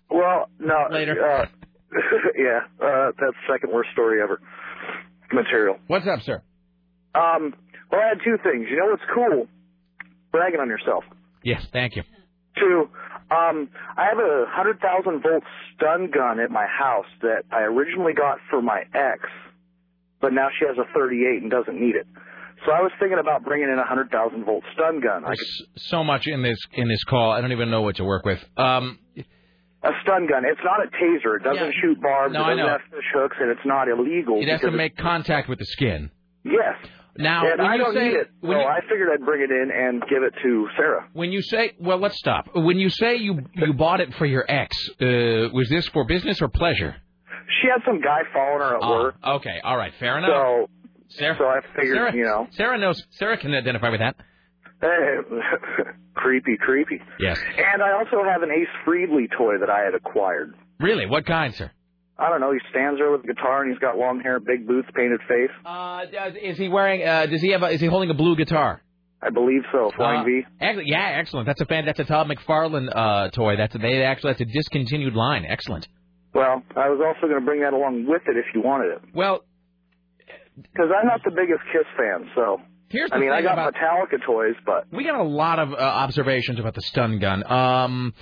Well, no.
Later.
Uh, *laughs* yeah, uh, that's the second worst story ever. Material.
What's up, sir?
Um, well, I had two things. You know what's cool? Bragging on yourself.
Yes, thank you.
Two, um, I have a 100,000 volt stun gun at my house that I originally got for my ex, but now she has a 38 and doesn't need it. So I was thinking about bringing in a 100,000 volt stun gun. I could,
so much in this in this call. I don't even know what to work with. Um,
a stun gun. It's not a taser. It doesn't shoot barbs.
No,
it
I
doesn't
know.
have fish hooks, and it's not illegal.
it has to
because
make contact with the skin.
Yes.
Now,
and I
you
don't
say-
need it, so
you-
I figured I'd bring it in and give it to Sarah.
When you say, well, let's stop. When you say you you bought it for your ex, uh, was this for business or pleasure?
She had some guy following her at
Ah,
work.
Okay, all right, fair enough.
So,
Sarah,
so I figured,
Sarah,
you know,
Sarah knows. Sarah can identify with that. *laughs*
creepy, creepy.
Yes.
And I also have an Ace Frehley toy that I had acquired.
Really? What kind, sir?
I don't know. He stands there with a guitar and he's got long hair, big boots, painted face.
Uh, is he wearing? Uh, does he have? A, is he holding a blue guitar?
I believe so. Flying
Uh,
V.
ex- yeah, excellent. That's a fan. That's a Todd McFarlane uh, toy. That's a, they actually that's a discontinued line. Excellent.
Well, I was also going to bring that along with it if you wanted it.
Well,
because I'm not the biggest Kiss fan, so.
Here's the
I mean, I got
about-
Metallica toys, but
We got a lot of uh, observations about the stun gun. Um,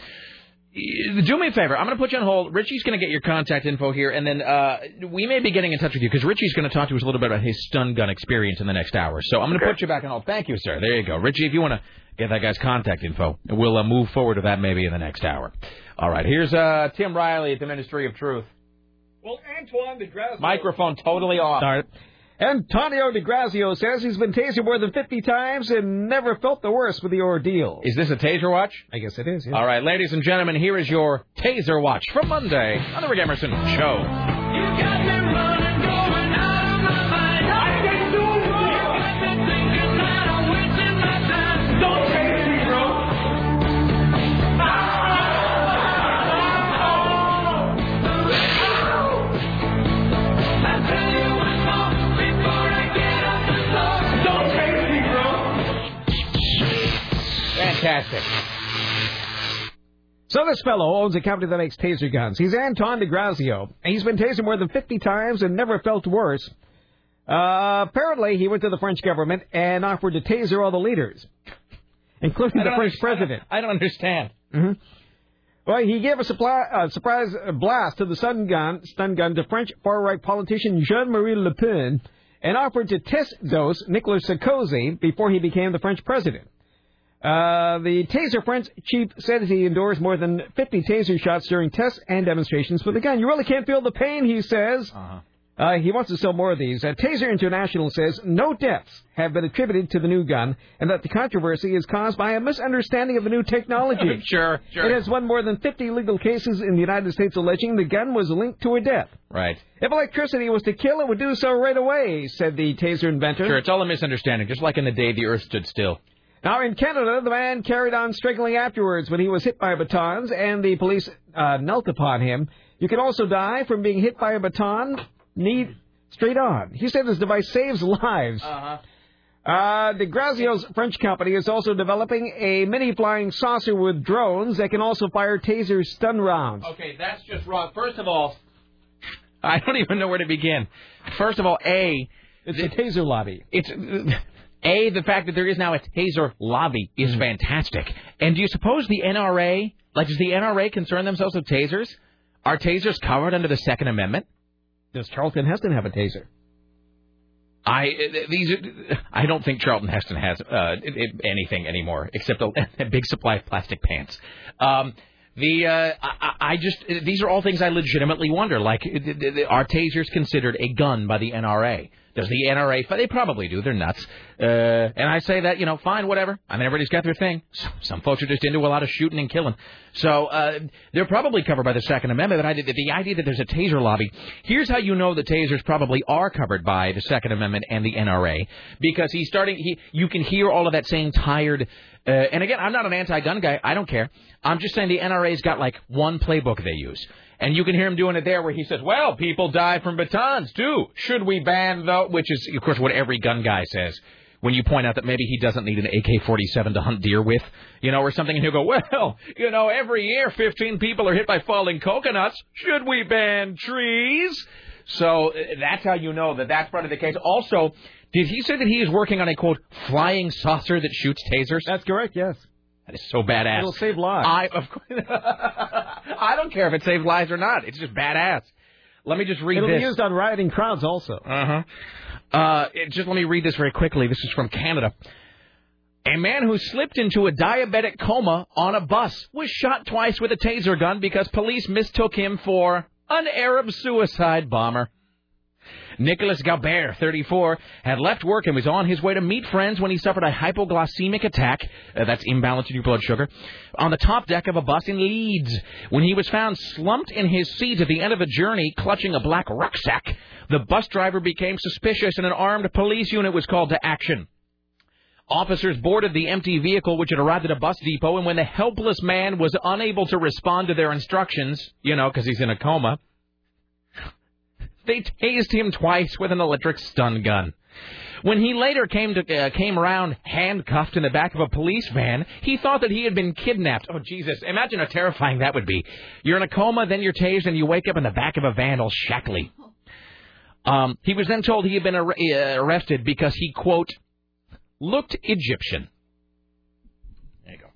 do me a favor. I'm going to put you on hold. Richie's going to get your contact info here, and then uh, we may be getting in touch with you because Richie's going to talk to us a little bit about his stun gun experience in the next hour. So I'm going to put you back on hold. Thank you, sir. There you go, Richie. If you want to get that guy's contact info, we'll uh, move forward to that maybe in the next hour. All right. Here's uh, Tim Riley at the Ministry of Truth.
Well, Antoine the Grazio.
Microphone totally off.
Start. Antonio de Grazio says he's been tasered more than 50 times and never felt the worst with the ordeal.
Is this a taser watch?
I guess it is. Yeah.
All right, ladies and gentlemen, here is your taser watch from Monday on the Rick Emerson Show. Fantastic.
So this fellow owns a company that makes taser guns. He's Anton de Grazio. He's been tasered more than 50 times and never felt worse. Uh, apparently, he went to the French government and offered to taser all the leaders, *laughs* including the French
understand-
president.
I don't understand.
hmm Well, he gave a supply, uh, surprise blast to the stun gun, stun gun to French far-right politician Jean-Marie Le Pen and offered to test dose Nicolas Sarkozy before he became the French president. Uh, the Taser French chief said he endorsed more than 50 taser shots during tests and demonstrations with the gun. You really can't feel the pain, he says. Uh, he wants to sell more of these. Uh, Taser International says no deaths have been attributed to the new gun, and that the controversy is caused by a misunderstanding of the new technology. *laughs*
sure, sure.
It has won more than 50 legal cases in the United States alleging the gun was linked to a death.
Right.
If electricity was to kill, it would do so right away, said the Taser inventor.
Sure, it's all a misunderstanding, just like in the day the Earth stood still.
Now, in Canada, the man carried on struggling afterwards when he was hit by batons and the police uh, knelt upon him. You can also die from being hit by a baton, knee straight on. He said this device saves *laughs* lives.
Uh-huh.
Uh, de Grazio's French company is also developing a mini flying saucer with drones that can also fire taser stun rounds.
Okay, that's just wrong. First of all, I don't even know where to begin. First of all, A.
It's a taser lobby.
It's. *laughs* A, the fact that there is now a taser lobby is fantastic. And do you suppose the NRA, like, does the NRA concern themselves with tasers? Are tasers covered under the Second Amendment?
Does Charlton Heston have a taser?
I these I don't think Charlton Heston has uh, anything anymore except a, *laughs* a big supply of plastic pants. Um, the uh, I, I just these are all things I legitimately wonder. Like, are tasers considered a gun by the NRA? Does the NRA? They probably do. They're nuts. Uh, and I say that, you know, fine, whatever. I mean, everybody's got their thing. Some folks are just into a lot of shooting and killing. So uh, they're probably covered by the Second Amendment. But I, the idea that there's a taser lobby. Here's how you know the tasers probably are covered by the Second Amendment and the NRA because he's starting. He, you can hear all of that same tired. Uh, and again, I'm not an anti-gun guy. I don't care. I'm just saying the NRA's got like one playbook they use. And you can hear him doing it there where he says, well, people die from batons too. Should we ban though? Which is, of course, what every gun guy says when you point out that maybe he doesn't need an AK-47 to hunt deer with, you know, or something, and he'll go, well, you know, every year 15 people are hit by falling coconuts. Should we ban trees? So uh, that's how you know that that's part of the case. Also, did he say that he is working on a quote flying saucer that shoots tasers?
That's correct. Yes.
That is so badass.
It'll save lives.
I of course. *laughs* I don't care if it saves lives or not. It's just badass. Let me just read
It'll
this.
be used on rioting crowds also.
Uh-huh. Uh it- Just let me read this very quickly. This is from Canada. A man who slipped into a diabetic coma on a bus was shot twice with a taser gun because police mistook him for an Arab suicide bomber. Nicholas Galbert, 34, had left work and was on his way to meet friends when he suffered a hypoglycemic attack, uh, that's imbalance in your blood sugar, on the top deck of a bus in Leeds. When he was found slumped in his seat at the end of a journey, clutching a black rucksack, the bus driver became suspicious and an armed police unit was called to action. Officers boarded the empty vehicle which had arrived at a bus depot, and when the helpless man was unable to respond to their instructions, you know, because he's in a coma, they tased him twice with an electric stun gun. When he later came to uh, came around handcuffed in the back of a police van, he thought that he had been kidnapped. Oh Jesus! Imagine how terrifying that would be. You're in a coma, then you're tased, and you wake up in the back of a van all shackly. Um, he was then told he had been ar- uh, arrested because he quote looked Egyptian. There you go.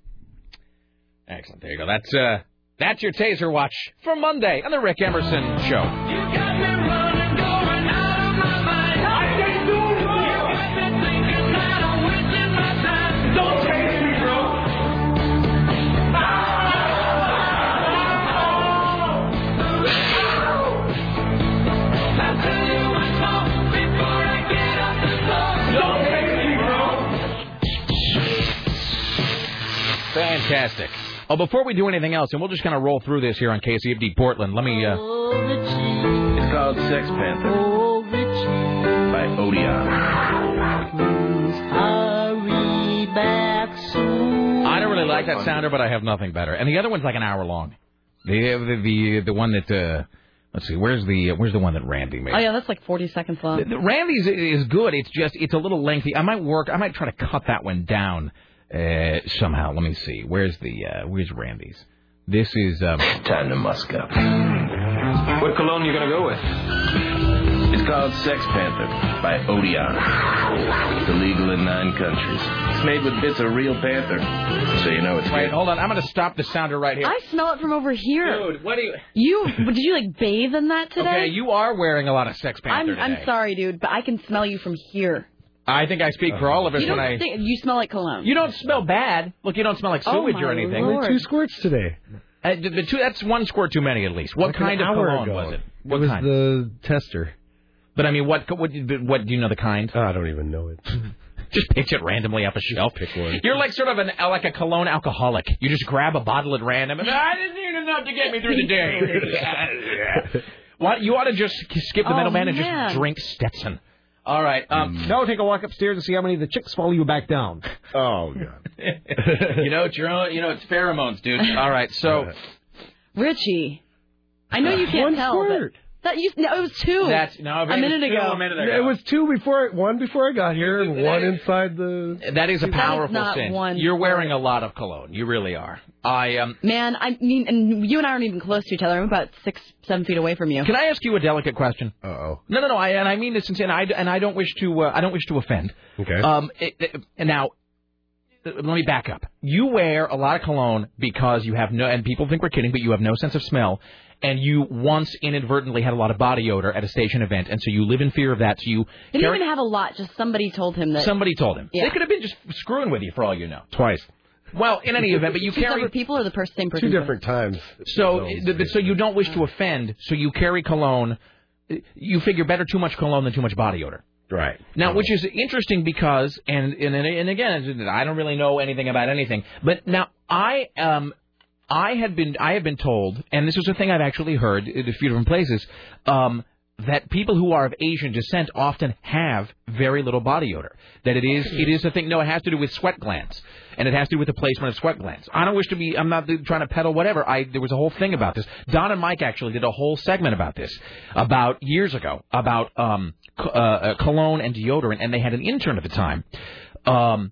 Excellent. There you go. That's uh, that's your taser watch for Monday on the Rick Emerson Show. Fantastic. Oh, before we do anything else, and we'll just kind of roll through this here on KCFD Portland. Let me. Uh,
It's called Sex Panther by Odeon.
I don't really like that sounder, but I have nothing better. And the other one's like an hour long. The the the, the one that uh, let's see, where's the where's the one that Randy made?
Oh yeah, that's like 40 seconds long.
The- the Randy's is good. It's just it's a little lengthy. I might work. I might try to cut that one down uh, somehow. Let me see. Where's the uh, where's Randy's? This is um,
time to musk up. What cologne are you gonna go with? It's called Sex Panther by Odeon. It's illegal in nine countries. It's made with bits of real panther, so you know it's
Wait,
good.
hold on. I'm going to stop the sounder right here.
I smell it from over here.
Dude, what do you?
You did you like bathe in that today?
Okay, you are wearing a lot of Sex Panther
I'm I'm sorry, dude, but I can smell you from here.
I think I speak for uh-huh. all of us
You
when I.
think you smell like cologne?
You don't smell bad. Look, you don't smell like
Oh,
sewage
my
or anything.
Lord. Two
squirts today.
Uh, the, the two, that's one squirt too many, at least. What
Like an
kind of
hour
cologne
ago.
was it?
It
What
was
kind?
the tester.
But I mean, what what what do you know the kind?
Ah, I don't even know it. *laughs*
Just pick it randomly off a shelf.
pick one.
You're like sort of an uh, like a cologne alcoholic. You just grab a bottle at random and ah, I didn't need enough to get me through the day. *laughs* *laughs* Why, you ought to just skip the
Oh,
middleman and
man.
just drink Stetson. All right. Um,
No, take a walk upstairs and see how many of the chicks follow you back down. *laughs* Oh god. *laughs*
you know it's your own. You know it's pheromones, dude. All right. So
Richie, I know you *laughs* can't
One
tell,
squirt.
but that you no, it was two.
That's no,
a minute ago.
It was two before one before I got here and one inside the.
that is a
That is
powerful
not
sin.
one
You're wearing a lot of cologne. You really are. I um.
Man, I mean, and you and I aren't even close to each other. I'm about six, seven feet away from you.
Can I ask you a delicate question?
Uh oh.
No, no, no. I, and I mean this sincerely. And I, and I don't wish to. Uh, I don't wish to offend.
Okay.
Um. It, it- now, let me back up. You wear a lot of cologne because you have no. And people think we're kidding, but you have no sense of smell. And you once inadvertently had a lot of body odor at a station event, and so you live in fear of that. So you.
He didn't
carry-
even have a lot. Just somebody told him that.
Somebody told him.
Yeah.
They could have been just screwing with you for all you know.
Twice.
Well, in any event, but you
Two
carry
separate people or the person, same person.
Two different times.
So, th- th- so you don't wish to offend, so you carry cologne. You figure better too much cologne than too much body odor.
Right.
Now, which is interesting because, and, and and again, I don't really know anything about anything, but now I um I had been I have been told, and this is a thing I've actually heard in a few different places, um, that people who are of Asian descent often have very little body odor. That it is it is a thing. No, it has to do with sweat glands, and it has to do with the placement of sweat glands. I don't wish to be. I'm not trying to peddle whatever. I there was a whole thing about this. Don and Mike actually did a whole segment about this about years ago about um uh, uh, cologne and deodorant, and they had an intern at the time. Um,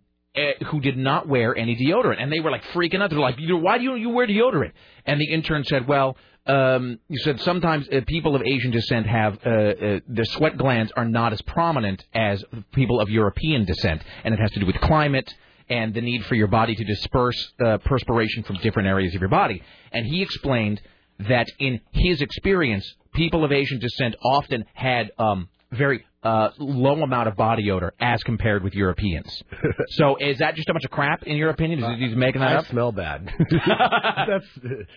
who did not wear any deodorant, and they were like freaking out. They're like, "You- "Why do you, you wear deodorant?" And the intern said, "Well, um, you said sometimes uh, people of Asian descent have uh, uh, their sweat glands are not as prominent as people of European descent, and it has to do with climate." And the need for your body to disperse uh, perspiration from different areas of your body. And he explained that in his experience, people of Asian descent often had um, very uh, low amount of body odor as compared with Europeans. *laughs* so is that just a bunch of crap in your opinion? Is he making that
I
up?
smell bad. *laughs* That's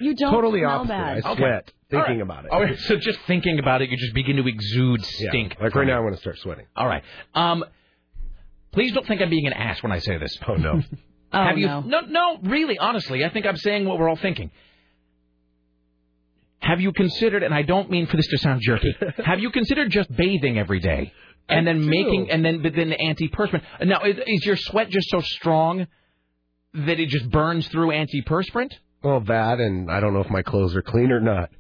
You don't
totally
smell
opposite.
bad.
I sweat
All
thinking
right.
about it.
All right, so just thinking about it, you just begin to exude
Yeah.
stink.
Like right now, I want to start sweating.
All right. Um, please don't think I'm being an ass when I say this.
Oh no. *laughs*
Oh,
Have you?
no.
no, no, really, honestly, I think I'm saying what we're all thinking. Have you considered, and I don't mean for this to sound jerky, *laughs* have you considered just bathing every day and then
do.
making, and then but then the antiperspirant? Now, is, is your sweat just so strong that it just burns through antiperspirant?
Well, that, and I don't know if my clothes are clean or not.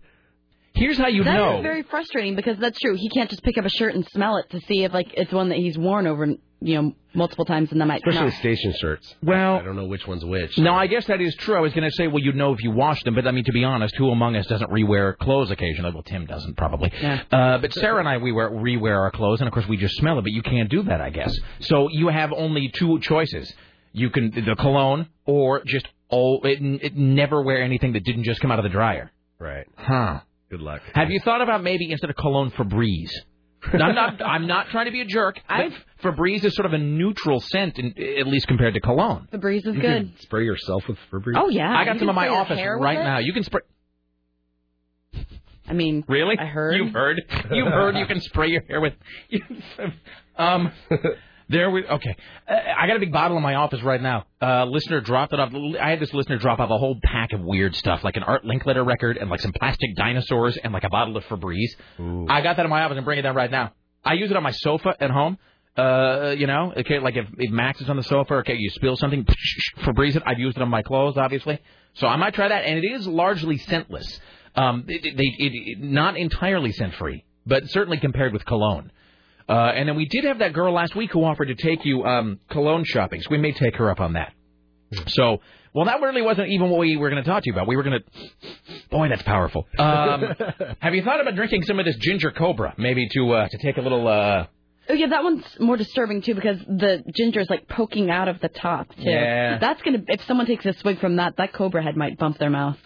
Here's how you know.
That is very frustrating because that's true. He can't just pick up a shirt and smell it to see if like it's one that he's worn over you know multiple times and that might
Especially
smell.
station shirts.
Well-
I don't know which one's which.
No, I guess that is true. I was going to say, well, you'd know if you washed them, but I mean, to be honest, who among us doesn't rewear clothes occasionally? Well, Tim doesn't probably.
Yeah.
Uh, but Sarah and I, we wear, rewear our clothes, and of course, we just smell it. But you can't do that, I guess. So you have only two choices: you can the cologne, or just oh, it, it never wear anything that didn't just come out of the dryer.
Right.
Huh.
Good luck.
Have you thought about maybe instead of cologne, Febreze? Now, I'm not. I'm not trying to be a jerk. But Febreze is sort of a neutral scent, in, at least compared to cologne.
Febreze is
You
good.
can spray yourself with Febreze.
Oh yeah,
I got
You
some
can
in my office right now. You can spray.
I mean,
Really?
I heard.
You've heard. You've *laughs* heard. You can spray your hair with. *laughs* um. There we okay. Uh, I got a big bottle in my office right now. Uh, listener dropped it off. I had this listener drop off a whole pack of weird stuff, like an Art Linkletter record and like some plastic dinosaurs and like a bottle of Febreze. I got that in my office and bring it down right now. I use it on my sofa at home. Uh, you know, okay, like if, if Max is on the sofa, okay, you spill something, *laughs* Febreze it. I've used it on my clothes, obviously. So I might try that, and it is largely scentless. Um, it, it, it, not entirely scent free, but certainly compared with cologne. Uh, and then we did have that girl last week who offered to take you um, cologne shopping, so we may take her up on that. So, well, that really wasn't even what we were going to talk to you about. We were going to, boy, that's powerful. Um, *laughs* have you thought about drinking some of this ginger cobra, maybe to uh, to take a little? Uh,
Oh yeah, that one's more disturbing too because the ginger is like poking out of the top too.
Yeah.
That's gonna. If someone takes a swig from that, that cobra head might bump their mouth.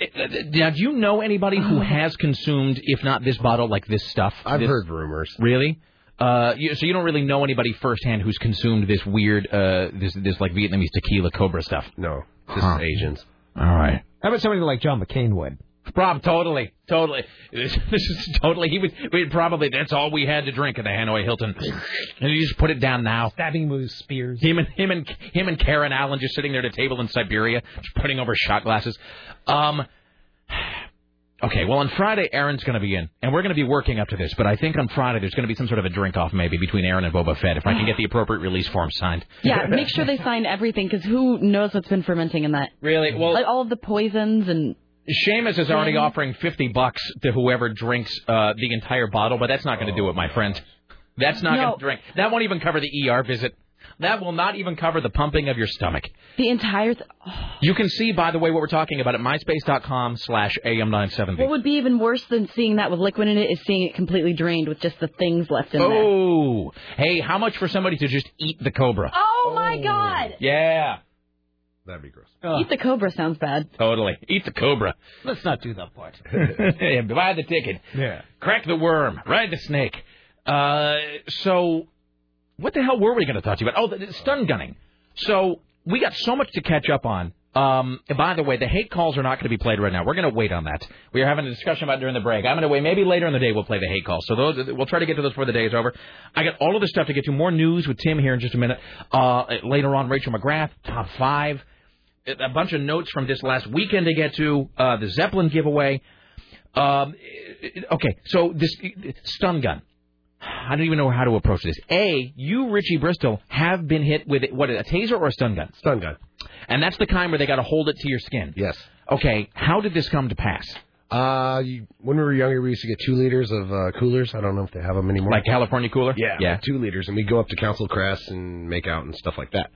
uh, now, do you know anybody who has consumed, if not this bottle, like this stuff?
I've
This-
heard rumors.
Really? Uh, you, so you don't really know anybody firsthand who's consumed this weird, uh, this this like Vietnamese tequila cobra stuff.
No, just
Huh.
Asians.
All right.
How about somebody like John McCain would?
Rob, totally, totally. This, *laughs* this is totally. He would. We'd probably. That's all we had to drink at the Hanoi Hilton. *laughs* And you just put it down now.
Stabbing moves, spears.
Him and him and him and Karen Allen just sitting there at a table in Siberia, just putting over shot glasses. Um. *sighs* Okay, well on Friday Aaron's going to be in, and we're going to be working up to this. But I think on Friday there's going to be some sort of a drink off maybe between Aaron and Boba Fett if I can get the *gasps* appropriate release form signed.
Yeah, make sure they sign everything because who knows what's been fermenting in that?
Really? Well,
like all of the poisons and.
Seamus is already offering fifty bucks to whoever drinks uh, the entire bottle, but that's not going to do it, my friend. That's not
No.
going to drink. That won't even cover the ER visit. That will not even cover the pumping of your stomach.
The entire. Th-
You can see, by the way, what we're talking about at myspace.com slash AM970.
what would be even worse than seeing that with liquid in it is seeing it completely drained with just the things left in there.
Oh, hey, how much for somebody to just eat the cobra?
Oh my God!
Yeah,
That'd be gross.
Eat the cobra sounds bad.
totally. Eat the cobra.
Let's not do that part. *laughs*
Yeah, Buy the ticket.
Yeah.
Crack the worm. Ride the snake. Uh, so, what the hell were we going to talk to you about? Oh, the, the stun gunning. So, we got so much to catch up on Um, and by the way, the hate calls are not going to be played right now. We're going to wait on that. We are having a discussion about it during the break. I'm going to wait. Maybe later in the day we'll play the hate calls. So those we'll try to get to those before the day is over. I got all of this stuff to get to. More news with Tim here in just a minute. Uh, later on, Rachel McGrath, top five. A bunch of notes from this last weekend to get to. Uh, the Zeppelin giveaway. Um, okay, so this stun gun. I don't even know how to approach this. A, you, Richie Bristol, have been hit with what a taser or a stun gun?
Stun gun.
And that's the kind where they got to hold it to your skin.
Yes.
Okay, how did this come to pass?
Uh, you, when we were younger, we used to get two liters of uh, coolers. I don't know if they have them anymore.
Like California cooler?
Yeah,
Yeah.
two liters, and we'd go up to Council Crest and make out and stuff like that.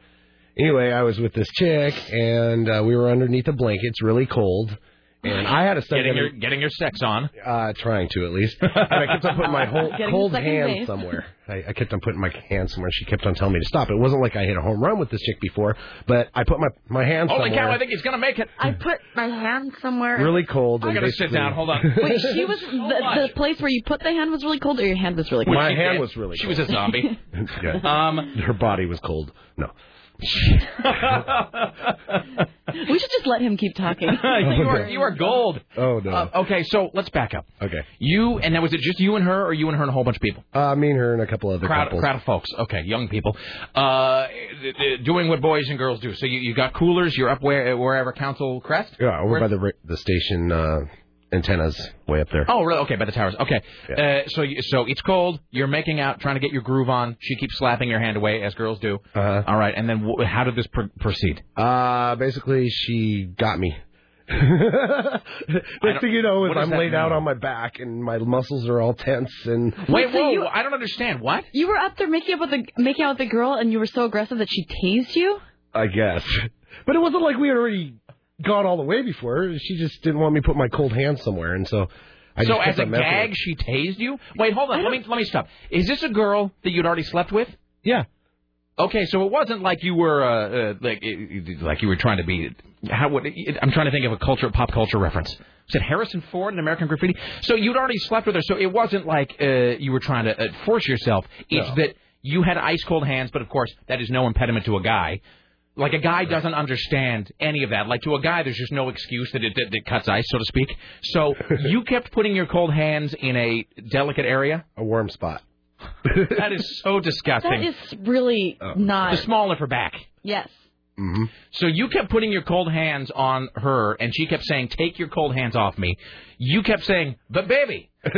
Anyway, I was with this chick, and uh, we were underneath a blanket. It's really cold, and I had a stun
Getting
gun-
your getting your sex on.
Uh, trying to at least. and I kept on putting my *laughs* whole
Getting
cold
second
hand
base.
somewhere. I, I kept on putting my hand somewhere. She kept on telling me to stop. It wasn't like I hit a home run with this chick before, but I put my my hand
Holy
somewhere.
cow! I think he's gonna make it.
I put my hand somewhere.
really cold.
I
and
gotta sit
basically-
down. Hold on. *laughs*
Wait, she was the, the place where you put the hand was really cold, or your hand was really cold.
My hand was really. Cold.
She was a zombie. *laughs*
yeah.
Um,
her body was cold. No. *laughs*
We should just let him keep talking. *laughs*
you are you are gold.
Oh no.
Uh, okay, so let's back up.
Okay.
You and now was it just you and her, or you and her and a whole bunch of people?
Uh, me and her and a couple other
crowd,
couples.
crowd of folks. Okay, young people. Uh, th- th- doing what boys and girls do. So you, you got coolers. You're up where wherever Council Crest.
Yeah, over
Where-
by the the station uh, antennas, way up there.
Oh, really? Okay, by the towers. Okay. Uh, so you, so it's cold. You're making out, trying to get your groove on. She keeps slapping your hand away, as girls do.
Uh-huh.
All right, and then w- how did this pr- proceed?
Uh, basically, she got me. *laughs* Next thing you know, is I'm
that
laid out on my back and my muscles are all tense and.
Wait,
so
whoa!
you-
I don't understand. What?
You were up there making out with the making out with the girl, and you were so aggressive that she tased you.
I guess, but it wasn't like we had already gone all the way before. She just didn't want me to put my cold hand somewhere, and so. I
so as a gag,
with
she tased you. Wait, hold on. Let me let me stop. Is this a girl that you'd already slept with?
Yeah.
Okay, so it wasn't like you were uh, uh, like like you were trying to be. How would I'm trying to think of a culture pop culture reference. Said Harrison Ford in American Graffiti? So you'd already slept with her, so it wasn't like uh, you were trying to uh, force yourself. It's
No.
that you had ice cold hands, but of course that is no impediment to a guy. Like a guy doesn't understand any of that. Like to a guy, there's just no excuse that it, that it cuts ice, so to speak. So *laughs* you kept putting your cold hands in a delicate area,
a warm spot. *laughs*
that is so disgusting.
That is really not.
the small of her back.
Yes.
Mm-hmm.
So you kept putting your cold hands on her, and she kept saying, "Take your cold hands off me." You kept saying, "But baby, *laughs*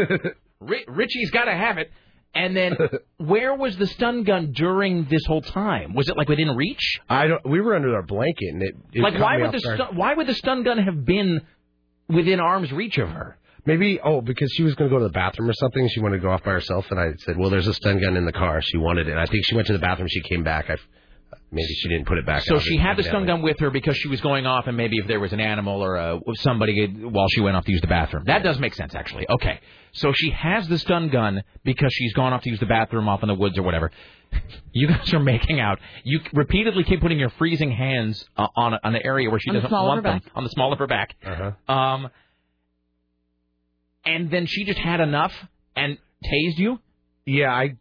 Ri- Richie's got to have it." And then, *laughs* where was the stun gun during this whole time? Was it like within reach?
I don't. We were under our blanket, and it. it
like why would the stun, why would the stun gun have been within arm's reach of her?
Maybe oh because she was going to go to the bathroom or something. She wanted to go off by herself, and I said, "Well, there's a stun gun in the car." She wanted it. And I think she went to the bathroom. She came back. I maybe she didn't put it back.
So she had the stun gun with her because she was going off, and maybe if there was an animal or uh, somebody while she went off to use the bathroom. That does make sense, actually. Okay, so she has the stun gun because she's gone off to use the bathroom off in the woods or whatever. *laughs* You guys are making out. You repeatedly keep putting your freezing hands uh, on a, on an area where she
On
doesn't
small of
want
her
them on the small of her back.
Uh-huh.
Um, and then she just had enough and tased you.
Yeah, I.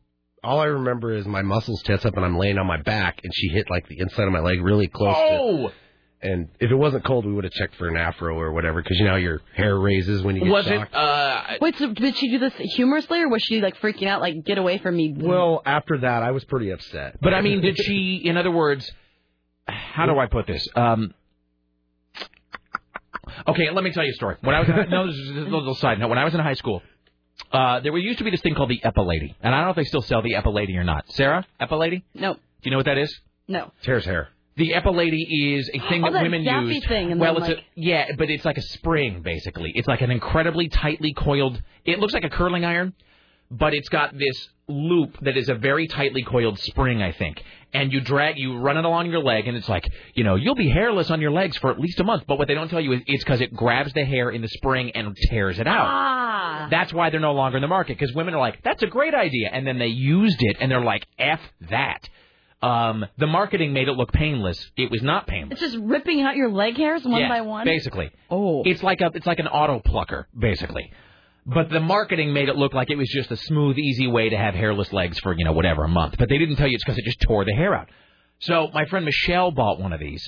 All I remember is my muscles tense up, and I'm laying on my back, and she hit like the inside of my leg really close.
Oh!
To, and if it wasn't cold, we would have checked for an afro or whatever, because you know your hair raises when you get
Was
shocked.
it? Uh,
Wait, so did she do this humorously, or was she like freaking out, like get away from me?
Well, after that, I was pretty upset.
But I mean, did she? In other words, how do I put this? Um, okay, let me tell you a story. When I was no, this is a little side note. When I was in high school, uh, there used to be this thing called the Epilady, and I don't know if they still sell the Epilady or not. Sarah, Epilady?
No.
Do you know what that is?
No.
Tears hair.
The Epilady is a thing
Oh,
that
that
women use.
thing,
well,
then,
it's
like-
a yeah, but it's like a spring basically. It's like an incredibly tightly coiled. It looks like a curling iron, but it's got this loop that is a very tightly coiled spring, I think. And you drag, you run it along your leg, and it's like, you know, you'll be hairless on your legs for at least a month. But what they don't tell you is it's because it grabs the hair in the spring and tears it out.
Ah.
That's why they're no longer in the market because women are like, that's a great idea, and then they used it, and they're like, f that. Um, the marketing made it look painless. It was not painless.
It's just ripping out your leg hairs one
Yeah,
by one.
Basically.
Oh.
It's like a it's like an auto plucker, basically. But the marketing made it look like it was just a smooth, easy way to have hairless legs for, you know, whatever, a month. But they didn't tell you it's because it just tore the hair out. So my friend Michelle bought one of these.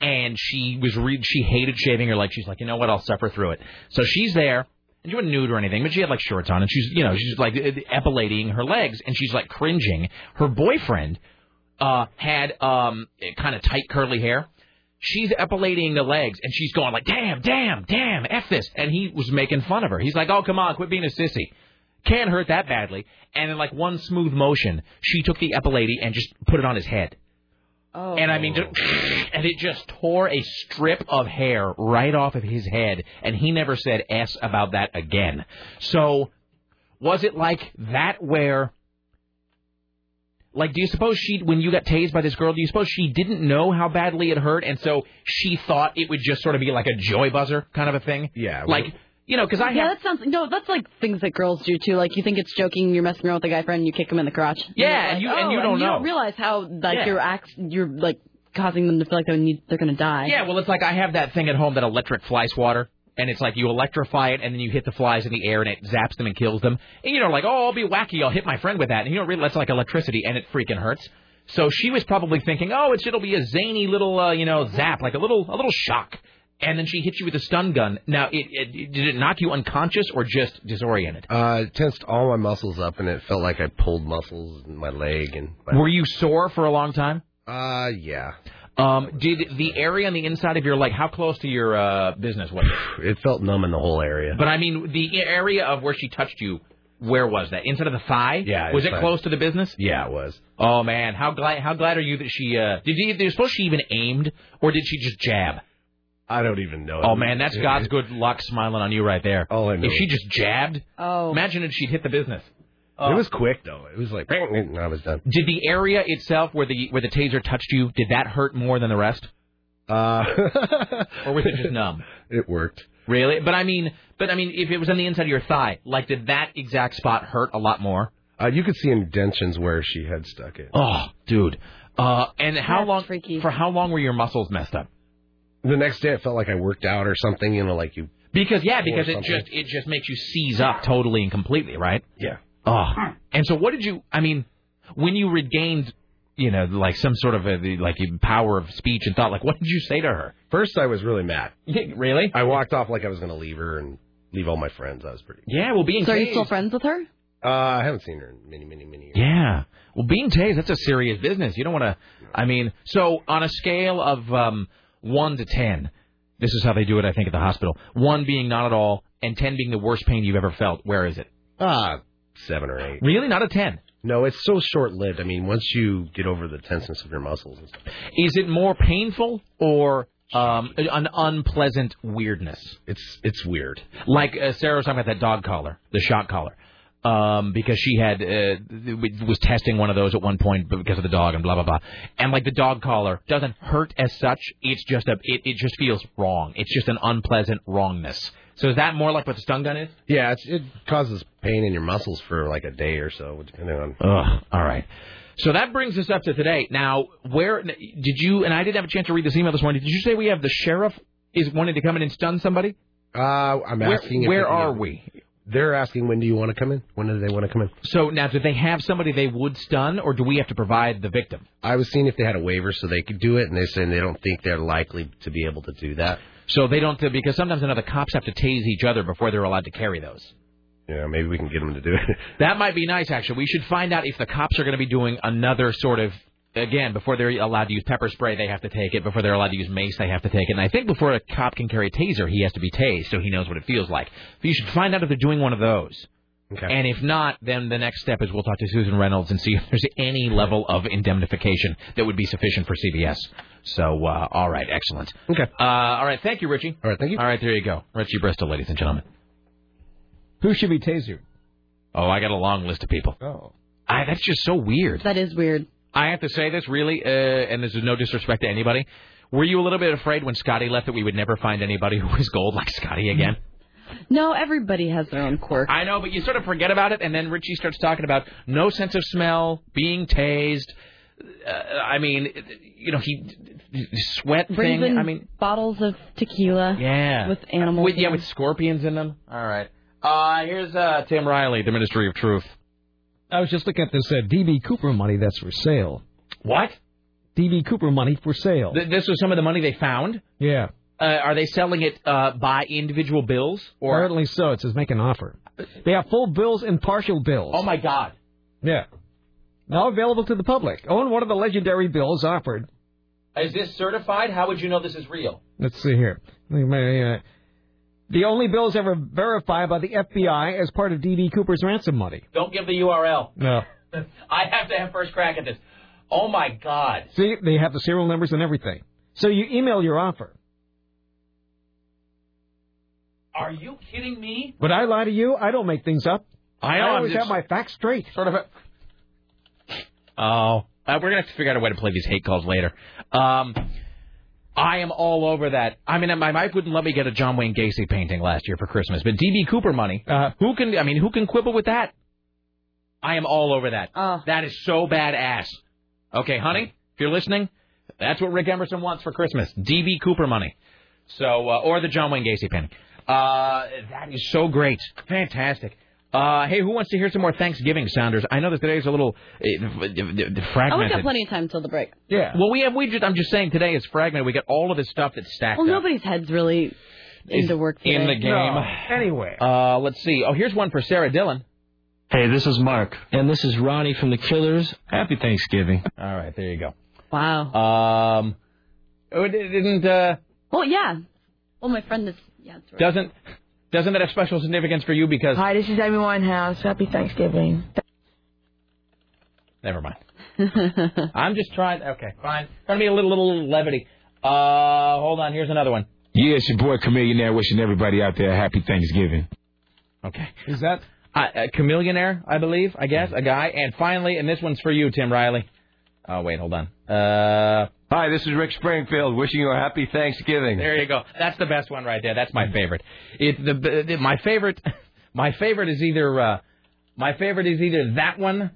and she was re- she hated shaving her legs. She's like, you know what, I'll suffer through it. So she's there. And she wasn't nude or anything, but she had like shorts on, and she's, you know, she's like epilating her legs, and she's like cringing. Her boyfriend uh, had um, kind of tight curly hair. She's epilating the legs, and she's going like, "Damn, damn, damn, f this," and he was making fun of her. He's like, "Oh, come on, quit being a sissy." Can't hurt that badly. And in like one smooth motion, she took the epilady and just put it on his head.
Oh.
And I mean, just, and it just tore a strip of hair right off of his head, and he never said s about that again. So, was it like that where? Like, do you suppose she, when you got tased by this girl, do you suppose she didn't know how badly it hurt, and so she thought it would just sort of be like a joy buzzer kind of a thing?
Yeah.
Like, you know, because I
yeah,
have.
that sounds no. That's like things that girls do too. Like you think it's joking, you're messing around with a guy friend, and you kick him in the crotch.
Yeah,
You're
and
like,
you- and
oh,
you don't
you
know.
You don't realize how like
Yeah.
you're act, you're like causing them to feel like they need, they're gonna die.
Yeah, well, it's like I have that thing at home, that electric fly swatter, and it's like you electrify it, and then you hit the flies in the air, and it zaps them and kills them. And you know, like, oh, I'll be wacky, I'll hit my friend with that, and you don't realize that's like electricity, and it freaking hurts. So she was probably thinking, oh, it's, it'll be a zany little, uh, you know, zap, like a little, a little shock. And then she hit you with a stun gun. Now, it, it, did it knock you unconscious or just disoriented?
Uh, it tensed all my muscles up, and it felt like I pulled muscles in my leg. And
Were you sore for a long time?
Uh, yeah.
Um, did the area on the inside of your leg, how close to your uh, business was it?
It felt numb in the whole area.
But I mean, the area of where she touched you, where was that? Inside of the thigh?
Yeah,
Was it
inside.
close to the business?
Yeah, it was.
Oh man, how glad how glad are you that she uh did you, do you suppose she even aimed or did she just jab?
I don't even know.
Oh man, that's God's good luck smiling on you right there.
Oh, I know
If she just jabbed,
oh,
imagine if she'd hit the business.
It was quick though. It was like, and I was done.
Did the area itself where the where the taser touched you, did that hurt more than the rest?
Uh, *laughs*
or was it just numb?
It worked.
Really? But I mean, but I mean, if it was on the inside of your thigh, like did that exact spot hurt a lot more?
Uh, you could see indentions where she had stuck it.
Oh, dude. Uh, and how
That's
long?
freaky.
For how long were your muscles messed up?
The next day, it felt like I worked out or something. You know, like you.
Because yeah, because it
something.
just it just makes you seize up totally and completely, right?
Yeah.
Oh. And so what did you? I mean, when you regained, you know, like some sort of a, the, like power of speech and thought, like, what did you say to her?
First, I was really mad. *laughs*
really?
I walked off like I was going to leave her and leave all my friends. I was pretty.
Yeah. Well, being
So are you
tased-
still friends with her?
Uh, I haven't seen her in many, many, many years.
Yeah. Well, being tased, that's a serious business. You don't want to. I mean, so on a scale of um, one to ten, this is how they do it. I think at the hospital. One being not at all, and ten being the worst pain you've ever felt. Where is it?
Ah, seven or eight.
Really, not a ten.
No, it's so short-lived. I mean, once you get over the tenseness of your muscles and stuff,
Is it more painful or um, an unpleasant weirdness?
it's it's weird.
Like uh, Sarah was talking about that dog collar, the shock collar, um, because she had uh, was testing one of those at one point because of the dog and blah blah blah. And like the dog collar doesn't hurt as such. It's just a it, it just feels wrong. It's just an unpleasant wrongness. So is that more like what the stun gun is?
Yeah, it's, it causes pain in your muscles for like a day or so, depending on.
Ugh. All right. So that brings us up to today. Now, where did you? And I didn't have a chance to read this email this morning. Did you say we have the sheriff is wanting to come in and stun somebody?
Uh, I'm
Where-
asking.
where
they
are we?
They're asking when do you want to come in? When do they want to come in?
So now, do they have somebody they would stun, or do we have to provide the victim?
I was seeing if they had a waiver so they could do it, and they're saying they don't think they're likely to be able to do that.
So they don't, because sometimes I know the cops have to tase each other before they're allowed to carry those.
Yeah, maybe we can get them to do it. *laughs*
That might be nice, actually. We should find out if the cops are going to be doing another sort of. Again, before they're allowed to use pepper spray, they have to take it. Before they're allowed to use mace, they have to take it. And I think before a cop can carry a taser, he has to be tased, so he knows what it feels like. But you should find out if they're doing one of those.
Okay.
And if not, then the next step is we'll talk to Susan Reynolds and see if there's any level of indemnification that would be sufficient for CBS. So, uh, all right, excellent.
Okay.
Uh, all right, thank you, Richie.
All right, thank you.
All right, there you go. Richie Bristol, ladies and gentlemen.
Who should be tasered?
Oh, I got a long list of people.
Oh.
I, that's just so weird.
That is weird.
I have to say this really, uh, and this is no disrespect to anybody. Were you a little bit afraid when Scotty left that we would never find anybody who was gold like Scotty again?
No, everybody has their own quirk.
I know, but you sort of forget about it, and then Richie starts talking about no sense of smell, being tased. Uh, I mean, you know, he sweat
Brings
thing.
in
I mean,
bottles of tequila.
yeah,
With animals.
With, yeah, with scorpions in them. All right. Uh, here's uh, Tim Riley, the Ministry of Truth.
I was just looking at this uh, DB Cooper money that's for sale.
What?
DB Cooper money for sale.
Th- this was some of the money they found.
Yeah.
Uh, are they selling it uh, by individual bills or?
Apparently so. It says make an offer. They have full bills and partial bills.
Oh my God.
Yeah. Now available to the public. Own one of the legendary bills offered.
Is this certified? How would you know this is real?
Let's see here. Uh, The only bills ever verified by the FBI as part of DB Cooper's ransom money.
Don't give the URL.
No. *laughs*
I have to have first crack at this. Oh my God.
See, they have the serial numbers and everything. So you email your offer.
Are you kidding me?
Would I lie to you? I don't make things up.
I
I always have my facts straight.
Sort of a. Oh, uh, we're gonna have to figure out a way to play these hate calls later. Um, I am all over that. I mean, my wife wouldn't let me get a John Wayne Gacy painting last year for Christmas, but DB Cooper money. Uh, who can? I mean, who can quibble with that? I am all over that. That is so badass. Okay, honey, if you're listening, that's what Rick Emerson wants for Christmas: DB Cooper money. So, uh, or the John Wayne Gacy painting. Uh, that is so great, fantastic. Uh, hey, who wants to hear some more Thanksgiving sounders? I know that today's a little uh,
Oh, we got plenty of time till the break.
Yeah.
Well, we have. We just. I'm just saying today is fragmented. We got all of this stuff that's stacked
Well,
up
nobody's head's really into work today.
in the game.
Anyway.
Uh, let's see. Oh, here's one for Sarah Dillon.
Hey, this is Mark, and this is Ronnie from the Killers. Happy Thanksgiving. *laughs*
All right, there you go.
Wow.
Um, oh, it didn't. Uh,
Well, yeah. Well, my friend is. Yeah, right.
doesn't doesn't that have special significance for you because?
Hi, this is Amy Winehouse. Happy Thanksgiving.
Never mind. *laughs* I'm just trying. Okay, fine. Trying to be a little little levity. Uh, hold on. Here's another one.
Yeah, it's your boy Chamillionaire wishing everybody out there a happy Thanksgiving.
Okay.
Is that
uh, a Chamillionaire? I believe. I guess a guy. And finally, and this one's for you, Tim Riley. Oh wait, hold on. Uh,
Hi, this is Rick Springfield wishing you a happy Thanksgiving.
There you go. That's the best one right there. That's my favorite. It the, the my favorite *laughs* my favorite is either uh my favorite is either that one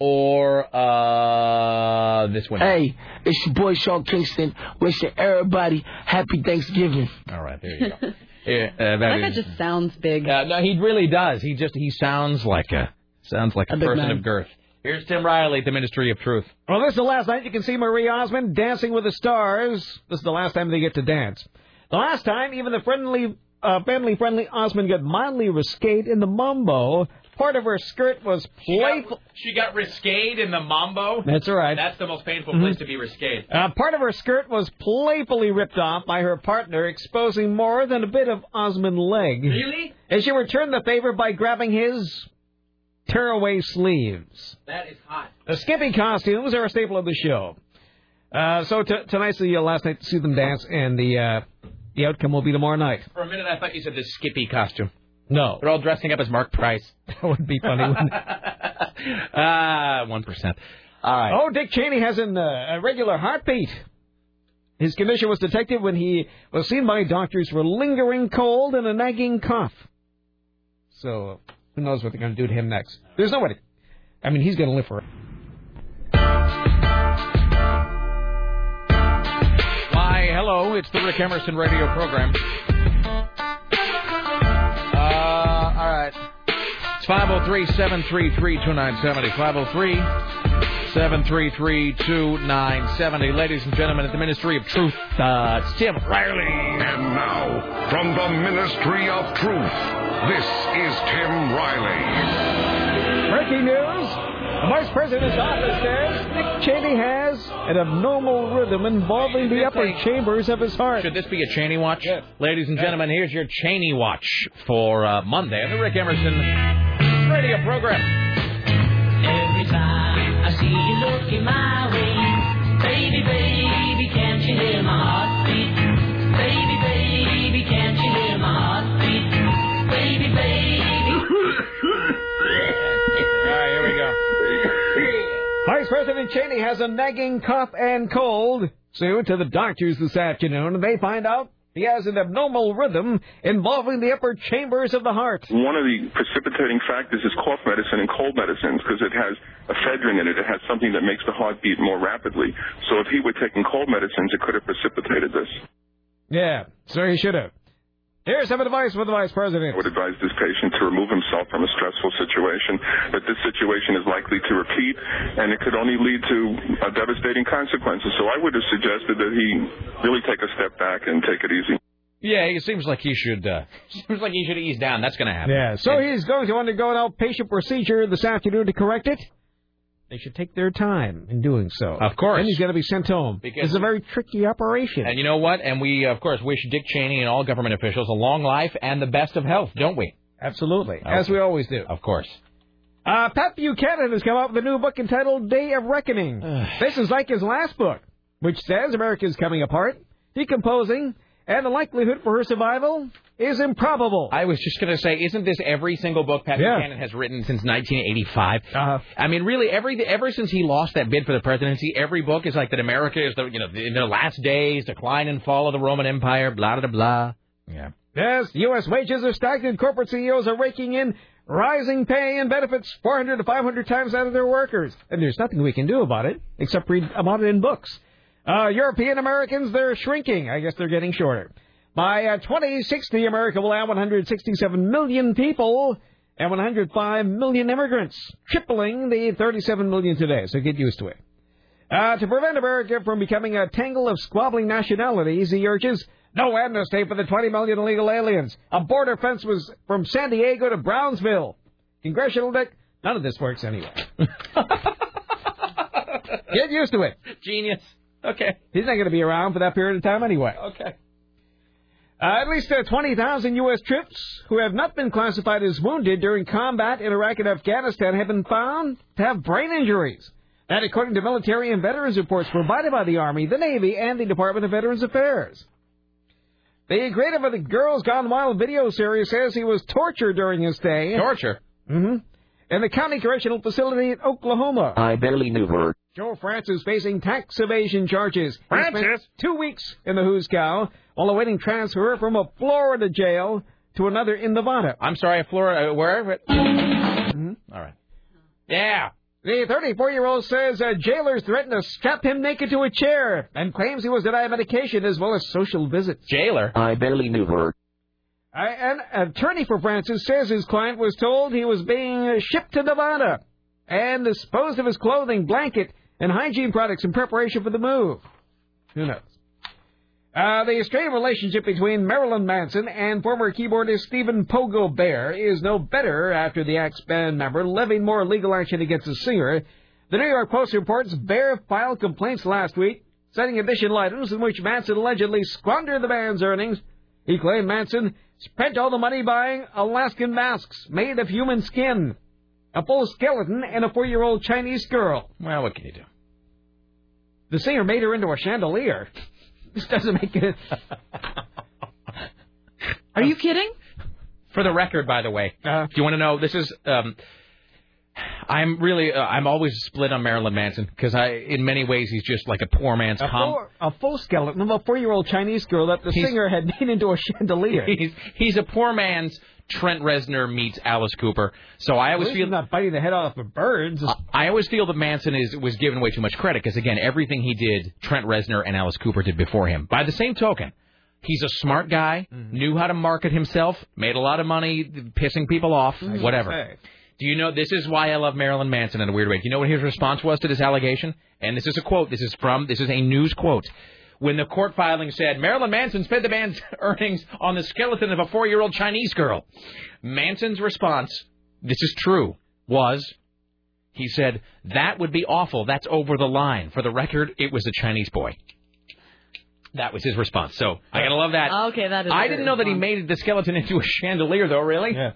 or uh this one.
Hey, it's your boy Sean Kingston wishing everybody happy Thanksgiving.
All right, there you go. *laughs* Yeah, uh, that
That guy
is-
just sounds big.
Uh, no, he really does. He just he sounds like a sounds like a,
A
person
man.
of girth. Here's Tim Riley at the Ministry of Truth.
Well, this is the last night you can see Marie Osmond dancing with the stars. This is the last time they get to dance. The last time, even the friendly, uh, family-friendly Osmond got mildly risque in the mambo. Part of her skirt was playful.
She got risqued in the mambo.
That's all right.
That's the most painful
Mhm.
place to be risqued.
Uh, part of her skirt was playfully ripped off by her partner, exposing more than a bit of Osmond leg.
Really?
And she returned the favor by grabbing his tearaway sleeves.
That is hot.
The skimpy costumes are a staple of the show. Uh, so t- tonight's the uh, last night to see them dance, and the uh, the outcome will be tomorrow night.
For a minute, I thought you said the Skippy costume.
No,
They're all dressing up as Marc Price. *laughs*
that would be funny. wouldn't it?
Ah, *laughs* one percent. All right.
Oh, Dick Cheney has an uh, irregular heartbeat. His condition was detected when he was seen by doctors for lingering cold and a nagging cough. So, who knows what they're going to do to him next? There's nobody. I mean, he's going to live for it.
Why, hello, it's the Rick Emerson radio program. Uh, all right. It's 503 733 2970. 503 733 2970. Ladies and gentlemen, at the Ministry of Truth, uh, it's Tim Riley.
And now, from the Ministry of Truth, this is Tim Riley.
Breaking news. The Vice President's office says Dick Cheney has an abnormal rhythm involving the upper chambers of his heart.
Should this be a Cheney watch? Ladies and gentlemen, here's your Cheney watch for uh, Monday on the Rick Emerson radio program.
Every time I see you looking my way, baby, baby, can't you hear my heartbeat? Baby, baby,
Vice President Cheney has a nagging cough and cold. So to the doctors this afternoon, they find out he has an abnormal rhythm involving the upper chambers of the heart.
One of the precipitating factors is cough medicine and cold medicines because it has ephedrine in it. It has something that makes the heart beat more rapidly. So if he were taking cold medicines, it could have precipitated this.
Yeah, so he should have. Here's some advice for the vice president.
I would advise this patient to remove himself from a stressful situation, but this situation is likely to repeat, and it could only lead to uh, devastating consequences. So I would have suggested that he really take a step back and take it easy.
Yeah, it seems like he should. Uh, *laughs* seems like he should ease down. That's going to happen.
Yeah, so he's going to undergo an outpatient procedure this afternoon to correct it. They should take their time in doing so.
Of course.
And he's going to be sent home.
Because-
it's a very tricky operation.
And you know what? And we, of course, wish Dick Cheney and all government officials a long life and the best of health, don't we?
Absolutely, as we always do.
Of course.
Uh, Pat Buchanan has come out with a new book entitled Day of Reckoning. this is like his last book, which says America is coming apart, decomposing, and the likelihood for her survival is improbable.
I was just going to say, isn't this every single book Pat
Yeah.
Buchanan has written since 1985?
Uh-huh.
I mean, really, every ever since he lost that bid for the presidency, every book is like that America is the you know in the last days, decline and fall of the Roman Empire, blah blah blah. Yeah.
Yes, U.S. wages are stagnant. Corporate CEOs are raking in rising pay and benefits 400 to 500 times out of their workers. And there's nothing we can do about it except read about it in books. Uh, European Americans, they're shrinking. I guess they're getting shorter. By uh, 2060, America will have 167 million people and 105 million immigrants, tripling the 37 million today. So get used to it. Uh, to prevent America from becoming a tangle of squabbling nationalities, he urges no amnesty for the 20 million illegal aliens. A border fence was from San Diego to Brownsville. Congressional Dick, none of this works anyway. *laughs* Get used to it.
Genius. Okay.
He's not going to be around for that period of time anyway.
Okay.
Uh, at least uh, 20,000 U.S. troops who have not been classified as wounded during combat in Iraq and Afghanistan have been found to have brain injuries. That, according to military and veterans reports provided by the Army, the Navy, and the Department of Veterans Affairs. The creator of the Girls Gone Wild video series says he was tortured during his stay.
Torture?
Mm-hmm. In the county correctional facility in Oklahoma.
I barely knew her.
Joe Francis facing tax evasion charges. He spent
Francis?
two weeks in the Who's Cow while awaiting transfer from a Florida jail to another in Nevada.
I'm sorry, Florida, uh, where?
Mm-hmm.
All right. Yeah.
The 34-year-old says uh, jailers threatened to strap him naked to a chair and claims he was denied medication as well as social visits.
Jailer?
I barely knew her.
Uh, An attorney for Francis says his client was told he was being shipped to Nevada and disposed of his clothing, blanket, and hygiene products in preparation for the move. Who knows? Uh, the strained relationship between Marilyn Manson and former keyboardist Stephen Pogo Bier is no better after the ex band member levied more legal action against the singer. The New York Post reports Bier filed complaints last week, citing additional items in which Manson allegedly squandered the band's earnings. He claimed Manson spent all the money buying Alaskan masks made of human skin, a full skeleton, and a four-year-old Chinese girl.
Well, what can you do?
The singer made her into a chandelier. *laughs* This doesn't make it. *laughs*
Are you kidding?
For the record, by the way,
Uh,
if you want to know, this is. Um, I'm really, uh, I'm always split on Marilyn Manson because I, in many ways, he's just like a poor man's
a,
com.
full, a full skeleton of a four-year-old Chinese girl that the
He's-
singer had made into a chandelier. *laughs*
He's he's a poor man's Trent Reznor meets Alice Cooper. So I always feel
not biting the head off of birds.
I always feel that Manson is was given way too much credit because again, everything he did, Trent Reznor and Alice Cooper did before him. By the same token, he's a smart guy,
Mm-hmm.
knew how to market himself, made a lot of money pissing people off, whatever.
say.
Do you know this is why I love Marilyn Manson in a weird way? Do you know what his response was to this allegation? And this is a quote. This is from this is a news quote. When the court filing said Marilyn Manson spent the band's *laughs* earnings on the skeleton of a four-year-old Chinese girl, Manson's response, this is true, was he said that would be awful. That's over the line. For the record, it was a Chinese boy. That was his response. So I gotta love that.
Okay, that is.
I
a
didn't
good
know that he made the skeleton *laughs* into a chandelier, though. Really?
Yeah.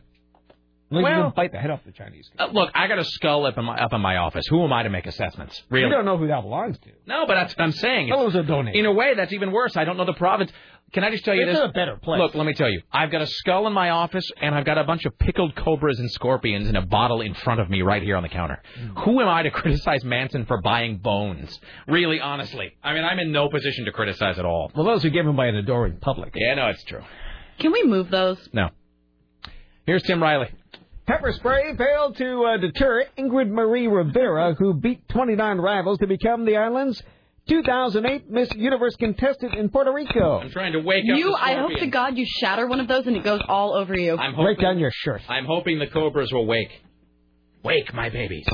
Well,
Well-
you didn't bite the head off the Chinese.
Uh, look, I got a skull up in my up in my office. Who am I to make assessments? Really?
We don't know who that belongs to.
No, but that's what I'm saying.
That was a donation.
In a way, that's even worse. I don't know the province. Can I just tell you
It's
this?
a better place.
Look, let me tell you. I've got a skull in my office, and I've got a bunch of pickled cobras and scorpions in a bottle in front of me right here on the counter.
Mm.
Who am I to *laughs* criticize Manson for buying bones? Really, honestly. I mean, I'm in no position to criticize at all.
Well, those are given by an adoring public.
Yeah, no, it's true.
Can we move those?
No. Here's Tim Riley.
Pepper spray failed to uh, deter Ingrid Marie Rivera, who beat 29 rivals to become the island's 2008 Miss Universe contestant in Puerto Rico.
I'm trying to wake up.
You, I hope to. God you shatter one of those and it goes all over you.
I'm hoping,
Right down your shirt.
I'm hoping the cobras will wake. Wake, my babies.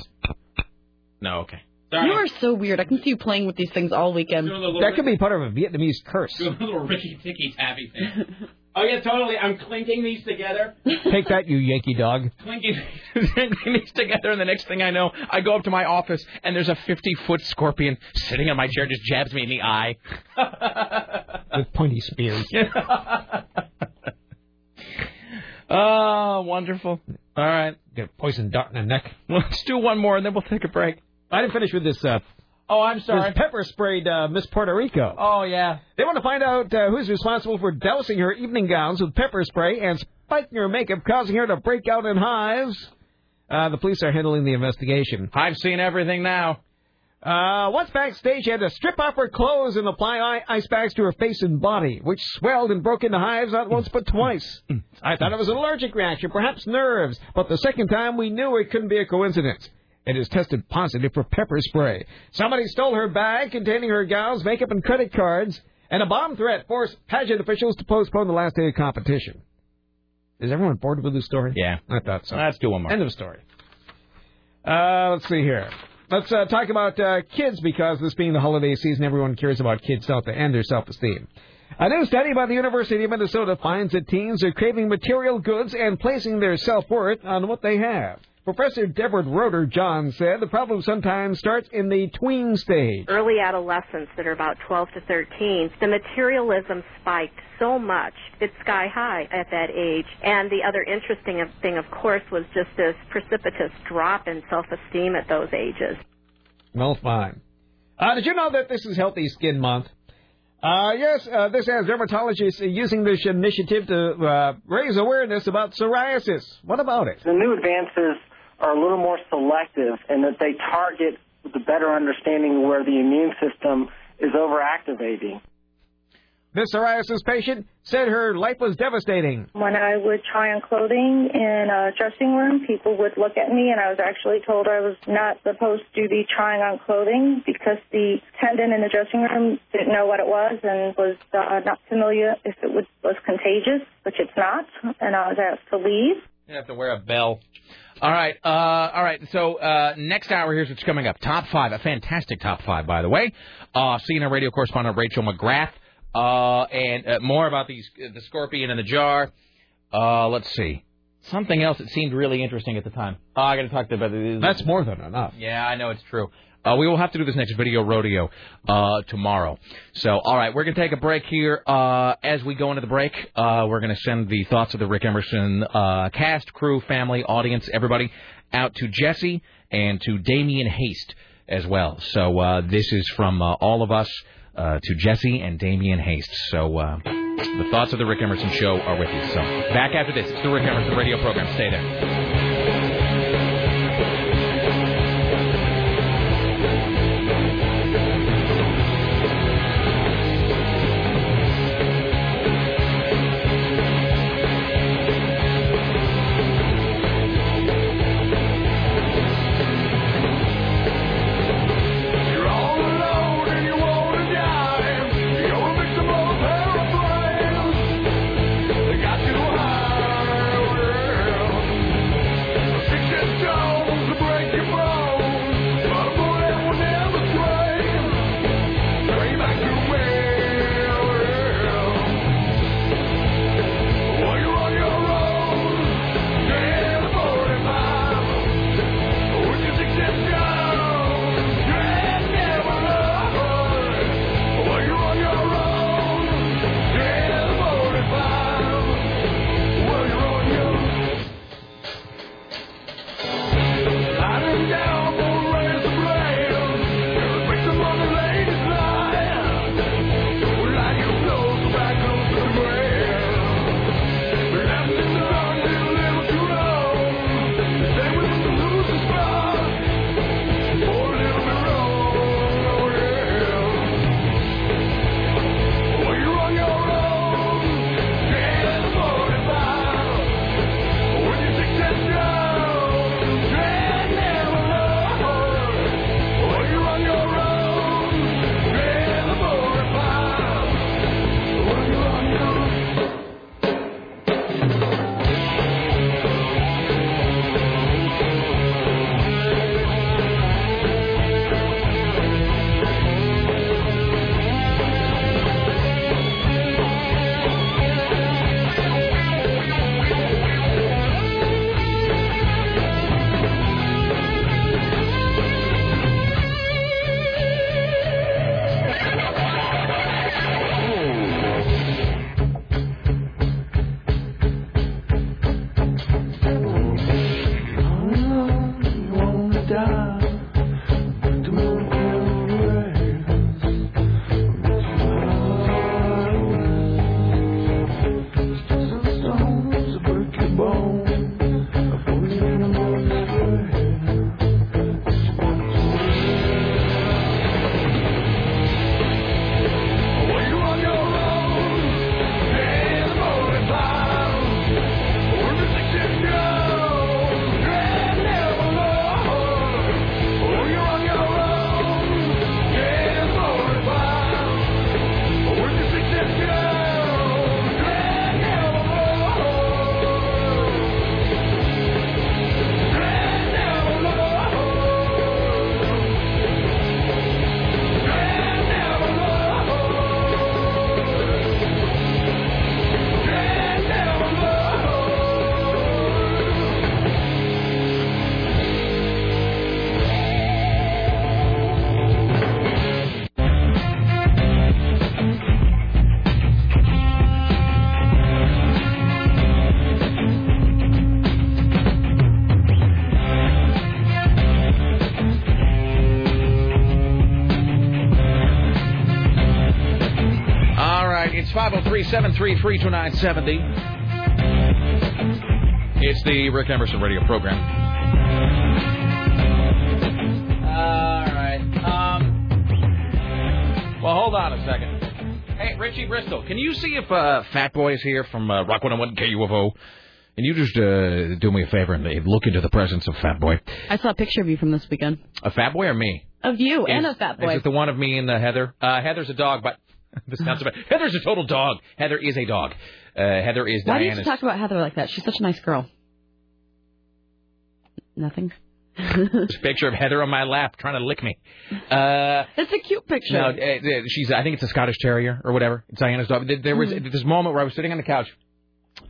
No, okay.
You are so weird. I can see you playing with these things all weekend.
That could be part of a Vietnamese curse.
Do a little Ricky Ticky Tappy thing. *laughs* oh yeah, totally. I'm clinking these together.
Take that, you Yankee dog.
Clinking, *laughs* clinking these together, and the next thing I know, I go up to my office, and there's a 50 foot scorpion sitting on my chair, just jabs me in the eye. *laughs*
With pointy spears.
Oh, *laughs* wonderful. All right.
Get a poison dart in the neck.
Let's do one more, and then we'll take a break.
I didn't finish with this. Uh,
oh, I'm sorry.
This pepper sprayed uh, Miss Puerto Rico.
Oh yeah.
They want to find out uh, who's responsible for dousing her evening gowns with pepper spray and spiking her makeup, causing her to break out in hives. Uh, the police are handling the investigation.
I've seen everything now.
Uh, once backstage, she had to strip off her clothes and apply ice bags to her face and body, which swelled and broke into hives not once but twice. *laughs* I thought it was an allergic reaction, perhaps nerves, but the second time we knew it couldn't be a coincidence. It is tested positive for pepper spray. Somebody stole her bag containing her gowns, makeup, and credit cards, and a bomb threat forced pageant officials to postpone the last day of competition. Is everyone bored with this story?
Yeah.
I thought so.
Let's do one more.
End of story. Uh, let's see here. Let's uh, talk about uh, kids because this being the holiday season, everyone cares about kids' health and their self-esteem. A new study by the University of Minnesota finds that teens are craving material goods and placing their self-worth on what they have. Professor Deborah Roedder John said the problem sometimes starts in the tween stage.
early adolescents that are about 12 to 13, the materialism spiked so much. It's sky high at that age. And the other interesting thing, of course, was just this precipitous drop in self-esteem at those ages.
Well, fine. Uh, did you know that this is Healthy Skin Month? Uh, yes, uh, this has dermatologists using this initiative to uh, raise awareness about psoriasis. What about it?
The new advances are a little more selective in that they target the better understanding where the immune system is overactivating.
This psoriasis patient said her life was devastating.
When I would try on clothing in a dressing room, people would look at me, and I was actually told I was not supposed to be trying on clothing because the attendant in the dressing room didn't know what it was and was uh, not familiar if it was, was contagious, which it's not, and I was asked to leave.
You have to wear a bell. All right, uh, all right. So uh, next hour, here's what's coming up. Top five, a fantastic top five, by the way. Uh, CNN radio correspondent Rachel McGrath, uh, and uh, more about these the scorpion in the jar. Uh, let's see, something else that seemed really interesting at the time. Oh, I got to talk to about this.
That's more than enough.
Yeah, I know it's true. Uh, we will have to do this next video rodeo uh, tomorrow. So, all right, we're going to take a break here. Uh, as we go into the break, uh, we're going to send the thoughts of the Rick Emerson uh, cast, crew, family, audience, everybody out to Jesse and to Damian Haste as well. So, uh, this is from all of us to Jesse and Damian Haste. So, the thoughts of the Rick Emerson show are with you. So, back after this. It's the Rick Emerson radio program. Stay there. 503 733 2970. It's the Rick Emerson radio program. All right. Um, well, hold on a second. Hey, Richie Bristol, can you see if uh, Fat Boy is here from uh, Rock 101 KUFO? And you just uh, do me a favor and uh, look into the presence of Fat Boy.
I saw a picture of you from this weekend.
A Fat Boy or me?
Of you and a fat Boy.
Is it the one of me and the Heather? Uh, Heather's a dog, but *laughs* this sounds bad. Heather's a total dog. Heather is a dog. Uh, Heather is
Why do you talk about Heather like that? She's such a nice girl. Nothing.
picture of Heather on my lap trying to lick me. Uh,
it's a cute picture.
no, uh, uh, she's. I think it's a Scottish Terrier or whatever. It's Diana's dog. There- was
Mhm.
this moment where I was sitting on the couch,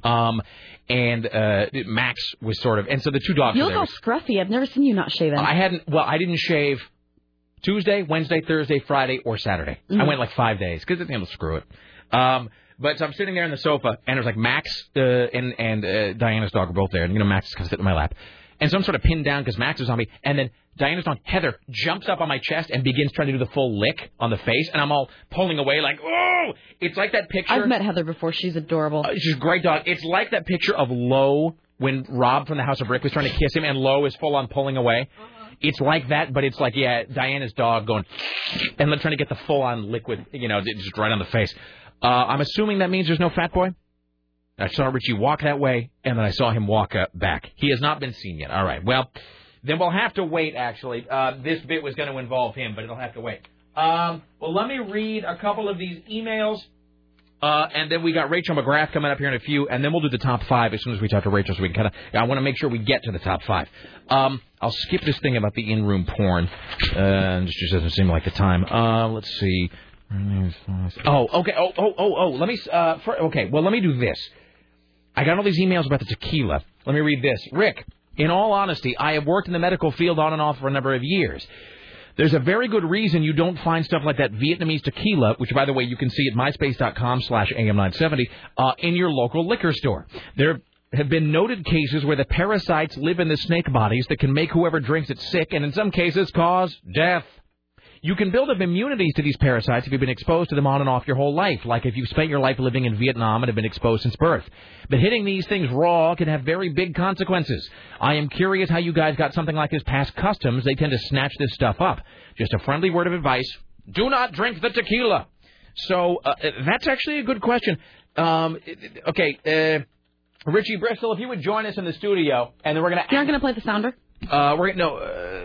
um, and uh, Max was sort of, and so the two dogs
You look all scruffy. I've never seen you not shaven.
I hadn't. Well, I didn't shave Tuesday, Wednesday, Thursday, Friday, or Saturday. I
Mhm.
went like five days because you know, screw it. Um, but so I'm sitting there on the sofa, and there's like Max uh, and and uh, Diana's dog are both there, and you know Max is kind of sitting in my lap, and so I'm sort of pinned down because Max is on me, and then Diana's dog Heather jumps up on my chest and begins trying to do the full lick on the face, and I'm all pulling away like, oh! It's like that picture.
I've met Heather before. She's adorable.
Uh, she's a great dog. It's like that picture of Lowe when Rob from the House of Brick was trying to kiss him, and Lowe is full on pulling away. It's like that, but it's like yeah, Diana's dog going and trying to get the full on liquid, you know, just right on the face. Uh, I'm assuming that means there's no fat boy. I saw Richie walk that way, and then I saw him walk uh, back. He has not been seen yet. All right, well, then we'll have to wait. Actually, uh, this bit was going to involve him, but it'll have to wait. Um, well, let me read a couple of these emails. Uh, and then we got Rachel McGrath coming up here in a few, and then we'll do the top five as soon as we talk to Rachel, so we can kind of. I want to make sure we get to the top five. Um, I'll skip this thing about the in-room porn. Uh, it just doesn't seem like the time. Uh, let's see. Oh, okay. Oh, oh, oh, oh. Let me. Uh, for, okay. Well, let me do this. I got all these emails about the tequila. Let me read this. Rick, in all honesty, I have worked in the medical field on and off for a number of years. There's a very good reason you don't find stuff like that Vietnamese tequila, which, by the way, you can see at myspace.com slash AM970, uh, in your local liquor store. There have been noted cases where the parasites live in the snake bodies that can make whoever drinks it sick and, in some cases, cause death. You can build up immunities to these parasites if you've been exposed to them on and off your whole life, like if you've spent your life living in Vietnam and have been exposed since birth. But hitting these things raw can have very big consequences. I am curious how you guys got something like this past customs. They tend to snatch this stuff up. Just a friendly word of advice. Do not drink the tequila. So uh, that's actually a good question. Um, okay, uh, Richie Bristol, if you would join us in the studio, and then we're going to...
You're not going to play the sounder?
Uh, we're no.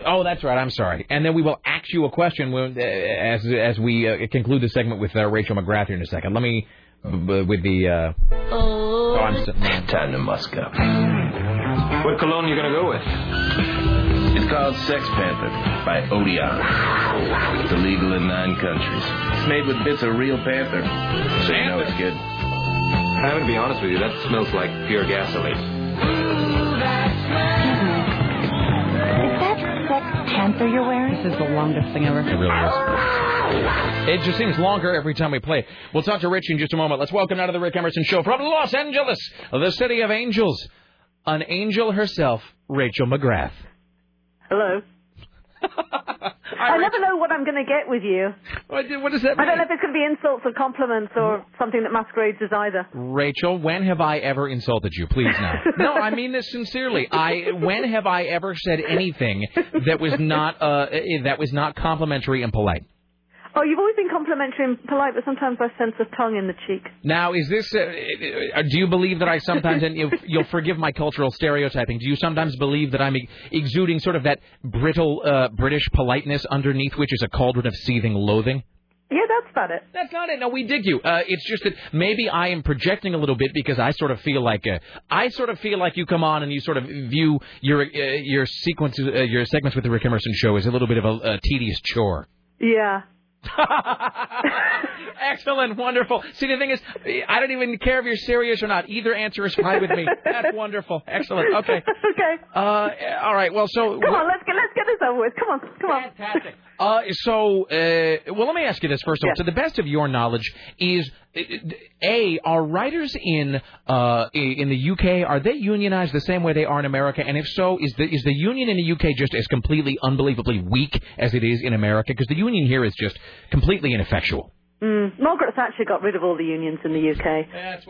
Oh, that's right. I'm sorry. And then we will ask you a question when, uh, as as we uh, conclude the segment with uh, Rachel McGrath here in a second. Let me b- with the. Uh, oh, I'm s-
Time to musk up. *laughs* What cologne you gonna go with? *laughs* It's called Sex Panther by Odeon. It's illegal in nine countries. It's made with bits of real panther, so you know it's good.
I'm gonna be honest with you, that smells like pure gasoline.
Panther you're wearing? This is the longest thing ever.
It really is. It just seems longer every time we play. We'll talk to Rich in just a moment. Let's welcome now to the Rick Emerson Show from Los Angeles, the city of angels, an angel herself, Rachel McGrath.
Hello. *laughs* I never know what I'm going to get with you.
What, what does that
I don't know if it's going to be insults or compliments or something that masquerades as either.
Rachel, when have I ever insulted you? Please now. *laughs* no, I mean this sincerely. I when have I ever said anything that was not uh that was not complimentary and polite?
Oh, you've always been complimentary and polite, but sometimes I sense a tongue in the cheek.
Now, is this? Uh, uh, do you believe that I sometimes, and you'll, you'll forgive my cultural stereotyping, do you sometimes believe that I'm exuding sort of that brittle uh, British politeness underneath which is a cauldron of seething loathing?
Yeah, that's about it.
That's not it. No, we dig you. Uh, it's just that maybe I am projecting a little bit because I sort of feel like uh, I sort of feel like you come on and you sort of view your uh, your sequences, uh, your segments with the Rick Emerson show as a little bit of a, a tedious chore.
Yeah. *laughs*
Excellent, wonderful. See, the thing is, I don't even care if you're serious or not. Either answer is fine with me. That's wonderful. Excellent. Okay. *laughs*
okay.
Uh, all right. Well, so
Come on, let's get let's get this over with. Come on, come on.
Fantastic. Uh, so, uh, well, let me ask you this first of all. To the best of your knowledge, is uh, a are writers in uh, in the UK are they unionized the same way they are in America? And if so, is the is the union in the UK just as completely unbelievably weak as it is in America? Because the union here is just completely ineffectual.
Mm, Margaret Thatcher got rid of all the unions in the UK.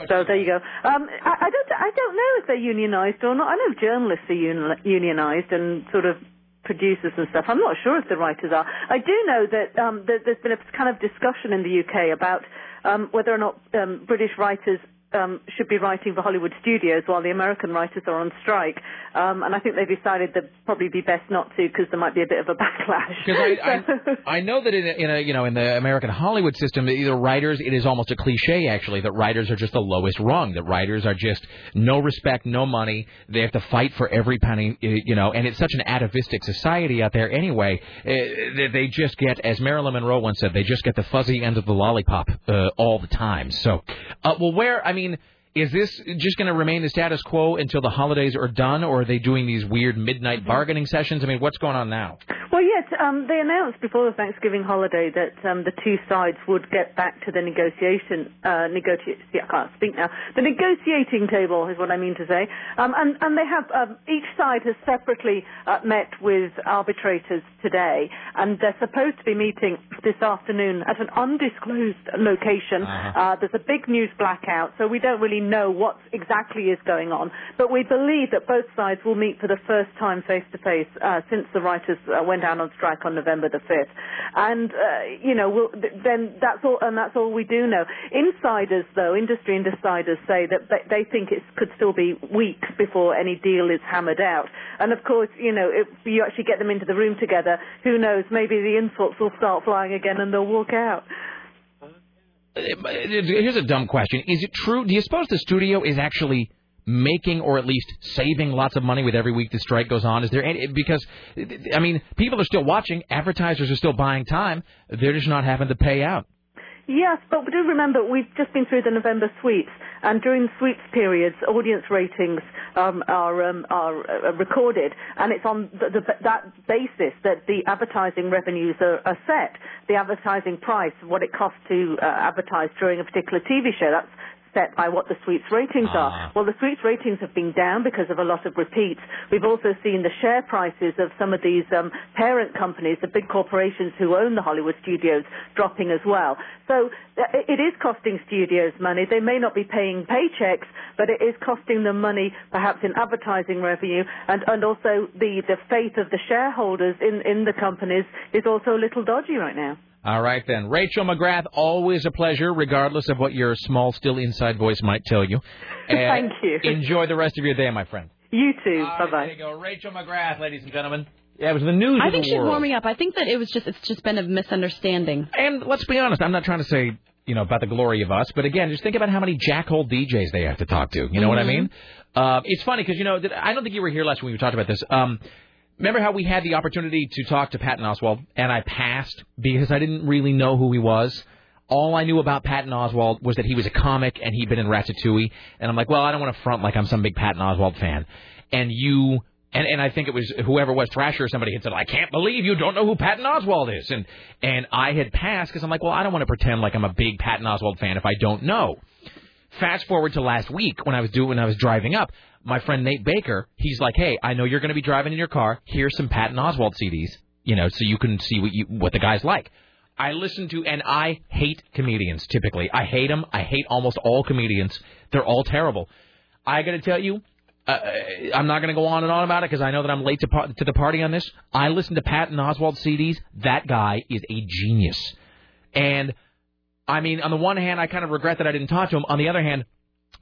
So there you go. Um, I, I don't. I don't know if they're unionised or not. I know journalists are uni- unionised and sort of producers and stuff. I'm not sure if the writers are. I do know that um, there, there's been a kind of discussion in the UK about um, whether or not um, British writers um, should be writing for Hollywood studios while the American writers are on strike. Um, and I think they decided that probably be best not to because there might be a bit of a backlash.
Because I, I, *laughs* I know that in a, in a you know in the American Hollywood system, either writers it is almost a cliche actually that writers are just the lowest rung. That writers are just no respect, no money. They have to fight for every penny, eh, you know. And it's such an atavistic society out there anyway. Uh, they, they just get, as Marilyn Monroe once said, they just get the fuzzy end of the lollipop uh, all the time. So, uh, well, where I mean mean, is this just going to remain the status quo until the holidays are done, or are they doing these weird midnight bargaining sessions? I mean, what's going on now?
Well, yes, um, they announced before the Thanksgiving holiday that um, the two sides would get back to the negotiation, uh, negoti- I can't speak now, the negotiating table is what I mean to say. Um, and, and they have, um, each side has separately uh, met with arbitrators today, and they're supposed to be meeting this afternoon at an undisclosed location.
Uh-huh.
Uh, there's a big news blackout, so we don't really know what exactly is going on. But we believe that both sides will meet for the first time face to face since the writers uh, went down on strike on November the 5th. And, uh, you know, we'll, th- then that's all, and that's all we do know. Insiders, though, industry insiders say that they think it could still be weeks before any deal is hammered out. And of course, you know, if you actually get them into the room together, who knows, maybe the insults will start flying again and they'll walk out.
Here's a dumb question: Is it true? Do you suppose the studio is actually making or at least saving lots of money with every week the strike goes on? Is there any because I mean people are still watching, advertisers are still buying time, they're just not having to pay out.
Yes, but do remember we've just been through the November sweeps, and during sweeps periods, audience ratings um, are um, are uh, recorded, and it's on the, the, that basis that the advertising revenues are, are set. The advertising price, what it costs to uh, advertise during a particular TV show, that's set by what the sweeps ratings are. Well, the sweeps ratings have been down because of a lot of repeats. We've also seen the share prices of some of these um, parent companies, the big corporations who own the Hollywood studios, dropping as well. So uh, it is costing studios money. They may not be paying paychecks, but it is costing them money, perhaps in advertising revenue, and, and also the, the faith of the shareholders in, in the companies is also a little dodgy right now.
All right then, Rachel McGrath, always a pleasure, regardless of what your small, still inside voice might tell you. *laughs*
Thank you.
Enjoy the rest of your day, my friend.
You too. Bye bye.
There you go, Rachel McGrath, ladies and gentlemen. Yeah, it was the news
I
of
think
the
she's
world.
warming up. I think that it was just it's just been a misunderstanding.
And let's be honest, I'm not trying to say, you know, about the glory of us, but again, just think about how many jackhole DJs they have to talk to. You know what I
Mhm.
mean? Uh, it's funny because you know I don't think you were here last when we talked about this. Um, remember how we had the opportunity to talk to Patton Oswalt, and I passed because I didn't really know who he was. All I knew about Patton Oswalt was that he was a comic and he'd been in Ratatouille, and I'm like, well, I don't want to front like I'm some big Patton Oswalt fan. And you and and I think it was whoever was Thrasher or somebody had said, I can't believe you don't know who Patton Oswalt is, and and I had passed because I'm like, well, I don't want to pretend like I'm a big Patton Oswalt fan if I don't know. Fast forward to last week when I was doing when I was driving up, my friend Nate Baker, he's like, hey, I know you're going to be driving in your car. Here's some Patton Oswalt CDs, you know, so you can see what you what the guy's like. I listen to, and I hate comedians typically. I hate them. I hate almost all comedians. They're all terrible. I got to tell you, uh, I'm not going to go on and on about it because I know that I'm late to, par- to the party on this. I listen to Patton Oswalt CDs. That guy is a genius. And, I mean, on the one hand, I kind of regret that I didn't talk to him. On the other hand,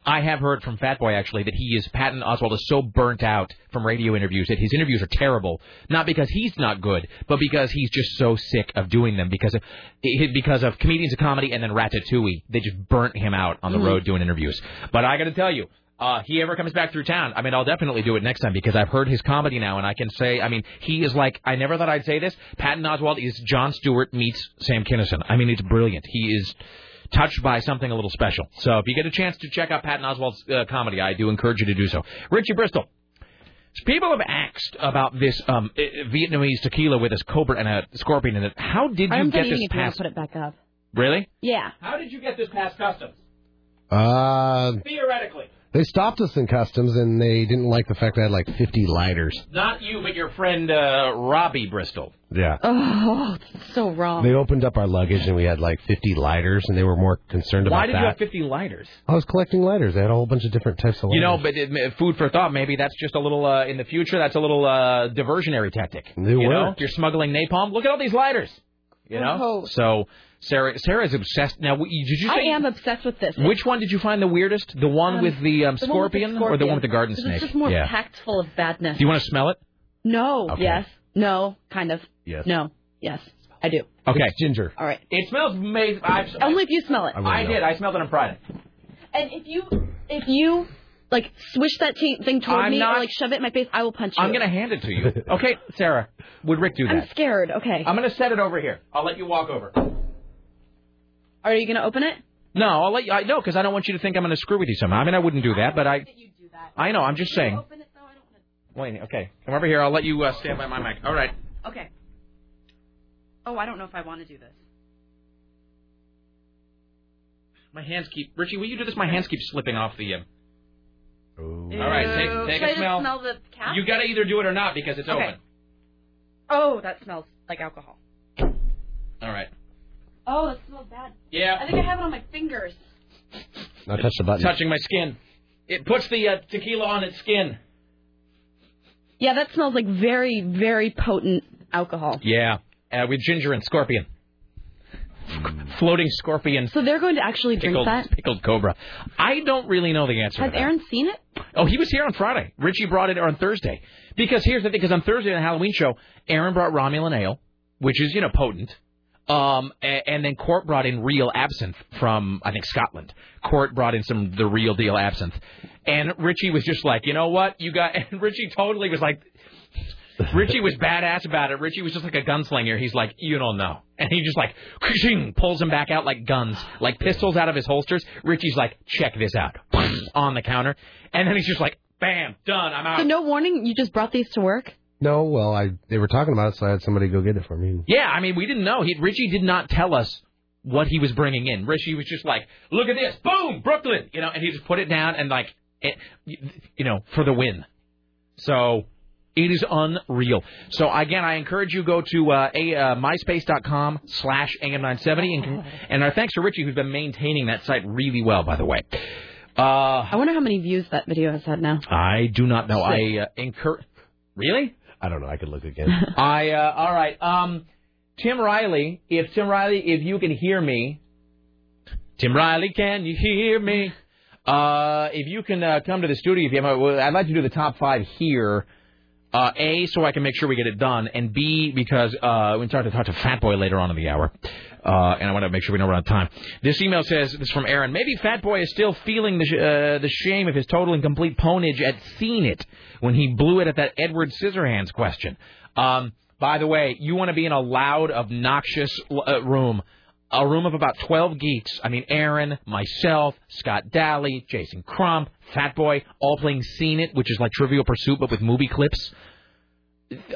I have heard from Fatboy actually that he is Patton Oswalt is so burnt out from radio interviews that his interviews are terrible. Not because he's not good, but because he's just so sick of doing them because of because of comedians of comedy and then Ratatouille. They just burnt him out on the
Mhm.
road doing interviews. But I got to tell you, uh, he ever comes back through town, I mean, I'll definitely do it next time because I've heard his comedy now, and I can say, I mean, he is like, I never thought I'd say this. Patton Oswalt is Jon Stewart meets Sam Kinison. I mean, it's brilliant. He is touched by something a little special. So if you get a chance to check out Patton Oswalt's uh, comedy, I do encourage you to do so. Richie Bristol. People have asked about this um, uh, Vietnamese tequila with this cobra and a scorpion in it. How did you
I'm
get
eating
this
if you want
past?
put it back up.
Really?
Yeah.
How did you get this past customs?
Uh,
Theoretically.
They stopped us in customs, and they didn't like the fact that I had like 50 lighters.
Not you, but your friend uh, Robbie Bristol.
Yeah.
Oh, it's so wrong.
They opened up our luggage, and we had like 50 lighters, and they were more concerned about
Why did you have 50 lighters?
I was collecting lighters. They had a whole bunch of different types of lighters.
You know, but it, food for thought. Maybe that's just a little uh, in the future. That's a little uh, diversionary tactic.
They
you
were.
know, you're smuggling napalm. Look at all these lighters. You know.
Oh.
So Sarah, Sarah is obsessed. Now, did you Say, I
am obsessed with this.
which one did you find the weirdest? The one
Um,
with the, um,
the one with the
scorpion, or the one with the garden snake?
It's just more
yeah.
packed full of badness.
Do you want to smell it?
No.
Okay.
Yes. No. Kind of.
Yes.
No. Yes. I do.
Okay.
ginger.
All right.
It smells amazing. I've,
Only if you smell it.
I, did. I smelled it on Friday.
And if you if you like swish that t- thing toward
I'm
me
not-
or like shove it in my face, I will punch you.
I'm going to hand it to you. *laughs* Okay, Sarah. Would Rick do that?
I'm scared. Okay.
I'm going to set it over here. I'll let you walk over.
Are you gonna open it?
No, I'll let you. I, no, because I don't want you to think I'm going to screw with you somehow. I mean, I wouldn't do that, but I. That you do that. I know. I'm just saying. Wait. Okay. Come over here. I'll let you uh, stand by my mic. All right.
Okay. Oh, I don't know if I want to do this.
My hands keep. Richie, will you do this? My hands keep slipping off the. Uh...
All
All right. Take, take
Should I
a
just
smell.
smell the cap?
You got to either do it or not because it's
Okay.
open.
Oh, that smells like alcohol.
All right.
Oh, that smells bad.
Yeah.
I think I have it on my fingers.
Now touch the button.
Touching my skin. It puts the uh, tequila on its skin.
Yeah, that smells like very, very potent alcohol.
Yeah. Uh, with ginger and scorpion. Floating scorpion.
So they're going to actually drink
Pickled,
that.
pickled cobra. I don't really know the answer.
Has
to that.
Aaron seen it?
Oh, he was here on Friday. Richie brought it on Thursday. Because here's the thing: because on Thursday on the Halloween show, Aaron brought Romulan ale, which is you know potent. Um, and, and then Court brought in real absinthe from I think Scotland. Court brought in some the real deal absinthe, and Richie was just like, you know what, you got. *laughs* And Richie totally was like, Richie was badass about it. Richie was just like a gunslinger. He's like, you don't know. And he just like, pulls them back out like guns, like pistols out of his holsters. Richie's like, check this out. *laughs* On the counter. And then he's just like, bam, done, I'm out.
So no warning, you just brought these to work?
No, well, I they were talking about it, so I had somebody go get it for me.
Yeah, I mean, we didn't know. He, Richie did not tell us what he was bringing in. Richie was just like, look at this, boom, Brooklyn, you know, and he just put it down and like, it, you know, for the win. So it is unreal. So again, I encourage you go to uh, a, uh, myspace.com slash am970 and, and our thanks to Richie who's been maintaining that site really well, by the way. Uh,
I wonder how many views that video has had now.
I do not know. I uh, encourage. Really?
I don't know. I could look again. *laughs*
I uh, all right. Um, Tim Riley, if Tim Riley, if you can hear me, Tim Riley, can you hear me? Uh, if you can uh, come to the studio, if you have, I'd like to do the top five here. Uh, a, so I can make sure we get it done, and B, because uh, we start to talk to Fat Boy later on in the hour, uh, and I want to make sure we know we're on time. This email says this is from Aaron. Maybe Fat Boy is still feeling the sh- uh, the shame of his total and complete ponage at seeing it when he blew it at that Edward Scissorhands question. Um, by the way, you want to be in a loud, obnoxious uh, room. A room of about 12 geeks. I mean, Aaron, myself, Scott Daly, Jason Crump, Fat Boy, all playing Scene It, which is like Trivial Pursuit, but with movie clips.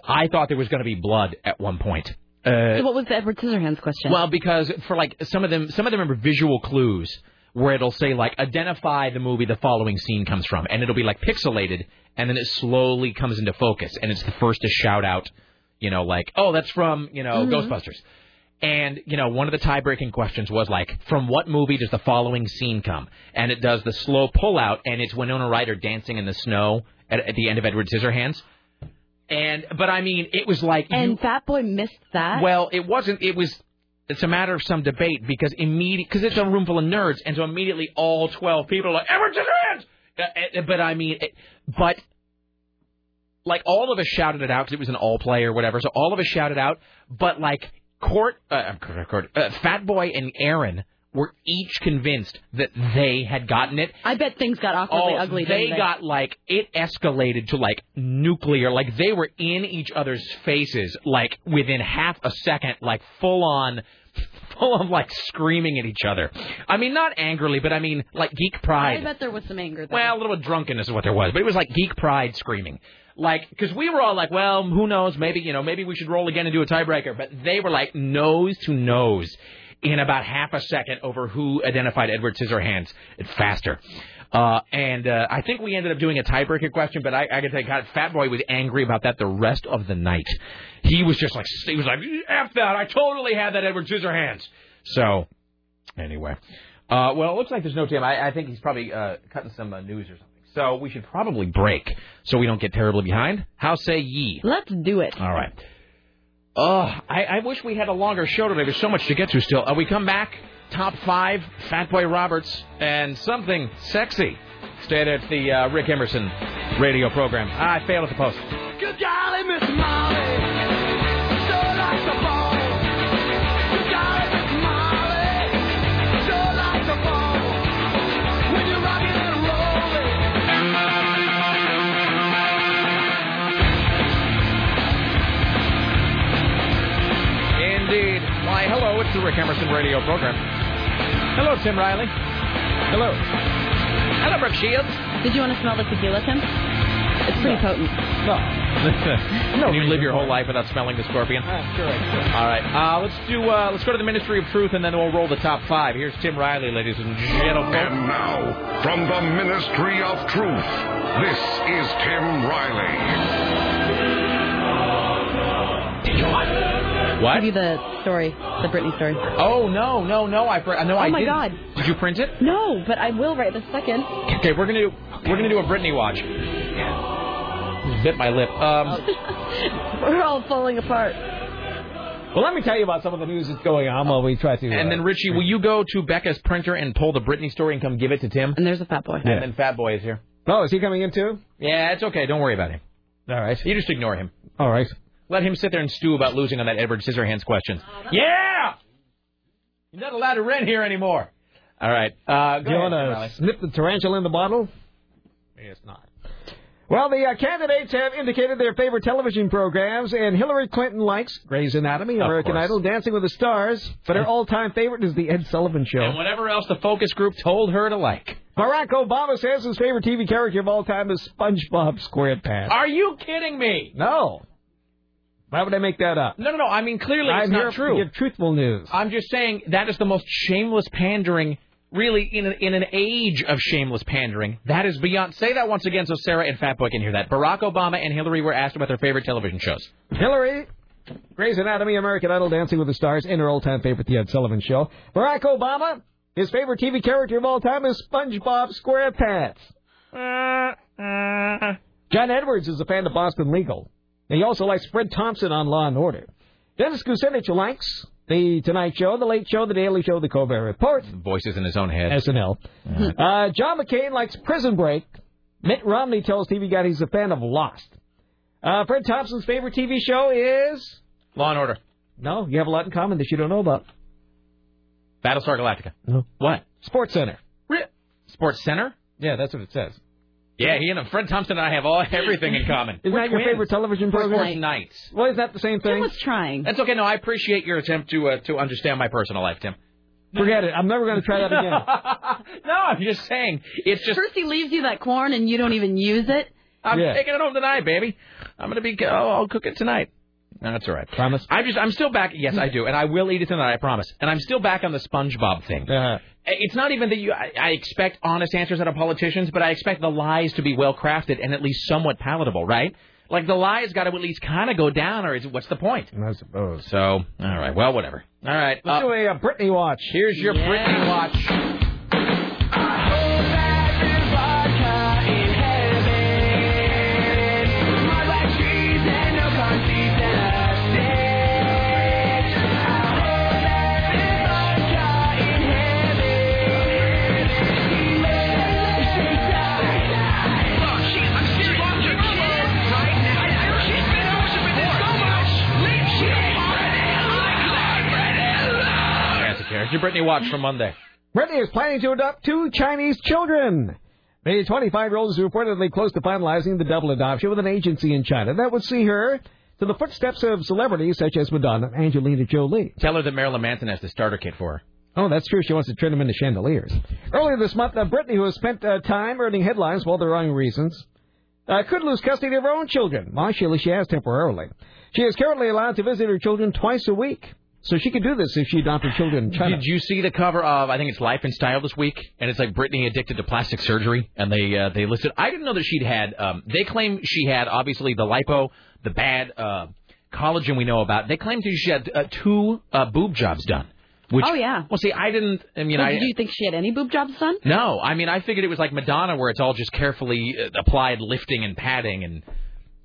I thought there was going to be blood at one point. Uh,
so what was the Edward Scissorhands question?
well, because for like some of them, some of them are visual clues where it'll say like identify the movie the following scene comes from, and it'll be like pixelated, and then it slowly comes into focus, and it's the first to shout out, you know, like oh that's from you know
Mhm.
Ghostbusters, and you know one of the tie-breaking questions was like from what movie does the following scene come, and it does the slow pull out, and it's Winona Ryder dancing in the snow at, at the end of Edward Scissorhands. And but I mean, it was like
and
you,
Fat Boy missed that.
well, it wasn't. It was. It's a matter of some debate because immediate because it's a room full of nerds, and so immediately all twelve people are like Edward Scissorhands. Uh, uh, But I mean, it, but like all of us shouted it out because it was an all play or whatever. So all of us shouted out, but like Court, uh, Court, Court uh, Fat Boy and Aaron were each convinced that they had gotten it.
I bet things got awkwardly
Oh,
ugly.
they got like it escalated to like nuclear. Like they were in each other's faces, like within half a second, like full on, *laughs* full of like screaming at each other. I mean, not angrily, but I mean like geek pride.
I bet there was some anger there.
Well, a little bit drunkenness is what there was, but it was like geek pride screaming. Like, because we were all like, well, who knows? Maybe you know, maybe we should roll again and do a tiebreaker. But they were like nose to nose in about half a second over who identified Edward Scissorhands It's faster. Uh, and uh, I think we ended up doing a tiebreaker question, but I, I can tell you, God, Fat Boy was angry about that the rest of the night. He was just like, he was like, F that, I totally had that Edward Scissorhands. So, anyway. Uh, well, it looks like there's no Tim. I, I think he's probably uh, cutting some uh, news or something. So we should probably break so we don't get terribly behind. How say ye?
Let's do it.
All right. Oh, I, I wish we had a longer show today. There's so much to get to still. Uh, we come back, top five, Fat Boy Roberts, and something sexy. Stayed at the uh, Rick Emerson radio program. I failed at the post.
Good golly, Miss Molly.
Indeed. Why, hello, it's the Rick Emerson radio program. Hello, Tim Riley. Hello. Hello, Brooke Shields.
Did you want to smell the tequila, Tim? It's pretty potent.
No. *laughs* no Can you live your whole life without smelling the scorpion?
sure, sure.
All right. Uh, let's do. Uh, let's go to the Ministry of Truth, and then we'll roll the top five. Here's Tim Riley, ladies and gentlemen.
And now, from the Ministry of Truth, this is Tim Riley.
What?
Give you the story, the Britney story.
Oh no, no, no! I pr- no,
Oh
I
my
didn't.
God.
Did you print it?
No, but I will right this second.
Okay, we're gonna do. We're gonna do a Britney watch. Bit my lip. Um, *laughs*
We're all falling apart.
Well, let me tell you about some of the news that's going on while we try to.
and
uh,
then Richie, will you go to Becca's printer and pull the Britney story and come give it to Tim?
And there's a fat boy. Yeah.
And then Fat Boy is here.
Oh, is he coming in too?
Yeah, it's okay. Don't worry about him.
All right.
You just ignore him.
All right.
Let him sit there and stew about losing on that Edward Scissorhands question. Yeah! You're not allowed to rent here anymore. All right. Uh,
Do you want to snip the tarantula in the bottle? It's not. Well, the uh, candidates have indicated their favorite television programs, and Hillary Clinton likes Grey's Anatomy, American. Idol, Dancing with the Stars, but her all-time favorite is the Ed Sullivan Show.
And whatever else the focus group told her to like.
Barack Obama says his favorite TV character of all time is SpongeBob SquarePants.
Are you kidding me?
No. Why would I make that up?
No, no, no. I mean, clearly it's
I'm
not
here
true.
give truthful news.
I'm just saying that is the most shameless pandering, really, in, a, in an age of shameless pandering. That is beyond. Say that once again so Sarah and Fatboy can hear that. Barack Obama and Hillary were asked about their favorite television shows.
Hillary, Grey's Anatomy, American Idol, Dancing with the Stars, and her all-time favorite, The Ed Sullivan Show. Barack Obama, his favorite TV character of all time is SpongeBob SquarePants. Uh, uh. John Edwards is a fan of Boston Legal. And he also likes Fred Thompson on Law and Order. Dennis Kucinich likes The Tonight Show, The Late Show, The Daily Show, The Colbert Report,
Voices in his own head.
SNL. *laughs* Uh, John McCain likes Prison Break. Mitt Romney tells TV Guide he's a fan of Lost. Uh, Fred Thompson's favorite TV show is
Law and Order.
no, you have a lot in common that you don't know about.
Battlestar Galactica.
No.
What?
Sports Center.
Re- Sports Center?
Yeah, that's what it says.
Yeah, he and Fred Thompson and I have all everything in common.
Isn't that your
twins.
favorite television
Sports
program?
Nights.
Well, is that the same thing?
Tim
thing?
was trying.
That's okay. No, I appreciate your attempt to uh, to understand my personal life, Tim.
Forget it. I'm never going to try that again. *laughs*
no, I'm just saying. It's just
First he leaves you that corn and you don't even use it.
I'm
Yeah.
taking it home tonight, baby. I'm gonna be. Oh, I'll cook it tonight. No, that's all right.
Promise?
I'm just. I'm still back. Yes, I do, and I will eat it tonight. I promise. And I'm still back on the SpongeBob thing.
Uh,
It's not even that you. I, I expect honest answers out of politicians, but I expect the lies to be well crafted and at least somewhat palatable, right? Like the lies got to at least kind of go down, or is what's the point?
I suppose.
So, all right. Well, whatever. All right.
Let's
uh,
do a, uh Britney watch.
here's your Britney watch. That's a Here's your Britney watch from Monday.
Britney is planning to adopt two Chinese children. The 25-year-old is reportedly close to finalizing the double adoption with an agency in China that would see her to the footsteps of celebrities such as Madonna and Angelina Jolie.
Tell her that Marilyn Manson has the starter kit for her.
Oh, that's true. She wants to turn them into chandeliers. Earlier this month, uh, Britney, who has spent uh, time earning headlines for the wrong reasons, uh, could lose custody of her own children. Actually, she has temporarily. She is currently allowed to visit her children twice a week. So she could do this if she adopted children in China.
Did you see the cover of I think it's Life and Style this week, and it's like Britney addicted to plastic surgery, and they uh, they listed. I didn't know that she'd had. Um, they claim she had obviously the lipo, the bad uh, collagen we know about. They claim that she had uh, two uh, boob jobs done. Which,
oh yeah.
Well, see, I didn't. I mean,
Well,
I
did you think she had any boob jobs done?
no. I mean, I figured it was like Madonna, where it's all just carefully uh, applied lifting and padding and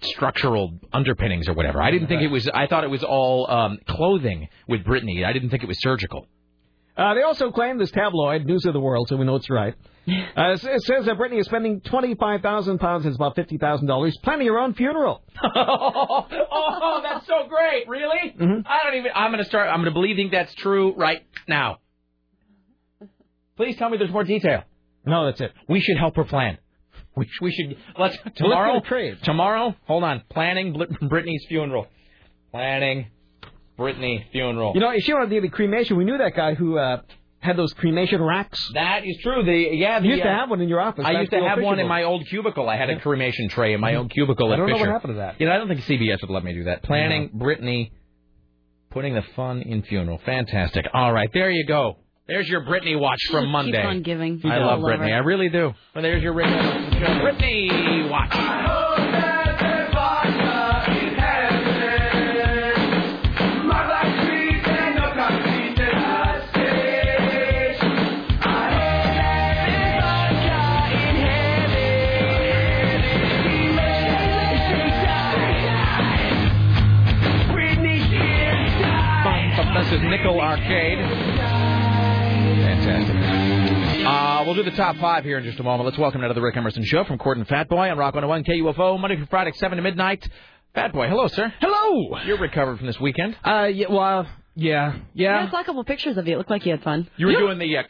structural underpinnings or whatever. I didn't think it was. I thought it was all um, clothing with Britney. I didn't think it was surgical.
Uh, they also claim this tabloid, News of the World, so we know it's right. *laughs* Uh, it says that Britney is spending twenty-five thousand pounds. It's about fifty thousand dollars planning her own funeral. *laughs*
oh, that's so great! Really? I don't even. I'm gonna start. I'm gonna believe think that's true right now. Please tell me there's more detail.
No, that's it.
We should help her plan. We, we should let's tomorrow.
Let's get a trade.
Tomorrow, hold on. Planning Brit- *laughs* Britney's funeral. Planning Britney funeral.
You know, if she wanted to do the cremation, we knew that guy who uh, had those cremation racks.
That is true. The yeah, the,
you used to
uh,
have one in your office.
I used to have one in my old cubicle. I had a cremation tray in my own cubicle.
I don't know what happened to that.
You know, I don't think CBS would let me do that. Planning Britney, putting the fun in funeral. Fantastic. All right, there you go. There's your Britney watch from
Keeps
Monday.
on giving.
I love
her.
I really do. Well, there's your Britney, Britney watch. This is Nickel Arcade. Uh, we'll do the top five here in just a moment. Let's welcome now to the Rick Emerson Show from Court and Fat Boy on Rock 101 KUFO, Monday through Friday, 7 to midnight. Fat Boy, hello, sir.
Hello.
You're recovered from this weekend.
Uh, yeah, well, yeah,
Yeah, I saw a couple pictures of you. It looked like you had fun.
You were doing the uh,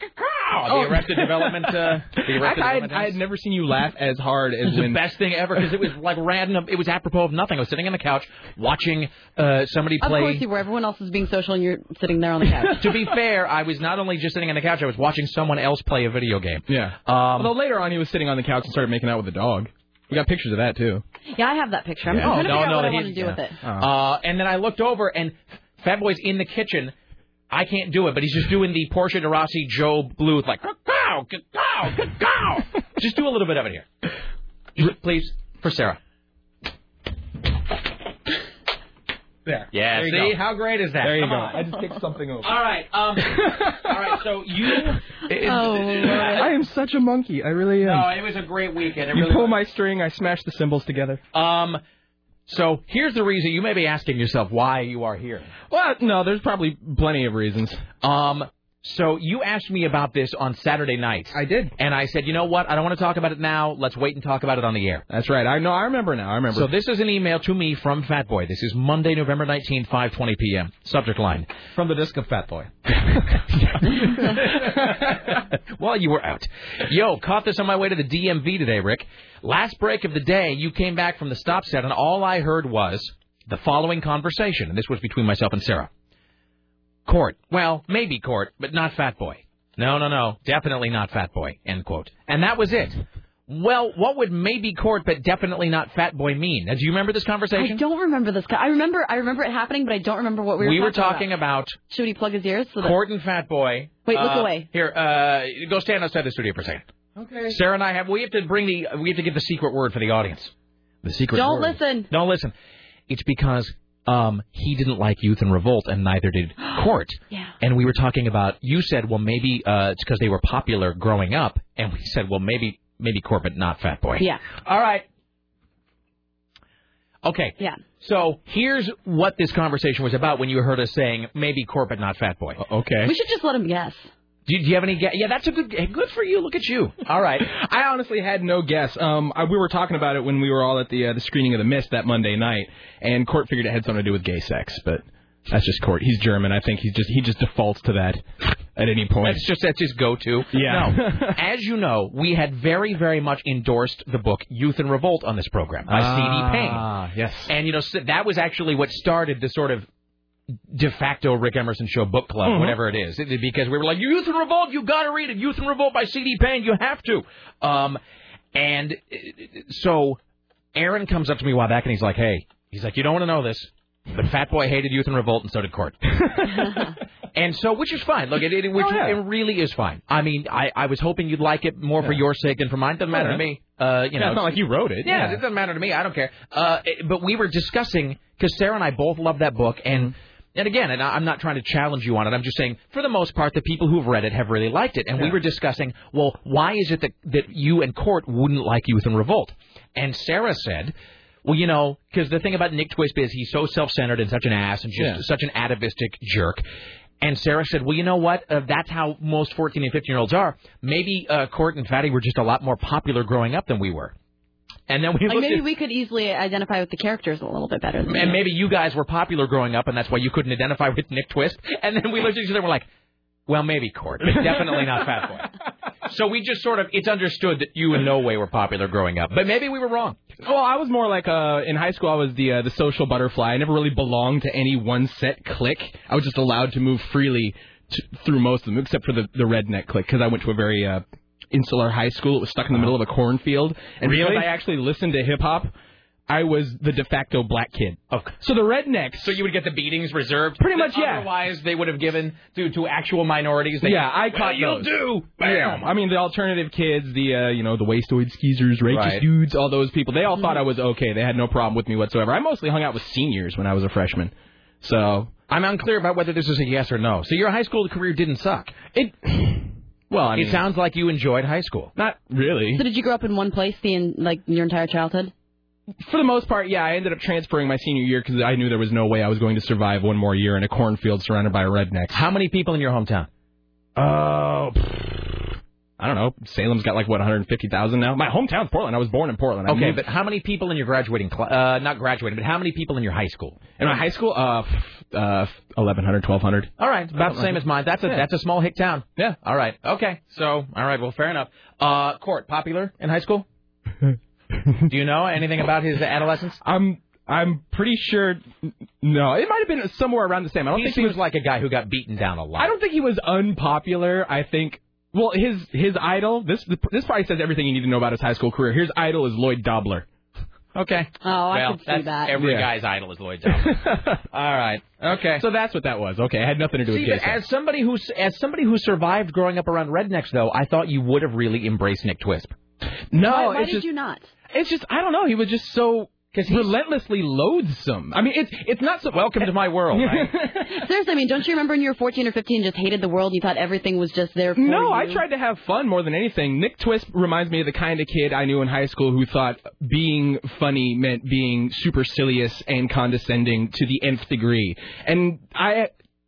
caw, the Arrested Development. Uh, *laughs* the Arrested
I, I,
Development
I had never seen you laugh as hard
It
as
was the best thing ever because it was like random. It was apropos of nothing. I was sitting on the couch watching uh, somebody
Of
play.
course you were. Everyone else is being social, and you're sitting there on the couch. *laughs*
to be fair, I was not only just sitting on the couch, I was watching someone else play a video game.
Yeah.
Um,
Although later on, he was sitting on the couch and started making out with the dog. We got pictures of that too.
yeah, I have that picture. I'm,
Yeah.
I'm trying to
Oh, no,
figure out what I want to do
yeah.
with it.
Uh, and then I looked over, and Fat Boy's in the kitchen. I can't do it, but he's just doing the Portia de Rossi Joe Bluth, like, cow, cow, cow. just do a little bit of it here. Please, for Sarah.
There.
Yeah,
There
see?
go.
How great is that?
There you
Come
go.
on.
I just picked something over.
All right, um, all right, so you... *laughs*
Oh,
I am such a monkey. I really am.
No, it was a great weekend. It
you
really
pull
was.
my string, I smash the cymbals together.
Um, so here's the reason you may be asking yourself why you are here.
Well, no, there's probably plenty of reasons.
Um, so you asked me about this on Saturday night.
I did.
And I said, you know what? I don't want to talk about it now. Let's wait and talk about it on the air.
That's right. I know. I remember now. I remember.
So this is an email to me from Fat Boy. This is Monday, November 19th, 5:20 p.m. Subject line.
From the disc of Fat Boy. *laughs* *laughs*
While you were out. Yo, caught this on my way to the DMV today, Rick. Last break of the day, you came back from the stop set, and all I heard was the following conversation, and this was between myself and Sarah. Court. Well, maybe court, but not Fat Boy. No, no, no. Definitely not Fat Boy. End quote. And that was it. Well, what would maybe court, but definitely not Fat Boy mean? Now, do you remember this conversation?
I don't remember this. I remember. I remember it happening, but I don't remember what we were. Talking about.
We were
talking
talking about
Should he plug his ears? So that...
Court and Fat Boy.
Wait, look
Uh,
away.
Here, uh, go stand outside the studio for a second.
Okay.
Sarah and I have we have to bring the we have to give the secret word for the audience. The secret word.
Don't
word.
listen.
Don't listen. It's because um he didn't like Youth in Revolt and neither did *gasps* Court.
Yeah.
And we were talking about you said, well maybe uh it's because they were popular growing up and we said, well maybe maybe Court but not Fat Boy.
Yeah.
All right. Okay.
Yeah.
So here's what this conversation was about when you heard us saying maybe Court but not Fat Boy.
Okay.
We should just let him guess.
Do you, do you have any? Ga- yeah, that's a good. Good for you. Look at you. All right. *laughs*
I honestly had no guess. Um, I, we were talking about it when we were all at the uh, the screening of The Mist that Monday night, and Court figured it had something to do with gay sex, but that's just Court. He's German. I think he just he just defaults to that at any point.
That's just that's his go-to.
Yeah.
No, *laughs* as you know, we had very very much endorsed the book Youth in Revolt on this program by C.D. Payne.
Ah, yes.
And you know so that was actually what started the sort of de facto Rick Emerson show book club,
Mhm.
whatever it is, because we were like Youth in Revolt, you got to read it. Youth in Revolt by C.D. Payne, you have to. Um, and so Aaron comes up to me a while back and he's like, Hey, he's like, you don't want to know this. But Fat Boy hated Youth in Revolt, and so did Court. *laughs* and so, which is fine. Look, it, it, which
Oh, yeah.
it really is fine. I mean, I, I was hoping you'd like it more for your sake than for mine. Doesn't matter
Yeah.
to me. Uh, you
Yeah,
know,
it's not like you wrote it.
Yeah,
Yeah.
it doesn't matter to me. I don't care. Uh, it- but we were discussing because Sarah and I both love that book, and and again, and I- I'm not trying to challenge you on it. I'm just saying, for the most part, the people who've read it have really liked it. And we were discussing, well, why is it that that you and Court wouldn't like Youth in Revolt? And Sarah said. Well, you know, because the thing about Nick Twisp is he's so self-centered and such an ass and just
Yeah.
such an atavistic jerk. And Sarah said, "Well, you know what? Uh, that's how most 14 and 15 year olds are. Maybe uh, Court and Fatty were just a lot more popular growing up than we were." And then we
Like maybe
at,
we could easily identify with the characters a little bit better. Than
and maybe you guys were popular growing up, and that's why you couldn't identify with Nick Twisp. And then we looked at each other and we're like, well, maybe Court, but *laughs* definitely not Fat Boy. So we just sort of, it's understood that you in no way were popular growing up. But maybe we were wrong.
Well, I was more like uh, in high school. I was the uh, the social butterfly. I never really belonged to any one set clique. I was just allowed to move freely t- through most of them, except for the the redneck clique, because I went to a very uh, insular high school. It was stuck in the middle of a cornfield, and
Really?
because I actually listened to hip hop, I was the de facto black kid.
Okay.
So the rednecks.
So you would get the beatings reserved?
Pretty much, yeah.
Otherwise, they would have given to, to actual minorities. They,
yeah, I
well,
caught
you'll
those.
do.
Yeah,
Bam.
I mean the alternative kids, the uh, you know the wastoid skeezers, righteous
Right.
dudes, all those people. They all thought I was okay. They had no problem with me whatsoever. I mostly hung out with seniors when I was a freshman. So
I'm unclear about whether this is a yes or no. So your high school career didn't suck.
It. Well, I mean,
it sounds like you enjoyed high school.
not really.
So did you grow up in one place the in, like your entire childhood?
For the most part, yeah. I ended up transferring my senior year because I knew there was no way I was going to survive one more year in a cornfield surrounded by rednecks.
How many people in your hometown?
Oh, I don't know. Salem's got like what 150,000 now. My hometown's Portland. I was born in Portland. I
Okay,
moved-
but how many people in your graduating class? Uh, not graduating, but how many people in your high school?
in my high school, uh, f- uh, 1,100, 1,200.
All right, about the same as mine. That's a
Yeah.
that's a small hick town.
Yeah.
All right. Okay. So, all right. Well, fair enough. Uh, Court popular in high school? *laughs* Do you know anything about his adolescence?
I'm I'm pretty sure. No, it might have been somewhere around the same. I don't
He
think he was.
like a guy who got beaten down a lot.
I don't think he was unpopular. I think. Well, his his idol. This this probably says everything you need to know about his high school career. His idol is Lloyd Dobler.
Okay.
Oh, I
well,
could see
that's
that.
every
Yeah.
guy's idol is Lloyd Dobler. *laughs* all right. Okay.
So that's what that was. Okay, it had nothing to do
See,
with
but as somebody who's as somebody who survived growing up around rednecks, though, I thought you would have really embraced Nick Twisp.
No,
why why
it's
did
just
you not?
it's just I don't know. He was just so relentlessly loathsome. I mean, it's it's not so.
Welcome to my world. *laughs* right?
Seriously, I mean, don't you remember when you were 14 or 15 and just hated the world? You thought everything was just there for
No,
you?
I tried to have fun more than anything. Nick Twisp reminds me of the kind of kid I knew in high school who thought being funny meant being supercilious and condescending to the nth degree. And I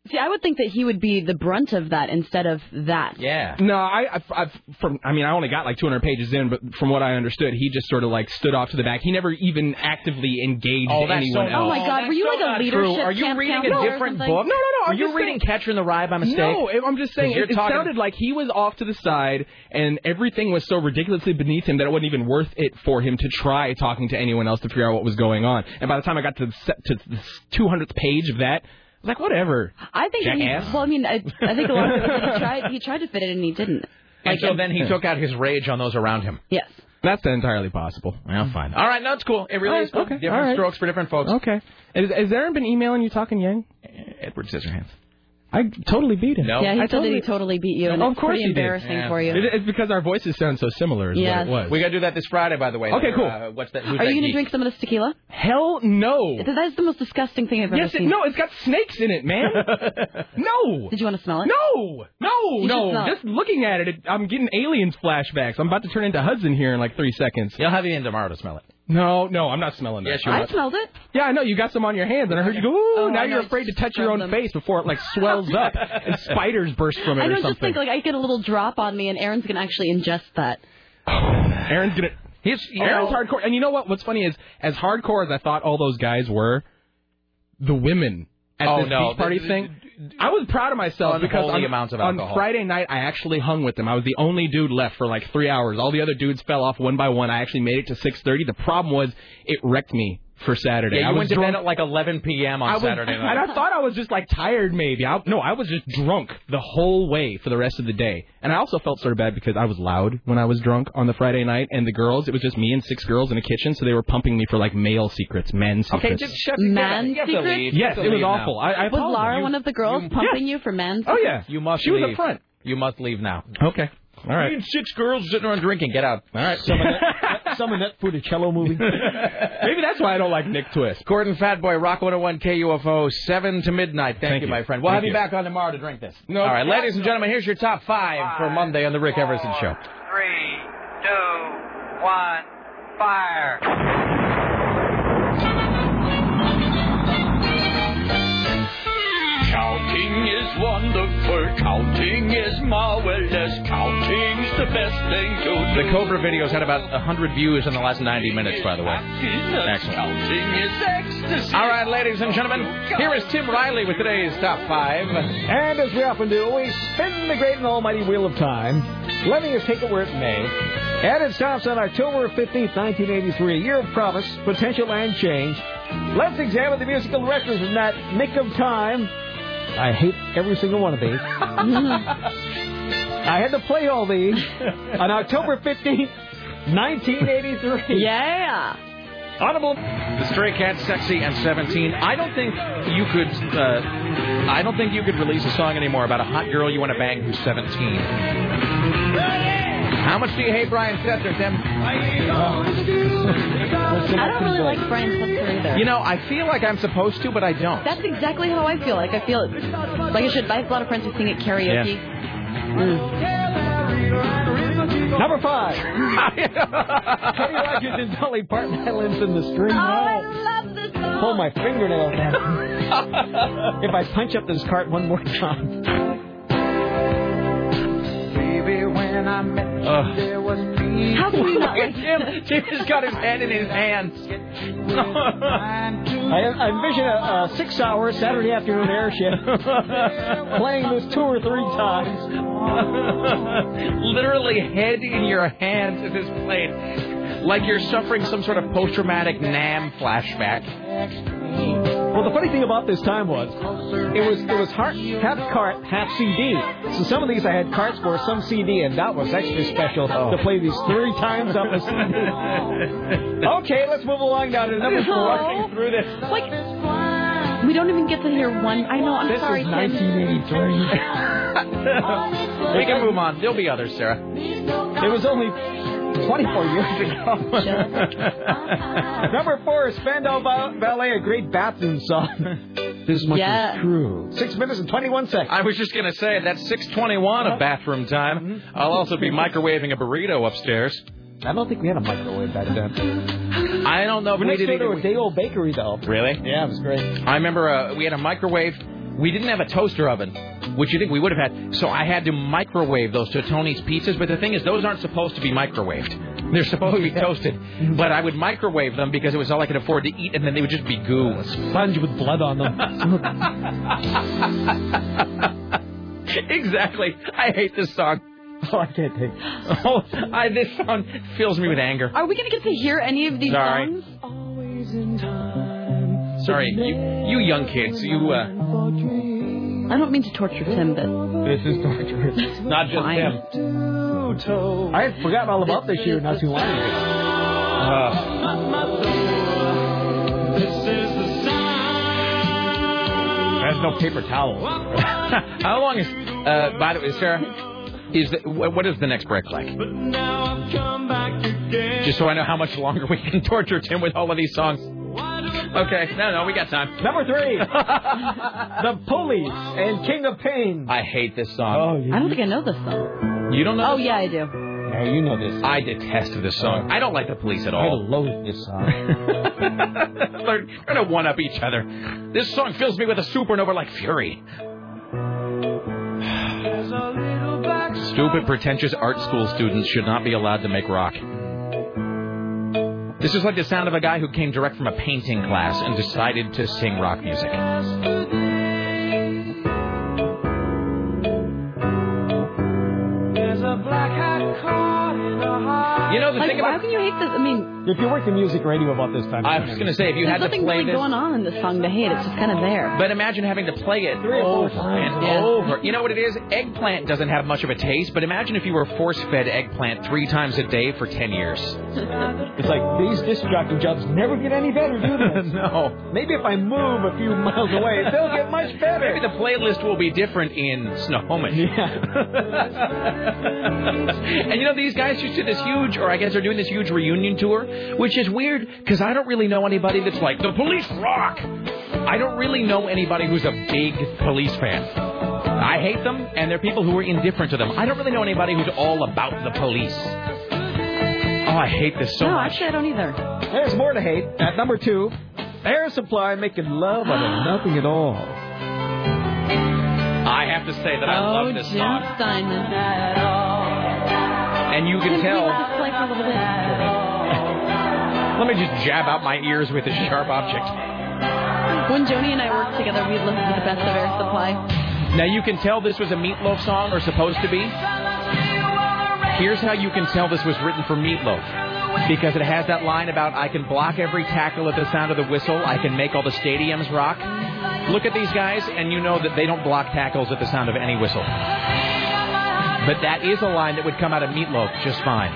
See, I would think that he would be the brunt of that instead of that.
yeah.
no, I I've, I've from I mean I only got like 200 pages in, but from what I understood, he just sort of like stood off to the back. He never even actively engaged
Oh,
anyone
so,
else.
Oh my oh, God,
that's
were you
so
like a
not
leadership
true. Are you
camp
reading a
counselor
different book?
No, no, no,
Are you reading
saying-
Catcher in the Rye by mistake?
No, I'm just saying
You're
it, it
talking-
sounded like he was off to the side, and everything was so ridiculously beneath him that it wasn't even worth it for him to try talking to anyone else to figure out what was going on. And by the time I got to the, to the 200th page of that, I was like, whatever.
I think he, well, I mean, I, I think a lot of people, he *laughs* tried he tried to fit it and he didn't.
And so then he took out his rage on those around him.
Yes.
That's entirely possible.
Well, fine. All right, no, it's cool. It really
All
is cool.
okay,
Different
all right.
strokes for different folks.
Okay. Has, has Aaron been emailing you talking Yang?
Edward Scissorhands.
I totally beat him.
No.
Yeah, he
I
said
totally,
that he totally beat you, and
No, of
it's
course
pretty
he did.
embarrassing
Yeah.
for you.
It- It's because our voices sound so similar. Is
Yes.
what it was.
We got to do that this Friday, by the way.
Okay, cool.
Uh, what's that? Who's
Are
that
you going to
geek?
drink some of this tequila?
Hell no.
That's the most disgusting thing I've ever
Yes, it,
seen.
no, it's got snakes in it, man. *laughs* no.
Did you want to smell it?
No, no,
You
no.
smell.
Just looking at it, it, I'm getting aliens flashbacks. I'm about to turn into Hudson here in like three seconds.
You'll have you in tomorrow to smell it.
No, no, I'm not smelling that.
Yes, you
I
will.
smelled it.
Yeah, I know. You got some on your hands, and I heard you go, ooh,
Oh,
now
I
you're
know.
afraid to touch your own
them.
face before it like swells *laughs* up and spiders burst from it
I
or
know,
something.
just think like I get a little drop on me, and Aaron's going to actually ingest that. *sighs*
Aaron's gonna.
He's, you
Aaron's
know,
hardcore, and you know what? What's funny is, as hardcore as I thought all those guys were, the women at
Oh,
this
no.
beach party
The-
thing, I was proud of myself because on,
amounts of
on. Friday night I actually hung with them. I was the only dude left for like three hours. All the other dudes fell off one by one. I actually made it to 6:30. The problem was it wrecked me for Saturday.
Yeah,
I
you
was
went to
drunk.
bed at like 11 p.m. on
I was,
Saturday night.
And I thought I was just like tired, maybe. I, no, I was just drunk the whole way for the rest of the day. And I also felt sort of bad because I was loud when I was drunk on the Friday night, and the girls, it was just me and six girls in a kitchen, so they were pumping me for like male secrets, men secrets.
Okay, just shut
Man
you
secrets?
Yes, it was
leave now.
awful. I, I
Was
apologize.
Laura
You-
one of the girls pumping you for men?
Oh yeah,
You must
She was
leave.
up front.
You must leave now.
Okay. All right.
Me and six girls sitting around drinking. Get out.
All right.
Some of that, *laughs* some of that Funicello movie. *laughs*
Maybe that's why I don't like Nick Twisp.
Gordon Fatboy, Rock 101 KUFO, 7 to midnight. Thank,
Thank
you,
you.
my friend. We'll
Thank
have you
you.
back on tomorrow to drink this.
No,
All right, ladies and gentlemen, here's your top five for Monday on The Rick Emerson Show.
Three, two, one, fire.
Counting is wonderful. Counting is marvelous. Counting's the best thing to do.
The Cobra videos had about 100 views in the last 90 minutes, by the way. Excellent.
Counting is ecstasy.
All right, ladies and gentlemen, here is Tim Riley with today's top five.
And as we often do, we spin the great and almighty wheel of time, letting us take it where it may. And it stops on October 15th, 1983, a year of promise, potential, and change. Let's examine the musical records in that nick of time. I hate every single one of these. *laughs* I had to play all these on October 15th, 1983.
Yeah.
Audible.
The Stray Cats, Sexy and 17. I don't think you could. Uh, I don't think you could release a song anymore about a hot girl you want to bang who's 17. How much do you hate Brian Setzer, Tim?
I don't really like Brian Setzer either.
You know, I feel like I'm supposed to, but I don't.
That's exactly how I feel. Like I feel like I should. I have a lot of friends who sing at karaoke. Mm.
Number five. Kenny Rogers and Dolly Parton Islands in the Stream.
Oh, I love this song.
Pull my fingernails *laughs* out. if I punch up this cart one more time.
How can we not like
Jim? Jim has got his head in his hands. *laughs*
I, I envision a, a six-hour Saturday afternoon airship *laughs* playing this two or three times. *laughs*
Literally head in your hands as it's played. Like you're suffering some sort of post-traumatic NAM flashback.
Well, the funny thing about this time was, it was it was har- half cart, half CD. So some of these I had carts for, some CD, and that was extra special oh. to play these three times on the CD. *laughs* okay, let's move along now to number four.
No.
Through this.
Like we don't even get to hear one. I know. I'm
This
sorry,
is 1983. *laughs* *laughs*
We can move on. There'll be others, Sarah.
It was only 24 years ago. Number four is Spandau Ba- Ballet, a great bathroom song. This much
Yeah.
is true. Six minutes and 21 seconds.
I was just going to say, that's 621 of bathroom time. I'll also be microwaving a burrito upstairs.
I don't think we had a microwave back then.
I don't know if
We
we
next
did
door to a day old bakery, though.
Really?
Yeah, it was great.
I remember uh, we had a microwave. We didn't have a toaster oven, which you think we would have had. So I had to microwave those Tony's pizzas. But the thing is, those aren't supposed to be microwaved. *laughs* They're supposed to be oh, toasted. But I would microwave them because it was all I could afford to eat, and then they would just be goo.
A sponge with blood on them. *laughs*
exactly. I hate this song.
Oh, I can't take. *laughs*
Oh, I, this song fills me with anger.
Are we gonna get to hear any of these
Sorry.
songs?
Sorry, you, you young kids. You. Uh,
I don't mean to torture Tim, but
This is torture. *laughs*
not just
Fine.
him.
I had forgotten all about this year not too long ago.
Uh,
There's no paper towel. *laughs*
how long is? Uh, by the way, Sarah, is the, what is the next break like? Just so I know how much longer we can torture Tim with all of these songs. Okay, no, no, we got time.
Number three, *laughs* The Police and King of Pain.
I hate this
Oh,
song.
you,
I don't think I know this song.
You don't know?
Oh yeah, I do.
yeah, you know this.
I detest this song. I don't like the police at all.
I loathe this song. *laughs*
They're going to one up each other. This song fills me with a supernova like fury. Stupid, pretentious art school students should not be allowed to make rock. This is like the sound of a guy who came direct from a painting class and decided to sing rock music. You know the
Like,
thing
why
about
can you hate this? I mean,
If you worked in music radio about this time,
I was going to say, if you
There's
had to
nothing
play
really
this.
going on in this song to hate. It's just kind of there.
But imagine having to play it
Three or four
over
times.
and
Yeah.
over. You know what it is? Eggplant doesn't have much of a taste, but imagine if you were force-fed eggplant three times a day for 10 years. *laughs*
It's like these disc jockey jobs never get any better, do they? *laughs*
no.
Maybe if I move a few miles away, they'll get much better.
Maybe the playlist will be different in Snohomish. *laughs* and you know, these guys just did this huge, or I guess they're doing this huge reunion tour, which is weird because I don't really know anybody that's like, the police rock! I don't really know anybody who's a big police fan. I hate them, and there are people who are indifferent to them. I don't really know anybody who's all about the police. Oh, I hate this so
no,
much.
actually, I don't either.
There's more to hate. At number two, Air Supply making love out of nothing at all.
I have to say that I
oh,
love this
Jim
song.
Steinman.
And you can tell.
let this play for a little bit? *laughs*
Let me just jab out my ears with a sharp object.
When Joni and I worked together, we'd listen to the best of Air Supply.
Now you can tell this was a Meatloaf song, or supposed to be. Here's how you can tell this was written for Meatloaf. Because it has that line about I can block every tackle at the sound of the whistle, I can make all the stadiums rock. Look at these guys, and you know that they don't block tackles at the sound of any whistle. But that is a line that would come out of Meatloaf just fine.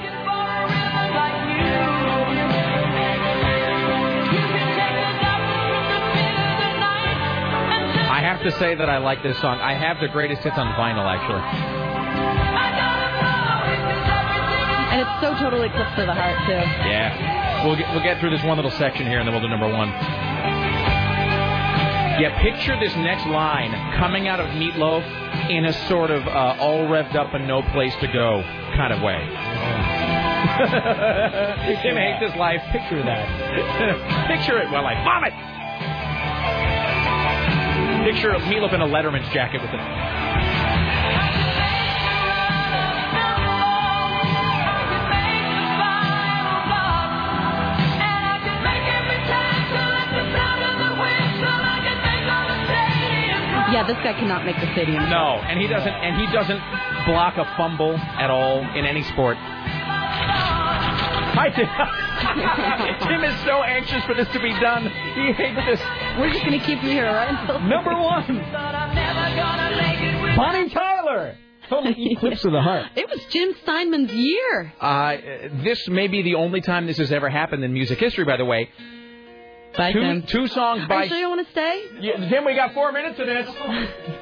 I have to say that I like this song. I have the greatest hits on vinyl, actually.
And it's so totally clips to the heart, too.
Yeah. We'll get, we'll get through this one little section here, and then we'll do number one. Yeah, picture this next line coming out of Meatloaf in a sort of uh, all revved up and no place to go kind of way. Tim hates his life. Picture that. *laughs* Picture it while I vomit. Picture Meatloaf in a Letterman's jacket with it.
Yeah, this guy cannot make the stadium.
No, and he doesn't. And he doesn't block a fumble at all in any sport. Hi, Tim. *laughs* Tim is so anxious for this to be done. He hates this.
We're just going to keep you here, right? *laughs*
Number one. Bonnie Tyler. Totally *laughs* eclipse of the heart.
It was Jim Steinman's year.
Uh, this may be the only time this has ever happened in music history, by the way.
Bye,
two,
Tim.
two songs
Are
by.
you sure you want to stay?
Yeah, Tim, we got four minutes of this.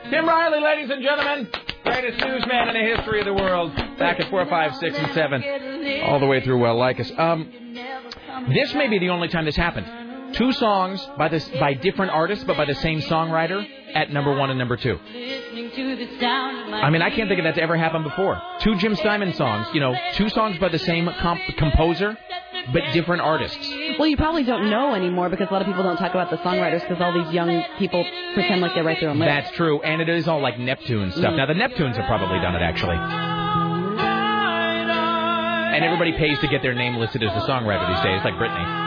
Tim Riley, ladies and gentlemen, greatest newsman in the history of the world. Back at four, five, six, and seven, all the way through. Well, like us. Um, this may be the only time this happened. Two songs by this by different artists, but by the same songwriter at number one and number two. I mean, I can't think of that's ever happened before. Two Jim Steinman songs, you know, two songs by the same comp- composer, but different artists.
Well, you probably don't know anymore because a lot of people don't talk about the songwriters because all these young people pretend like they write their own lyrics.
That's true, and it is all like Neptune stuff.
Mm.
Now the Neptunes have probably done it actually, and everybody pays to get their name listed as the songwriter these days, like Britney.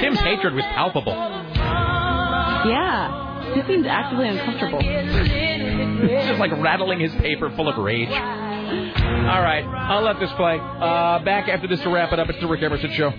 Tim's hatred was palpable.
Yeah. He seems actively uncomfortable.
He's *laughs* just like rattling his paper full of rage. All right, I'll let this play. Uh, back after this to wrap it up. It's the Rick Emerson Show.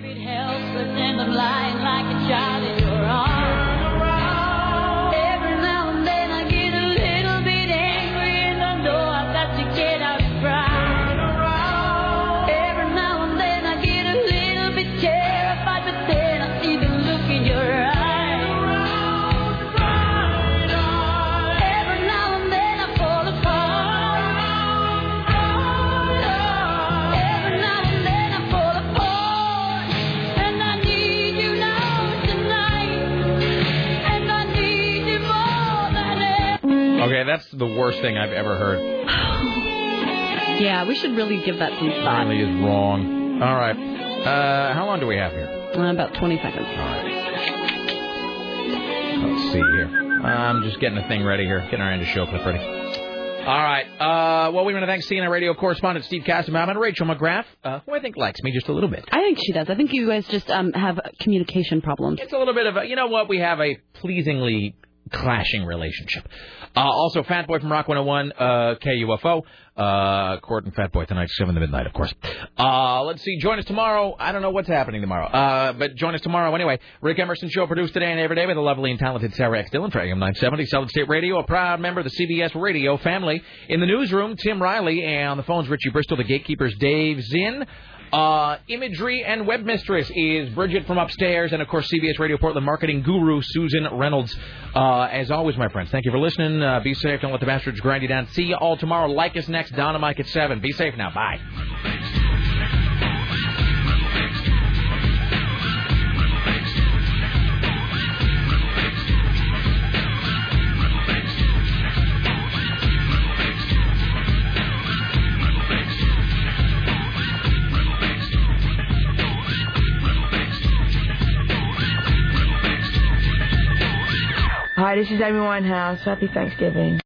Okay, that's the worst thing I've ever heard.
Yeah, we should really give that some thought.
Really is wrong. All right. Uh, how long do we have here?
Uh, about 20 seconds. All right.
Let's see here. I'm just getting the thing ready here. Getting our end of show clip ready. All right. Uh, well, we want to thank CNN radio correspondent Steve Kastenbaum and Rachel McGrath, uh, who I think likes me just a little bit.
I think she does. I think you guys just um, have communication problems.
It's a little bit of a, you know what? We have a pleasingly clashing relationship. Uh, also, Fat Boy from Rock 101, uh, KUFO. Uh, Court and Fat Boy tonight, 7 to midnight, of course. Uh, let's see. Join us tomorrow. I don't know what's happening tomorrow. Uh, but join us tomorrow anyway. Rick Emerson Show produced today and every day by the lovely and talented Sarah X. Dillon for AM 970 Solid State Radio, a proud member of the CBS Radio family. In the newsroom, Tim Riley, and on the phones, Richie Bristol, the gatekeepers, Dave Zinn. Uh, imagery and web mistress is Bridget from upstairs, and of course CBS Radio Portland marketing guru Susan Reynolds. Uh, as always, my friends, thank you for listening. Uh, be safe. Don't let the bastards grind you down. See you all tomorrow. Like us next. Donna Mike at seven. Be safe now. Bye.
Hi, this is Amy Winehouse. Happy Thanksgiving.